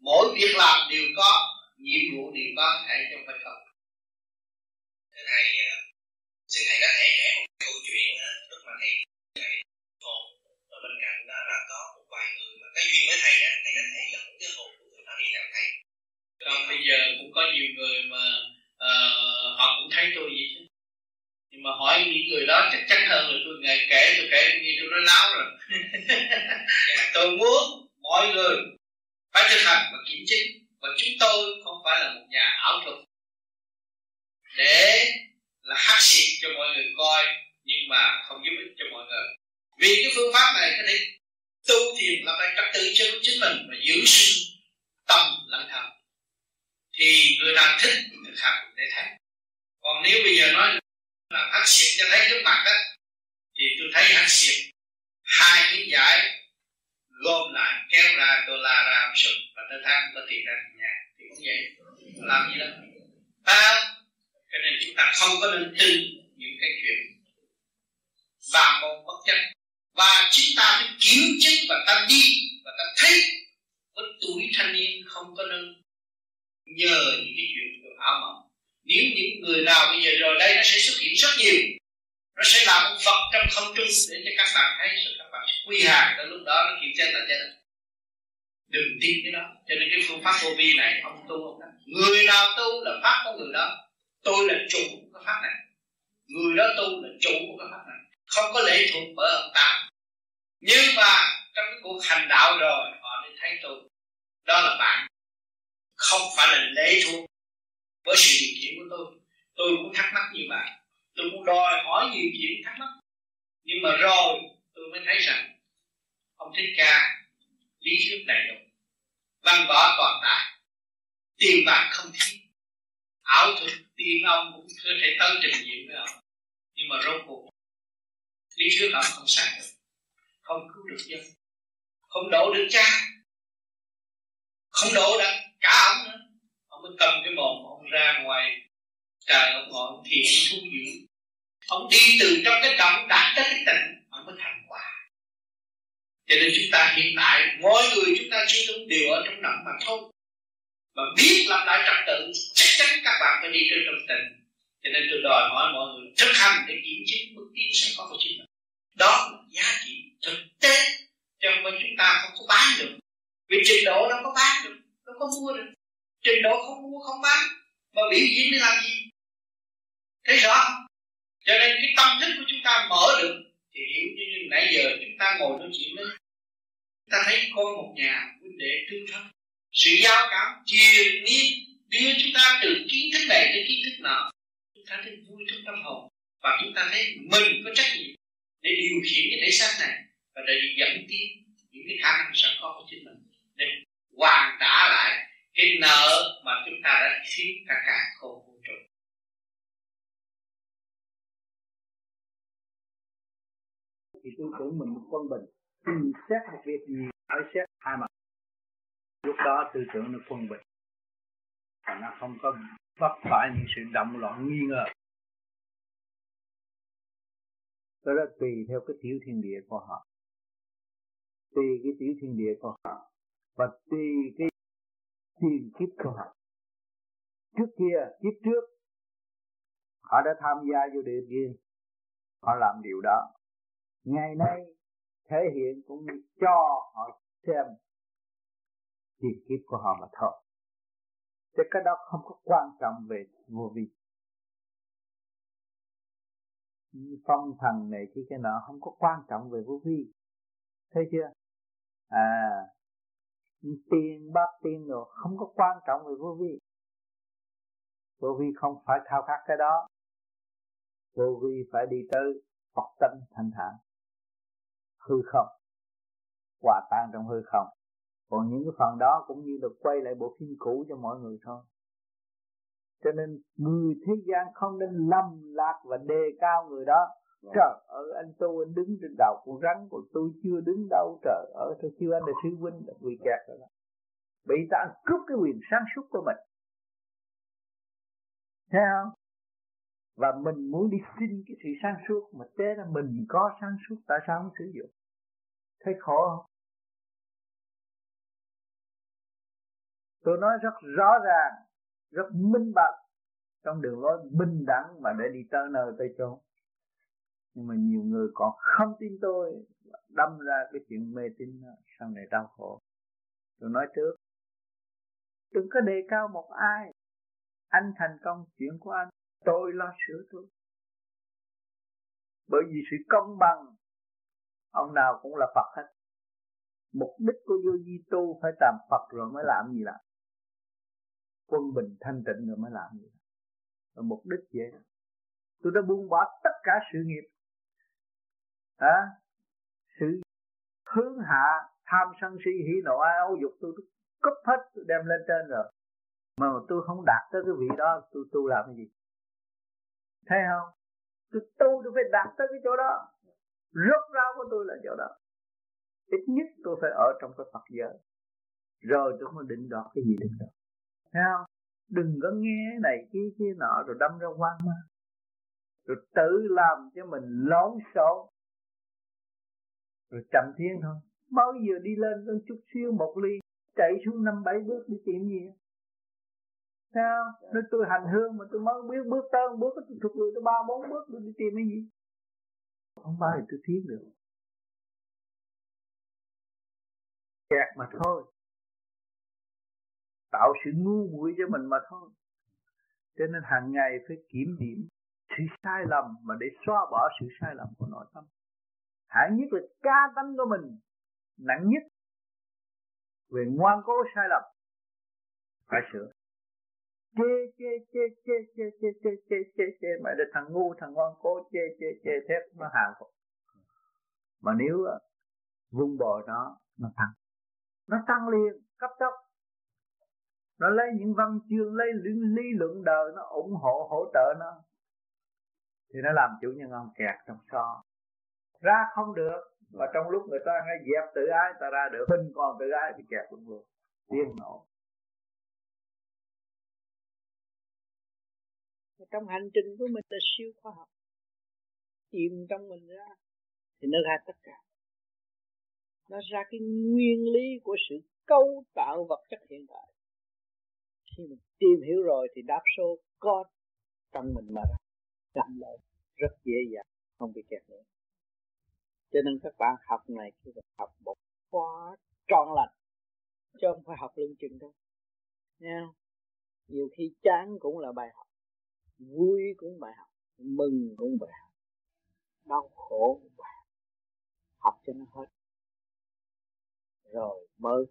Mỗi việc làm đều có nhiệm vụ đều có thể trong phải không? Thưa thầy à, xin thầy có thể kể một câu chuyện lúc mà thầy thầy hồn ở bên cạnh đó là có một vài người mà cái duyên với thầy á thầy có thể dẫn cái hồn của người đó đi theo thầy. Còn bây giờ cũng có nhiều người mà uh, họ cũng thấy tôi vậy chứ nhưng mà hỏi những người đó chắc chắn hơn là tôi ngày kể tôi kể như tôi nói láo rồi. *laughs* Tôi muốn mọi người phải thực hành và kiểm chứng. Và chúng tôi không phải là một nhà ảo thuật. Để là hát xịt cho mọi người coi nhưng mà không giúp ích cho mọi người. Vì cái phương pháp này có thể tu thiền làm lại trật tự cho chính mình và giữ sinh tâm lẫn thần thì người nào thích thực hành để thấy. Còn nếu bây giờ nói là hát xịt cho thấy trước mặt đó thì tôi thấy hát xịt hai miếng giải gom lại kéo ra đô la ra sụp và tới tháng có tiền ra nhà. Thì cũng vậy. Làm gì đó. À, cho nên chúng ta không có nên tin những cái chuyện và môn bất chấp. Và chúng ta phải kiểm chứng và ta đi và ta thấy với tuổi thanh niên không có nên nhờ những cái chuyện ảo mộng nếu những người nào bây giờ rồi đây nó sẽ xuất hiện rất nhiều. Nó sẽ làm một vật trong không trung để cho các bạn thấy rồi các bạn sẽ quy hàng tới lúc đó, nó kiểm tra là chết đừng tin cái đó. Cho nên cái phương pháp vô vi này, ông tu không đó người nào tu là pháp của người đó. Tôi là chủ của cái pháp này. Người đó tu là chủ của cái pháp này. Không có lệ thuộc bởi ông ta. Nhưng mà trong cái cuộc hành đạo rồi, họ mới thấy tôi. Đó là bạn. Không phải là lệ thuộc với sự điều khiển của tôi. Tôi cũng thắc mắc như vậy. Tôi cũng đòi hỏi nhiều chuyện thắc mắc. Nhưng mà rồi, tôi mới thấy rằng ông thích ca, lý thuyết đầy đủ. Văn võ toàn tài. Tiền bạc không thiếu. Ảo thuật tiên ông cũng có thể tới trình diện với ông. Nhưng mà rốt cuộc, lý thuyết ông không xài được. Không cứu được dân. Không đổ được cha. Không đổ được cả ông nữa ông cầm cái mồm ông ra ngoài trời ông ngồi ông thiền thu dưỡng. Ông đi từ trong cái động đạt tới cái tịnh ông mới thành quả. Cho nên chúng ta hiện tại, mỗi người chúng ta chưa đúng đều ở trong động mà thôi. Mà biết làm lại trật tự, chắc chắn các bạn phải đi trên trong tình. Cho nên tôi đòi hỏi mọi người thực hành để kiểm chứng bước tiến sẽ có của chính mình. Đó là giá trị thực tế, cho nên chúng ta không có bán được. Vì trình độ nó có bán được, nó có mua được trình độ không mua không bán. Mà biểu diễn để làm gì? Thấy rõ. Cho nên cái tâm thức của chúng ta mở được thì hiểu như, như nãy giờ chúng ta ngồi nói chuyện đấy chúng ta thấy con một nhà huynh đệ tương thân. Sự giao cảm triền miên đưa chúng ta từ kiến thức này tới kiến thức nọ. Chúng ta thấy vui trong tâm hồn. Và chúng ta thấy mình có trách nhiệm để điều khiển cái thể xác này. Và để dẫn tiến những cái khả năng sẵn có của chính mình. Để hoàn trả lại cái nợ mà chúng ta đã khiến cả cả không vũ trụ thì tôi tưởng mình quân bình. Khi xét một việc gì, phải xét hai mặt. Lúc đó tư tưởng nó quân bình và nó không có vấp phải những sự động loạn nghi ngờ. Đó là tùy theo cái tiểu thiên địa của họ. Tùy cái tiểu thiên địa của họ. Và tùy cái tiền kiếp của họ trước kia, kiếp trước, họ đã tham gia vô địa kia. Họ làm điều đó. Ngày nay, thể hiện cũng như cho họ xem tiền kiếp của họ mà thôi. Thế cái đó không có quan trọng về vô vi. Phong thần này kia cái nọ không có quan trọng về vô vi. Thấy chưa? À tiền bát tiền rồi không có quan trọng về vô vi. Vô vi không phải thao khát cái đó. Vô vi phải đi tới Phật tánh thanh thản. Hư không. Hòa tan trong hư không. Còn những cái phần đó cũng như được quay lại bộ phim cũ cho mọi người thôi. Cho nên người thế gian không nên lâm lạc và đề cao người đó. Vâng. Trời ơi anh tu anh đứng trên đầu con rắn còn tôi chưa đứng đâu trời ơi tôi kêu anh là sư huynh là bị kẹt rồi đó. Bị ta ăn cướp cái quyền sáng suốt của mình. Thấy không? Và mình muốn đi xin cái sự sáng suốt mà thế là mình có sáng suốt tại sao không sử dụng? Thấy khổ không? Tôi nói rất rõ ràng, rất minh bạch trong đường lối bình đẳng mà để đi tới nơi tới chốn nhưng mà nhiều người còn không tin tôi, đâm ra cái chuyện mê tín sau này đau khổ. Tôi nói trước, đừng có đề cao một ai. Anh thành công, chuyện của anh, tôi lo sửa tôi bởi vì sự công bằng, ông nào cũng là Phật hết. Mục đích của vô di tu phải làm Phật rồi mới làm gì làm? Quân bình thanh tịnh rồi mới làm gì và mục đích vậy. Tôi đã buông bỏ tất cả sự nghiệp à, sự hướng hạ tham sân si hỉ nộ ai ấu dục tôi, tôi cúp hết tôi đem lên trên rồi. Mà tôi không đạt tới cái vị đó tôi tu làm cái gì? Thấy không? Tôi tu tôi phải đạt tới cái chỗ đó. Rốt ráo của tôi là chỗ đó. Ít nhất tôi phải ở trong cái Phật giới. Rồi tôi không định đoạt cái gì được. đoạt thấy không? Đừng có nghe này kia kia nọ rồi đâm ra quan mà rồi tự làm cho mình lón xộn rồi chậm thiên thôi. Bao giờ đi lên con chút xíu một ly chạy xuống năm bảy bước đi tìm gì? Sao nếu tôi hành hương mà tôi mới biết bước tới bước tôi thụt lùi tới ba bốn bước tôi đi tìm cái gì? Không bao giờ tôi tiến được. Kẹt mà thôi. Tạo sự ngu muội cho mình mà thôi. Cho nên hàng ngày phải kiểm điểm sự sai lầm mà để xóa bỏ sự sai lầm của nội tâm hạng nhất là ca tánh của mình nặng nhất. Về ngoan cố sai lầm. Phải sửa. Chê chê chê chê chê chê chê chê chê chê. Mà để thằng ngu thằng ngoan cố chê chê chê thép nó hàng phục mà nếu à, vung bồi nó nó tăng nó tăng liền cấp tốc. Nó lấy những văn chương lấy lý, lý luận đời nó ủng hộ hỗ trợ nó. Thì nó làm chủ nhân ông kẹt trong so ra không được. Và trong lúc người ta ngay dẹp tự ái ta ra được. Mình còn tự ái thì kẹt luôn luôn. Điên nổ. Trong hành trình của mình là siêu khoa học. Tìm trong mình ra thì nó ra tất cả. Nó ra cái nguyên lý của sự cấu tạo vật chất hiện tại. Khi mình tìm hiểu rồi thì đáp số có trong mình mà ra. Làm lại rất dễ dàng. Không bị kẹt nữa cho nên các bạn học này khi học một khóa trọn lành, chứ không phải học lưng chừng đâu. Nha nhiều khi chán cũng là bài học, vui cũng bài học, mừng cũng bài học, đau khổ cũng bài học. Học cho nó hết. Rồi mới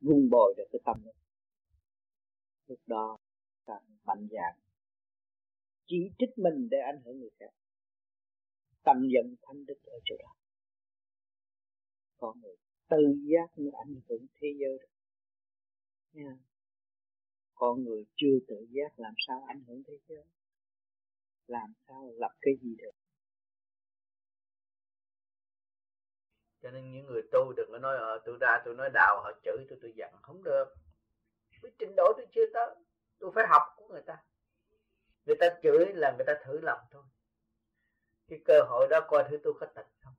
vun bồi được cái tâm lúc đó càng mạnh dạng chỉ trích mình để ảnh hưởng người khác tâm dân thanh đức ở chỗ đó. Con người tự giác như ảnh hưởng thế giới được nha. Con người chưa tự giác làm sao ảnh hưởng thế giới? Làm sao lập cái gì được? Cho nên những người tu đừng có nói ờ tôi ra tôi nói đạo, họ chửi tôi tôi giận. Không được. Với trình độ tôi chưa tới, tôi phải học của người ta. Người ta chửi là người ta thử lòng thôi cái cơ hội đó coi thử tôi có tật không?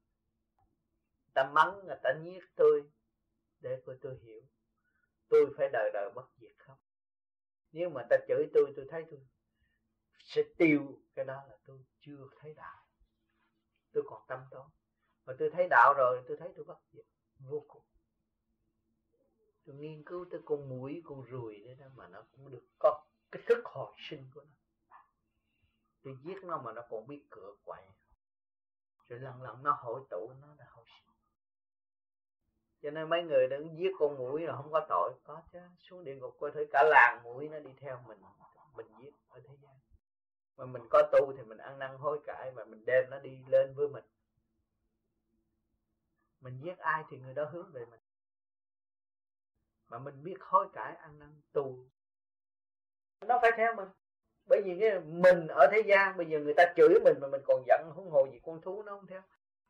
Ta mắng người ta nhiếc tôi để coi tôi hiểu. Tôi phải đời đời bất diệt không? Nếu mà ta chửi tôi tôi thấy tôi sẽ tiêu cái đó là tôi chưa thấy đạo. Tôi còn tâm tối. Mà tôi thấy đạo rồi, tôi thấy tôi bất diệt vô cùng. Tôi nghiên cứu tới con mũi, con ruồi đấy đó mà nó cũng được có cái thức hồi sinh của nó tôi giết nó mà nó còn biết cửa quậy. Rồi lần lần nó hội tụ, nó là hồi sinh cho nên mấy người đứng giết con mũi là không có tội. Có chứ, xuống địa ngục coi thử cả làng mũi nó đi theo mình. Mình giết ở thế gian. Mà mình có tu thì mình ăn năn hối cải và mình đem nó đi lên với mình. Mình giết ai thì người đó hướng về mình. Mà mình biết hối cải, ăn năn, tu. Nó phải theo mình bởi vì cái mình ở thế gian, bây giờ người ta chửi mình mà mình còn giận huống hồ gì con thú nó không theo.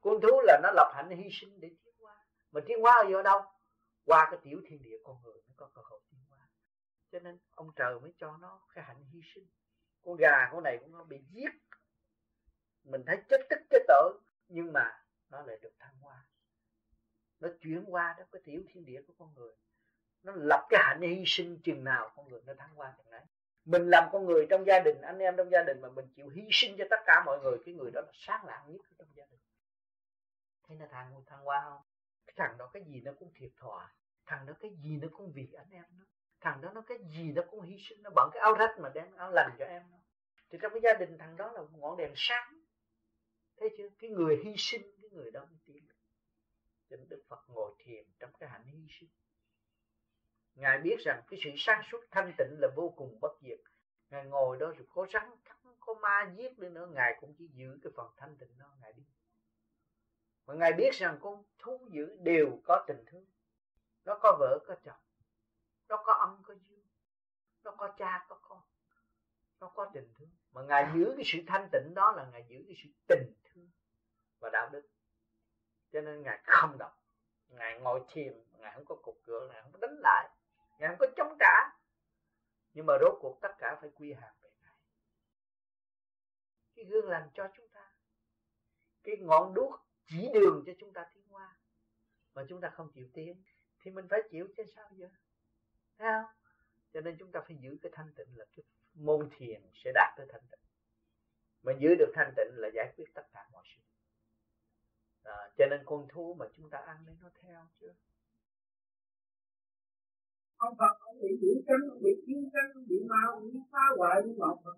Con thú là nó lập hạnh hy sinh để tiến hóa. Mà tiến hóa ở đâu? Qua cái tiểu thiên địa con người nó có cơ hội tiến hóa. Cho nên ông trời mới cho nó cái hạnh hy sinh. Con gà con này cũng nó bị giết. Mình thấy chết tức chết tội nhưng mà nó lại được thăng hoa. Nó chuyển qua đó cái tiểu thiên địa của con người. Nó lập cái hạnh hy sinh chừng nào con người nó thăng hoa chừng đấy mình làm con người trong gia đình, anh em trong gia đình mà mình chịu hy sinh cho tất cả mọi người, cái người đó là sáng lạng nhất trong gia đình. Thấy là thằng thằng qua không? Cái thằng đó cái gì nó cũng thiệt thòi. Thằng đó cái gì nó cũng vì anh em nó. Thằng đó nó cái gì nó cũng hy sinh, nó bận cái áo rách mà đem áo lành cho em nó. Thì trong cái gia đình thằng đó là một ngọn đèn sáng. Thấy chưa? Cái người hy sinh, cái người đó mới tiến cho nên đức phật ngồi thiền trong cái hạnh hy sinh ngài biết rằng cái sự sáng suốt thanh tịnh là vô cùng bất diệt. Ngài ngồi đó rồi có rắn, cắn, có ma giết đi nữa. Ngài cũng chỉ giữ cái phần thanh tịnh đó, ngài đi. Mà ngài biết rằng con thú dữ đều có tình thương. Nó có vợ, có chồng. Nó có âm có dương nó có cha, có con. Nó có tình thương. Mà ngài giữ cái sự thanh tịnh đó là ngài giữ cái sự tình thương và đạo đức. Cho nên ngài không động. Ngài ngồi thiền, ngài không có cục cửa, ngài không có đánh lại ngài không có chống trả. Nhưng mà rốt cuộc tất cả phải quy hàng về ngài. Cái gương lành cho chúng ta. Cái ngọn đuốc chỉ đường cho chúng ta tiến qua. Mà chúng ta không chịu tiến thì mình phải chịu chứ sao giờ? Thấy không? Cho nên chúng ta phải giữ cái thanh tịnh là cái môn thiền sẽ đạt tới thanh tịnh. Mà giữ được thanh tịnh là giải quyết tất cả mọi sự. À, cho nên con thú mà chúng ta ăn đấy nó theo chứ ông Phật, ông bị dữ tranh ông bị chiến tranh bị ma bị phá hoại như một Phật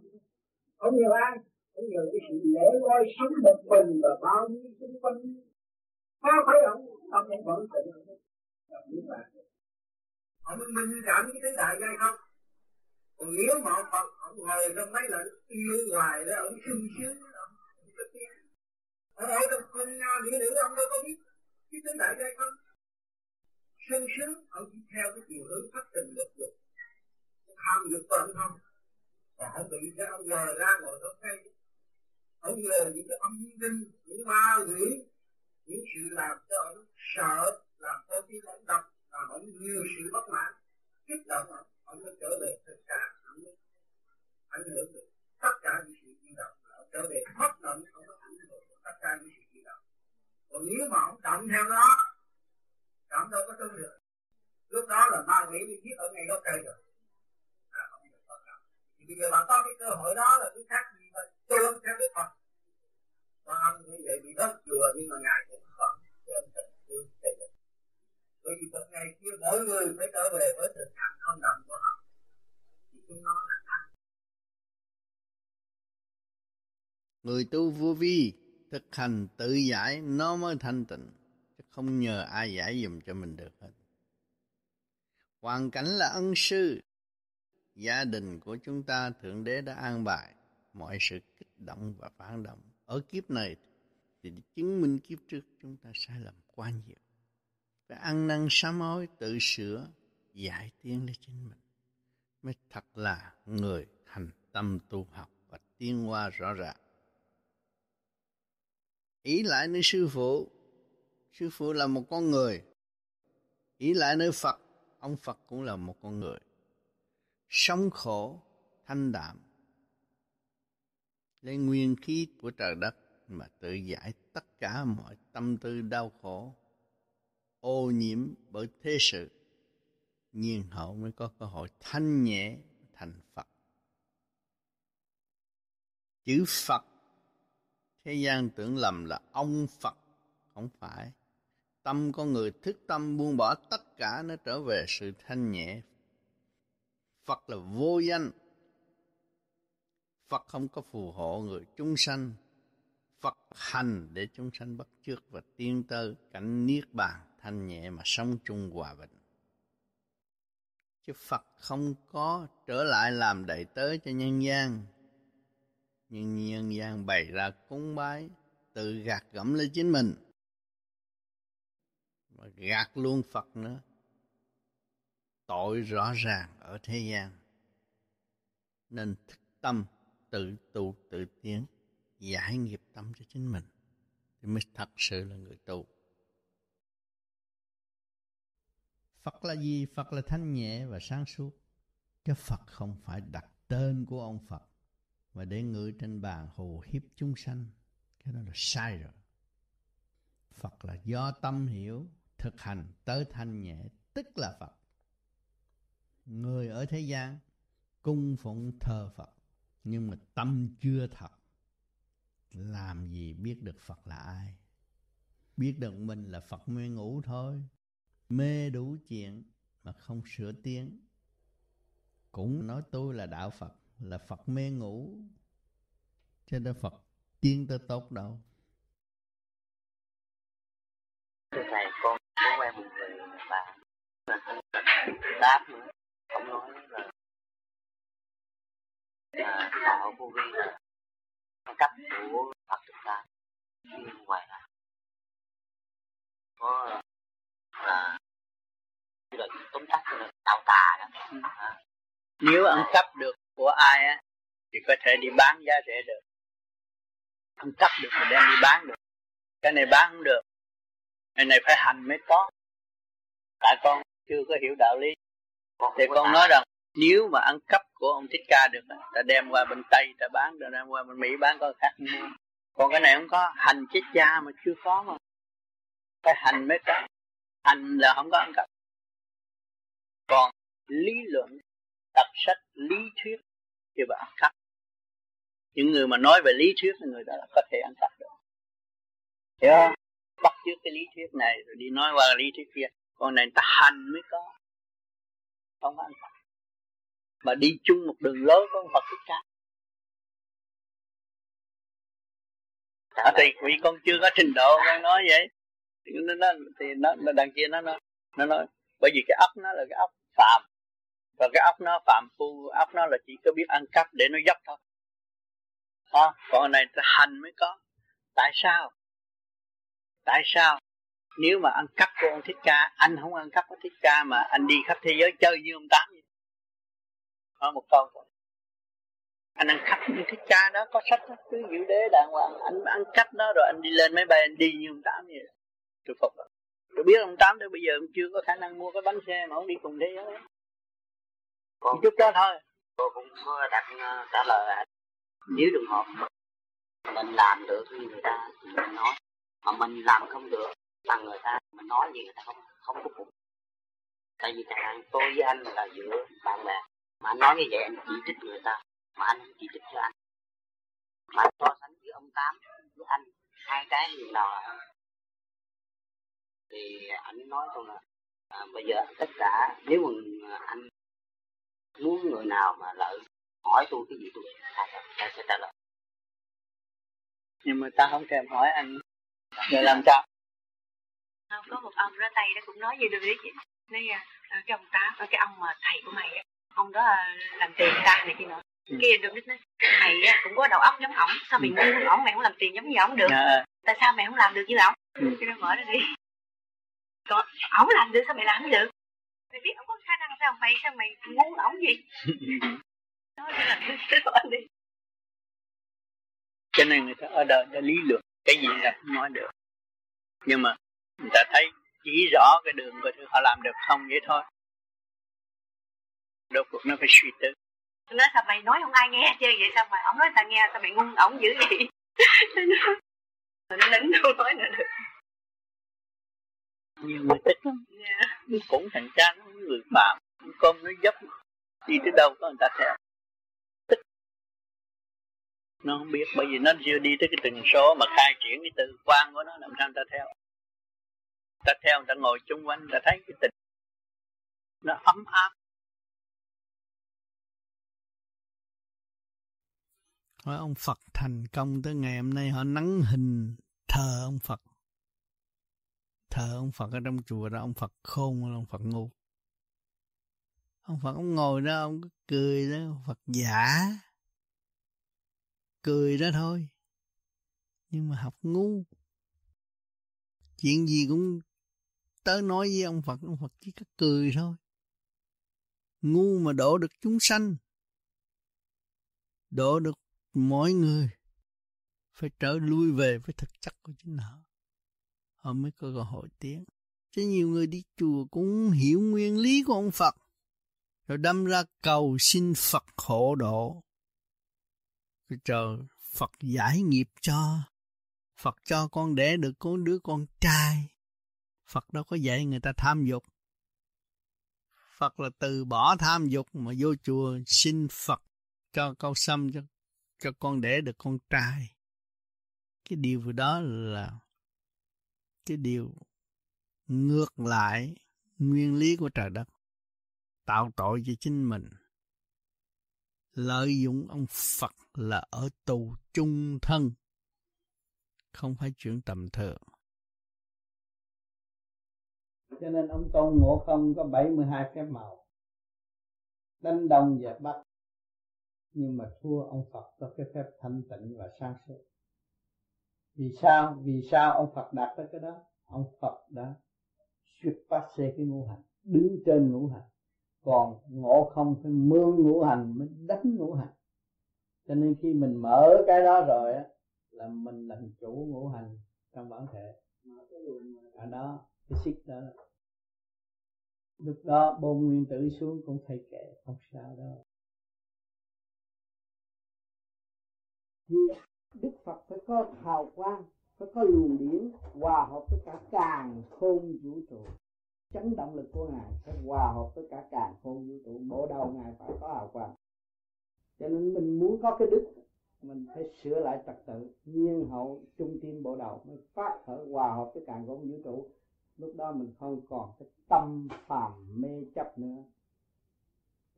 ông nhờ ai? Ông nhờ cái sự lễ loi sống một mình và bao nhiêu xung quanh. Có phải ông ông vẫn tỉnh tự biết là ông minh cảm cái thế đại giai không? Còn nếu mà ông Phật, ông ngồi trong mấy lần yêu ngoài đó, ông sung sướng, ông có tiếng. Ông ở trong cung nhau nghĩa nữ ông đâu có biết cái thế đại giai không? Sung sướng ông chỉ theo cái chiều hướng phát tình lực dục. Tham dục của ông không? Và ông bị cái ông nhờ ra ngồi đó cây ông nhờ những cái âm linh, những ma quỷ, những sự làm cho ông sợ, làm cho cái ông đập làm ông nhiều sự bất mãn. Kích động ông ông mới trở về tất cả, ông mới ảnh hưởng được tất cả những sự di động. Ông trở về mất động, ông mới ảnh hưởng được tất cả những sự di động. Còn nếu mà ông động theo nó động đâu có tu được. Lúc đó là ma quỷ đi giết ở ngay gốc cây rồi. À không được có động thì bây giờ bạn có cái cơ hội đó là cái khác gì mà tu theo đức phật. Mà ông như vậy bị đốt chùa, nhưng mà ngài cũng vẫn trên tình thương xây dựng bởi vì một ngày kia mỗi người phải trở về với thực trạng không động của họ. Thì chúng nó là thanh người tu vô vi thực hành tự giải nó mới thanh tịnh không nhờ ai giải dùm cho mình được hết. Hoàn cảnh là ân sư, gia đình của chúng ta thượng đế đã an bài, mọi sự kích động và phản động. Ở kiếp này thì chứng minh kiếp trước chúng ta sai lầm quá nhiều. Phải ăn năn sám hối, tự sửa, giải tiến lên chính mình. Mới thật là người thành tâm tu học và tiến hóa rõ ràng. Ý lại nơi sư phụ sư phụ là một con người. Ý lại nơi phật, ông phật cũng là một con người. Sống khổ, thanh đạm. Lấy nguyên khí của trời đất mà tự giải tất cả mọi tâm tư đau khổ, ô nhiễm bởi thế sự. Nhiên hậu mới có cơ hội thanh nhẹ, thành Phật. Chữ Phật, thế gian tưởng lầm là ông Phật không phải tâm con người thức tâm buông bỏ tất cả nó trở về sự thanh nhẹ Phật là vô danh Phật không có phù hộ người chúng sanh Phật hành để chúng sanh bắt chước và tiên tơ cảnh niết bàn thanh nhẹ mà sống chung hòa bình. Chứ Phật không có trở lại làm đại tớ cho nhân gian. Nhưng nhân gian bày ra cúng bái, tự gạt gẫm lên chính mình. Mà gạt luôn Phật nữa. Tội rõ ràng ở thế gian. Nên thức tâm tự tu tự tiến giải nghiệp tâm cho chính mình thì mới thật sự là người tu Phật là gì? Phật là thanh nhẹ và sáng suốt. Chứ Phật không phải đặt tên của ông Phật mà để ngự trên bàn hồ hiếp chúng sanh. Cái đó là sai rồi. Phật là do tâm hiểu, thực hành tới thanh nhẹ, tức là Phật. Người ở thế gian cung phụng thờ Phật, nhưng mà tâm chưa thật. Làm gì biết được Phật là ai? Biết được mình là Phật mê ngủ thôi mê đủ chuyện mà không sửa tiếng cũng nói tôi là đạo Phật là Phật mê ngủ cho nên Phật tiên tới tốt đâu thưa thầy con có quen một người bạn *laughs* là đáp nữa không nói là à, đạo vô vi. Là cấp của Phật chúng ta nhưng ngoài ra có là như là tóm tắt là tạo tà đó. À. nếu ăn cắp được của ai á thì có thể đi bán giá rẻ được. Ăn cắp được mà đem đi bán được. Cái này bán không được. Cái này phải hành mới có. Tại con chưa có hiểu đạo lý. Thì con nói rằng nếu mà ăn cắp của ông thích ca được ta đem qua bên tây ta bán ta đem qua bên mỹ bán có khác mua. Còn cái này không có hành chết cha mà chưa có mà. Phải hành mới có. Hành là không có ăn cắp. Còn lý luận đọc sách lý thuyết thì bà ăn cắp. Những người mà nói về lý thuyết thì người là có thể ăn cắp được. Hiểu không? Bắt chước cái lý thuyết này rồi đi nói qua lý thuyết kia còn này ta hành mới có. Không có ăn cắp mà đi chung một đường lối con Phật thích ca. À, thì vì con chưa có trình độ con nói vậy. Thì nó, nó thì nó, nó đằng kia nó nó nó nói bởi vì cái ốc nó là cái ốc phạm và cái ốc nó phạm phu ốc nó là chỉ có biết ăn cắp để nó dốc thôi. À, còn này hành mới có. Tại sao? Tại sao nếu mà ăn cắp của ông thích ca anh không ăn cắp của thích ca mà anh đi khắp thế giới chơi như ông tám vậy. Nói một câu thôi. Anh ăn cắp như thích ca đó có sách đó, cứ giữ đế đàng hoàng. Anh ăn cắp đó rồi anh đi lên máy bay anh đi như ông tám vậy. Tôi phục rồi. Tôi biết ông tám tới bây giờ ông chưa có khả năng mua cái bánh xe mà ông đi cùng thế giới. Còn chút đó thôi. cô cũng có đặt uh, trả lời anh. Nếu trường hợp mình làm được như người ta nói mà mình làm không được bằng người ta mình nói gì người ta không không có phục. Tại vì chẳng hạn tôi với anh là giữa bạn bè. Mà anh nói như vậy anh chỉ trích người ta. Mà anh chỉ trích cho anh. Mà so sánh giữa ông tám với anh hai cái gì nào à? thì anh nói tôi là à, bây giờ tất cả nếu mà à, anh muốn người nào mà lợi hỏi tôi cái gì tôi sẽ, sẽ trả lời. Nhưng mà ta không thèm hỏi anh. Để làm sao? Không có một ông ra tay đó cũng nói gì được đấy chị. Nói à, cái ông tám cái ông mà thầy của mày ông đó à, làm tiền ta này kia nữa. Ừ. kia được nói mày cũng có đầu óc giống ổng sao mày ngu ổng mày không làm tiền giống như ổng được? À. tại sao mày không làm được như ổng? Ừ. cái nó mở ra đi. Còn ổng làm được sao mày làm được? Mày biết ổng có khả năng sao mày sao mày ngu ổng gì *laughs* nói là đi. Cho nên người ta ở đời đã lý luận cái gì là không nói được. Nhưng mà người ta thấy chỉ rõ cái đường của họ làm được không vậy thôi. Đâu cuộc nó phải suy tư. Tôi nói sao mày nói không ai nghe chứ vậy sao mà ông nói ta nghe sao mày ngu ổng dữ vậy? Nó nín đâu nói nữa được. Nhiều người thích lắm. Yeah. cũng thành cha nó người phạm cơm nó dấp đi tới đâu có người ta theo thích. Nó không biết bởi vì nó chưa đi tới cái từng số mà khai triển cái từ quan của nó làm sao ta theo ta theo ta ngồi chung quanh ta thấy cái tình nó ấm áp Hỏi ông Phật thành công tới ngày hôm nay họ nắng hình thờ ông Phật. Thờ ông Phật ở trong chùa đó, ông Phật khôn hay ông Phật ngu. Ông Phật ông ngồi đó, ông cứ cười đó, ông Phật giả. Cười đó thôi. Nhưng mà học ngu. Chuyện gì cũng tới nói với ông Phật, ông Phật chỉ có cười thôi. Ngu mà độ được chúng sanh. Độ được mọi người phải trở lui về với thực chất của chính họ họ mới có cơ hội tiến chứ nhiều người đi chùa cũng hiểu nguyên lý của ông Phật rồi đâm ra cầu xin Phật hộ độ rồi chờ Phật giải nghiệp cho Phật cho con đẻ được con đứa con trai Phật đâu có dạy người ta tham dục. Phật là từ bỏ tham dục mà vô chùa xin Phật cho câu xâm cho cho con đẻ được con trai. Cái điều đó là cái điều ngược lại nguyên lý của trời đất, tạo tội cho chính mình. Lợi dụng ông Phật là ở tù chung thân, không phải chuyện tầm thường cho nên ông Tôn Ngộ Không có 72 phép màu. Đánh đông dẹp bắc. Nhưng mà thua ông Phật có cái phép thanh tịnh và sáng suốt. Vì sao? Vì sao ông Phật đạt tới cái đó? Ông Phật đã phát xe cái ngũ hành đứng trên ngũ hành. Còn ngộ không phải mương ngũ hành mới đánh ngũ hành. Cho nên khi mình mở cái đó rồi á là mình làm chủ ngũ hành trong bản thể. Ở đó cái xích đó lúc đó bồn nguyên tử xuống cũng phải kệ không sao đâu thì đức phật phải có hào quang, phải có luồng điển, hòa hợp với cả càng khôn vũ trụ. Chấn động lực của ngài phải hòa hợp với cả càng khôn vũ trụ. Bộ đầu ngài phải có hào quang. Cho nên mình muốn có cái đức, mình phải sửa lại trật tự. Nhiên hậu trung tim bộ đầu mới phát khởi hòa hợp với càng khôn vũ trụ lúc đó mình không còn cái tâm phàm mê chấp nữa.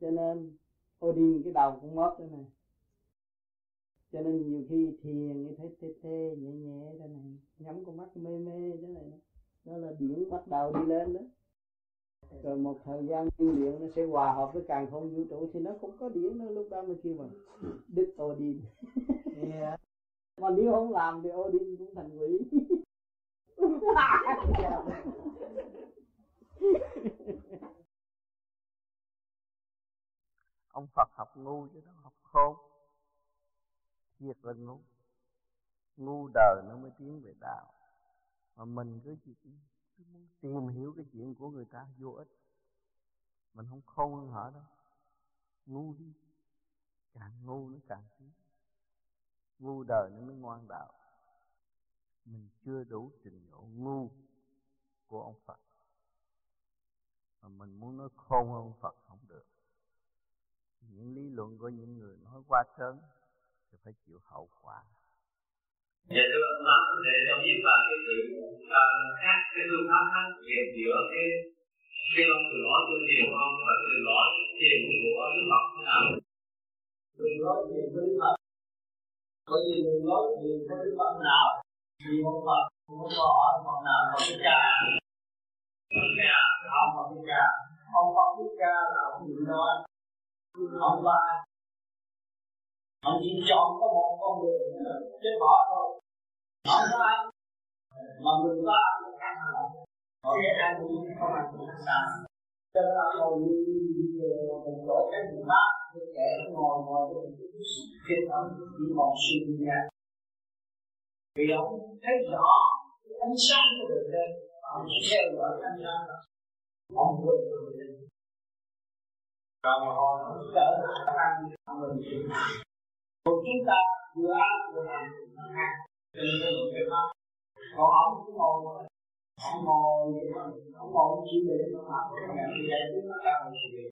Cho nên Odin cái đầu cũng mất thế này. Cho nên nhiều khi thiền như thấy tê tê nhẹ nhẹ thế này. Nhắm con mắt mê mê thế này đó. Là điển bắt đầu đi lên đó. Rồi một thời gian điển điện nó sẽ hòa hợp với càng không vũ trụ thì nó cũng có điển nó lúc đó mới kêu mà đức Odin. Yeah. *laughs* mà nếu không làm thì Odin cũng thành quỷ *laughs* *laughs* ông Phật học ngu chứ nó học khôn. Thiệt là ngu. Ngu đời nó mới tiến về đạo. Mà mình cứ chỉ cứ muốn tìm hiểu cái chuyện của người ta vô ích. Mình không khôn hơn họ đâu. Ngu đi. Càng ngu nó càng tiến. Ngu đời nó mới ngoan đạo mình chưa đủ trình độ ngu của ông Phật. Mà mình muốn nói khôn hơn ông Phật không được. Những lý luận của những người nói quá sớm thì phải chịu hậu quả. Dạ thưa ông Pháp, để cho biết là cái sự uh, khác, cái phương pháp khác biệt giữa cái cái ông từ nói tôi thiền của ông và cái từ nói thiền của Đức Phật. Thế nào? Từ nói thiền của Đức Phật. Bởi vì người nói thiền của Đức Phật nào. Vì một Phật, cũng có hỏi Phật nào Phật Thích Ca Phật Ca, ông Phật Thích Ca Ông Phật Thích Ca là ông tự nói. Ông ba ông chỉ chọn có một con đường chết bỏ thôi. Ông có ai mà người có ai cũng khác hẳn còn cái ai cũng không ăn cũng sao? Cho nên là hầu như về một chỗ cái gì bắc cái kẻ ngồi ngồi khi tâm chỉ còn suy nghĩ vì ông thấy rõ cái ánh sáng của đường lên ông theo dõi ánh sáng đó. Ông vượt đường lên còn mà còn trở lại các anh mình còn chúng ta vừa ăn vừa làm nó khác cho nên nó được khác còn ông cứ ngồi ông ngồi vậy mà. Ông ngồi ông chịu để nó làm cái này. Như vậy chúng ta cao hơn gì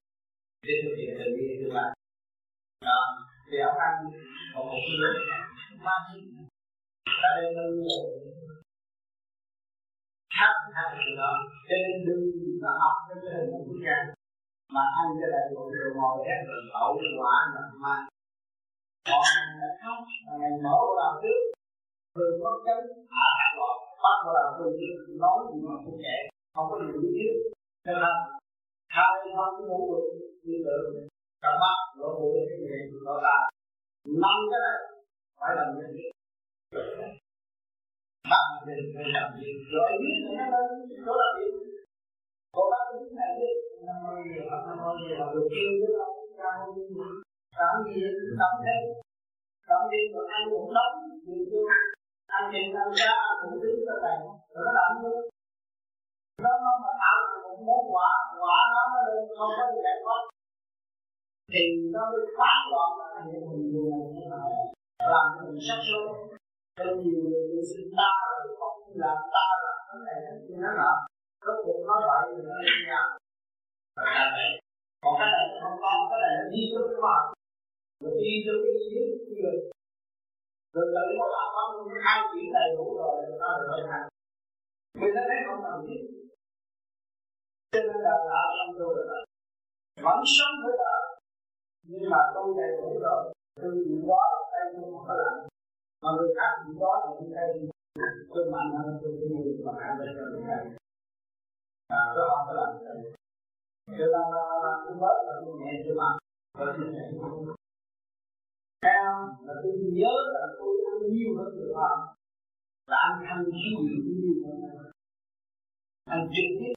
để thực hiện tự nhiên tương lai đó. Thì ông ăn một một cái lớn ma tại đây nó khác khác cái đó cho nên đừng có học cái hình của quốc mà anh cái đại bộ rồi ngồi hết rồi tẩu quả là ma còn đã khóc ngày mở vào làm trước thường mất chân hạ hạ lọt bắt vào làm thường trước nói gì mà không nhẹ không có điều biết trước cho nên hai thân cũng muốn được như tự cặp mắt lỗ mũi cái gì lỗ tai năm cái này phải làm như gì bắt mình phải làm gì rồi biết nó lên chỗ làm gì cô bác cũng thấy đi năm mươi nhiều năm mươi giờ được kêu với ông cao làm gì cũng làm thế làm gì mà ăn cũng đóng gì chưa ăn thịt ăn cá cũng đứng ra này rồi nó làm luôn nó nó mà tạo một món quả quả nó nó lên không có gì để có. Thì nó mới phá loạn là hiện mình người này làm cho mình sắc số cho nhiều người tự sinh ta là không làm ta là cái này là cái nó là nó cũng nói vậy thì nó lên nhà còn cái này không có, cái này là đi cho cái mà rồi đi cho cái xíu người. Rồi tự nó làm không hai chuyện đầy đủ rồi rồi nó được lợi hành. Người ta thấy không cần thiết cho nên là đã trong tôi là vẫn sống với ta. Nhưng mà tôi đầy đủ rồi. Tôi chịu đó tay tôi không có làm mà người khác cũng có thì chúng ta đi. Tôi mạnh hơn tôi đi người mà ăn lên cho người khác à tôi không có làm cái cho nên là tôi bớt là tôi nhẹ chưa mà. Tôi chia sẻ theo là tôi nhớ là tôi ăn nhiều hơn người khác là ăn ăn nhiều nhiều hơn ăn trực tiếp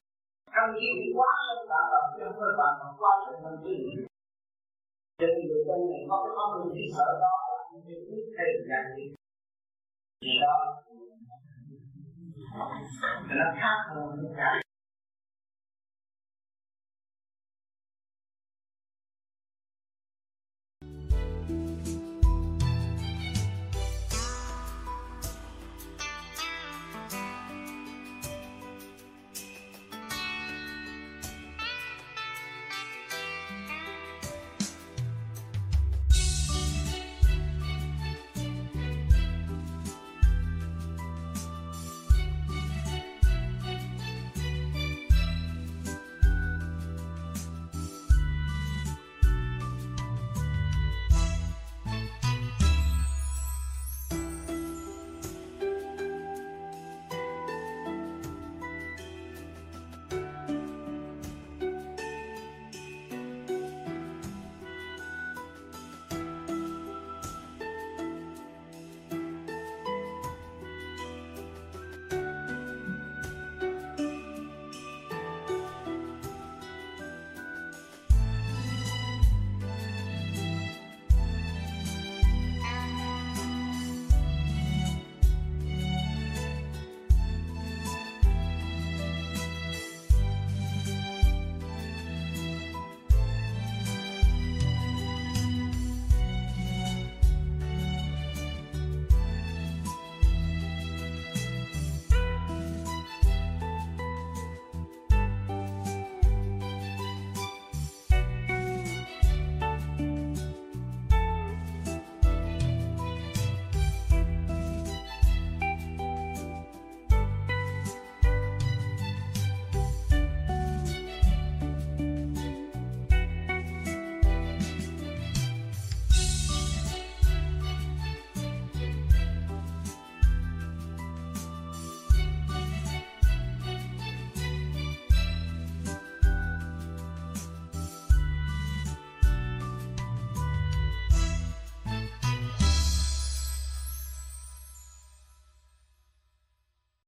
ăn nhiều quá sân bạn làm chứ không phải bạn mà quá sân bạn chứ cho nên người dân này có cái con người chỉ sợ đó? Là trực tiếp dạng gì thì đó thì nó khác hơn những cái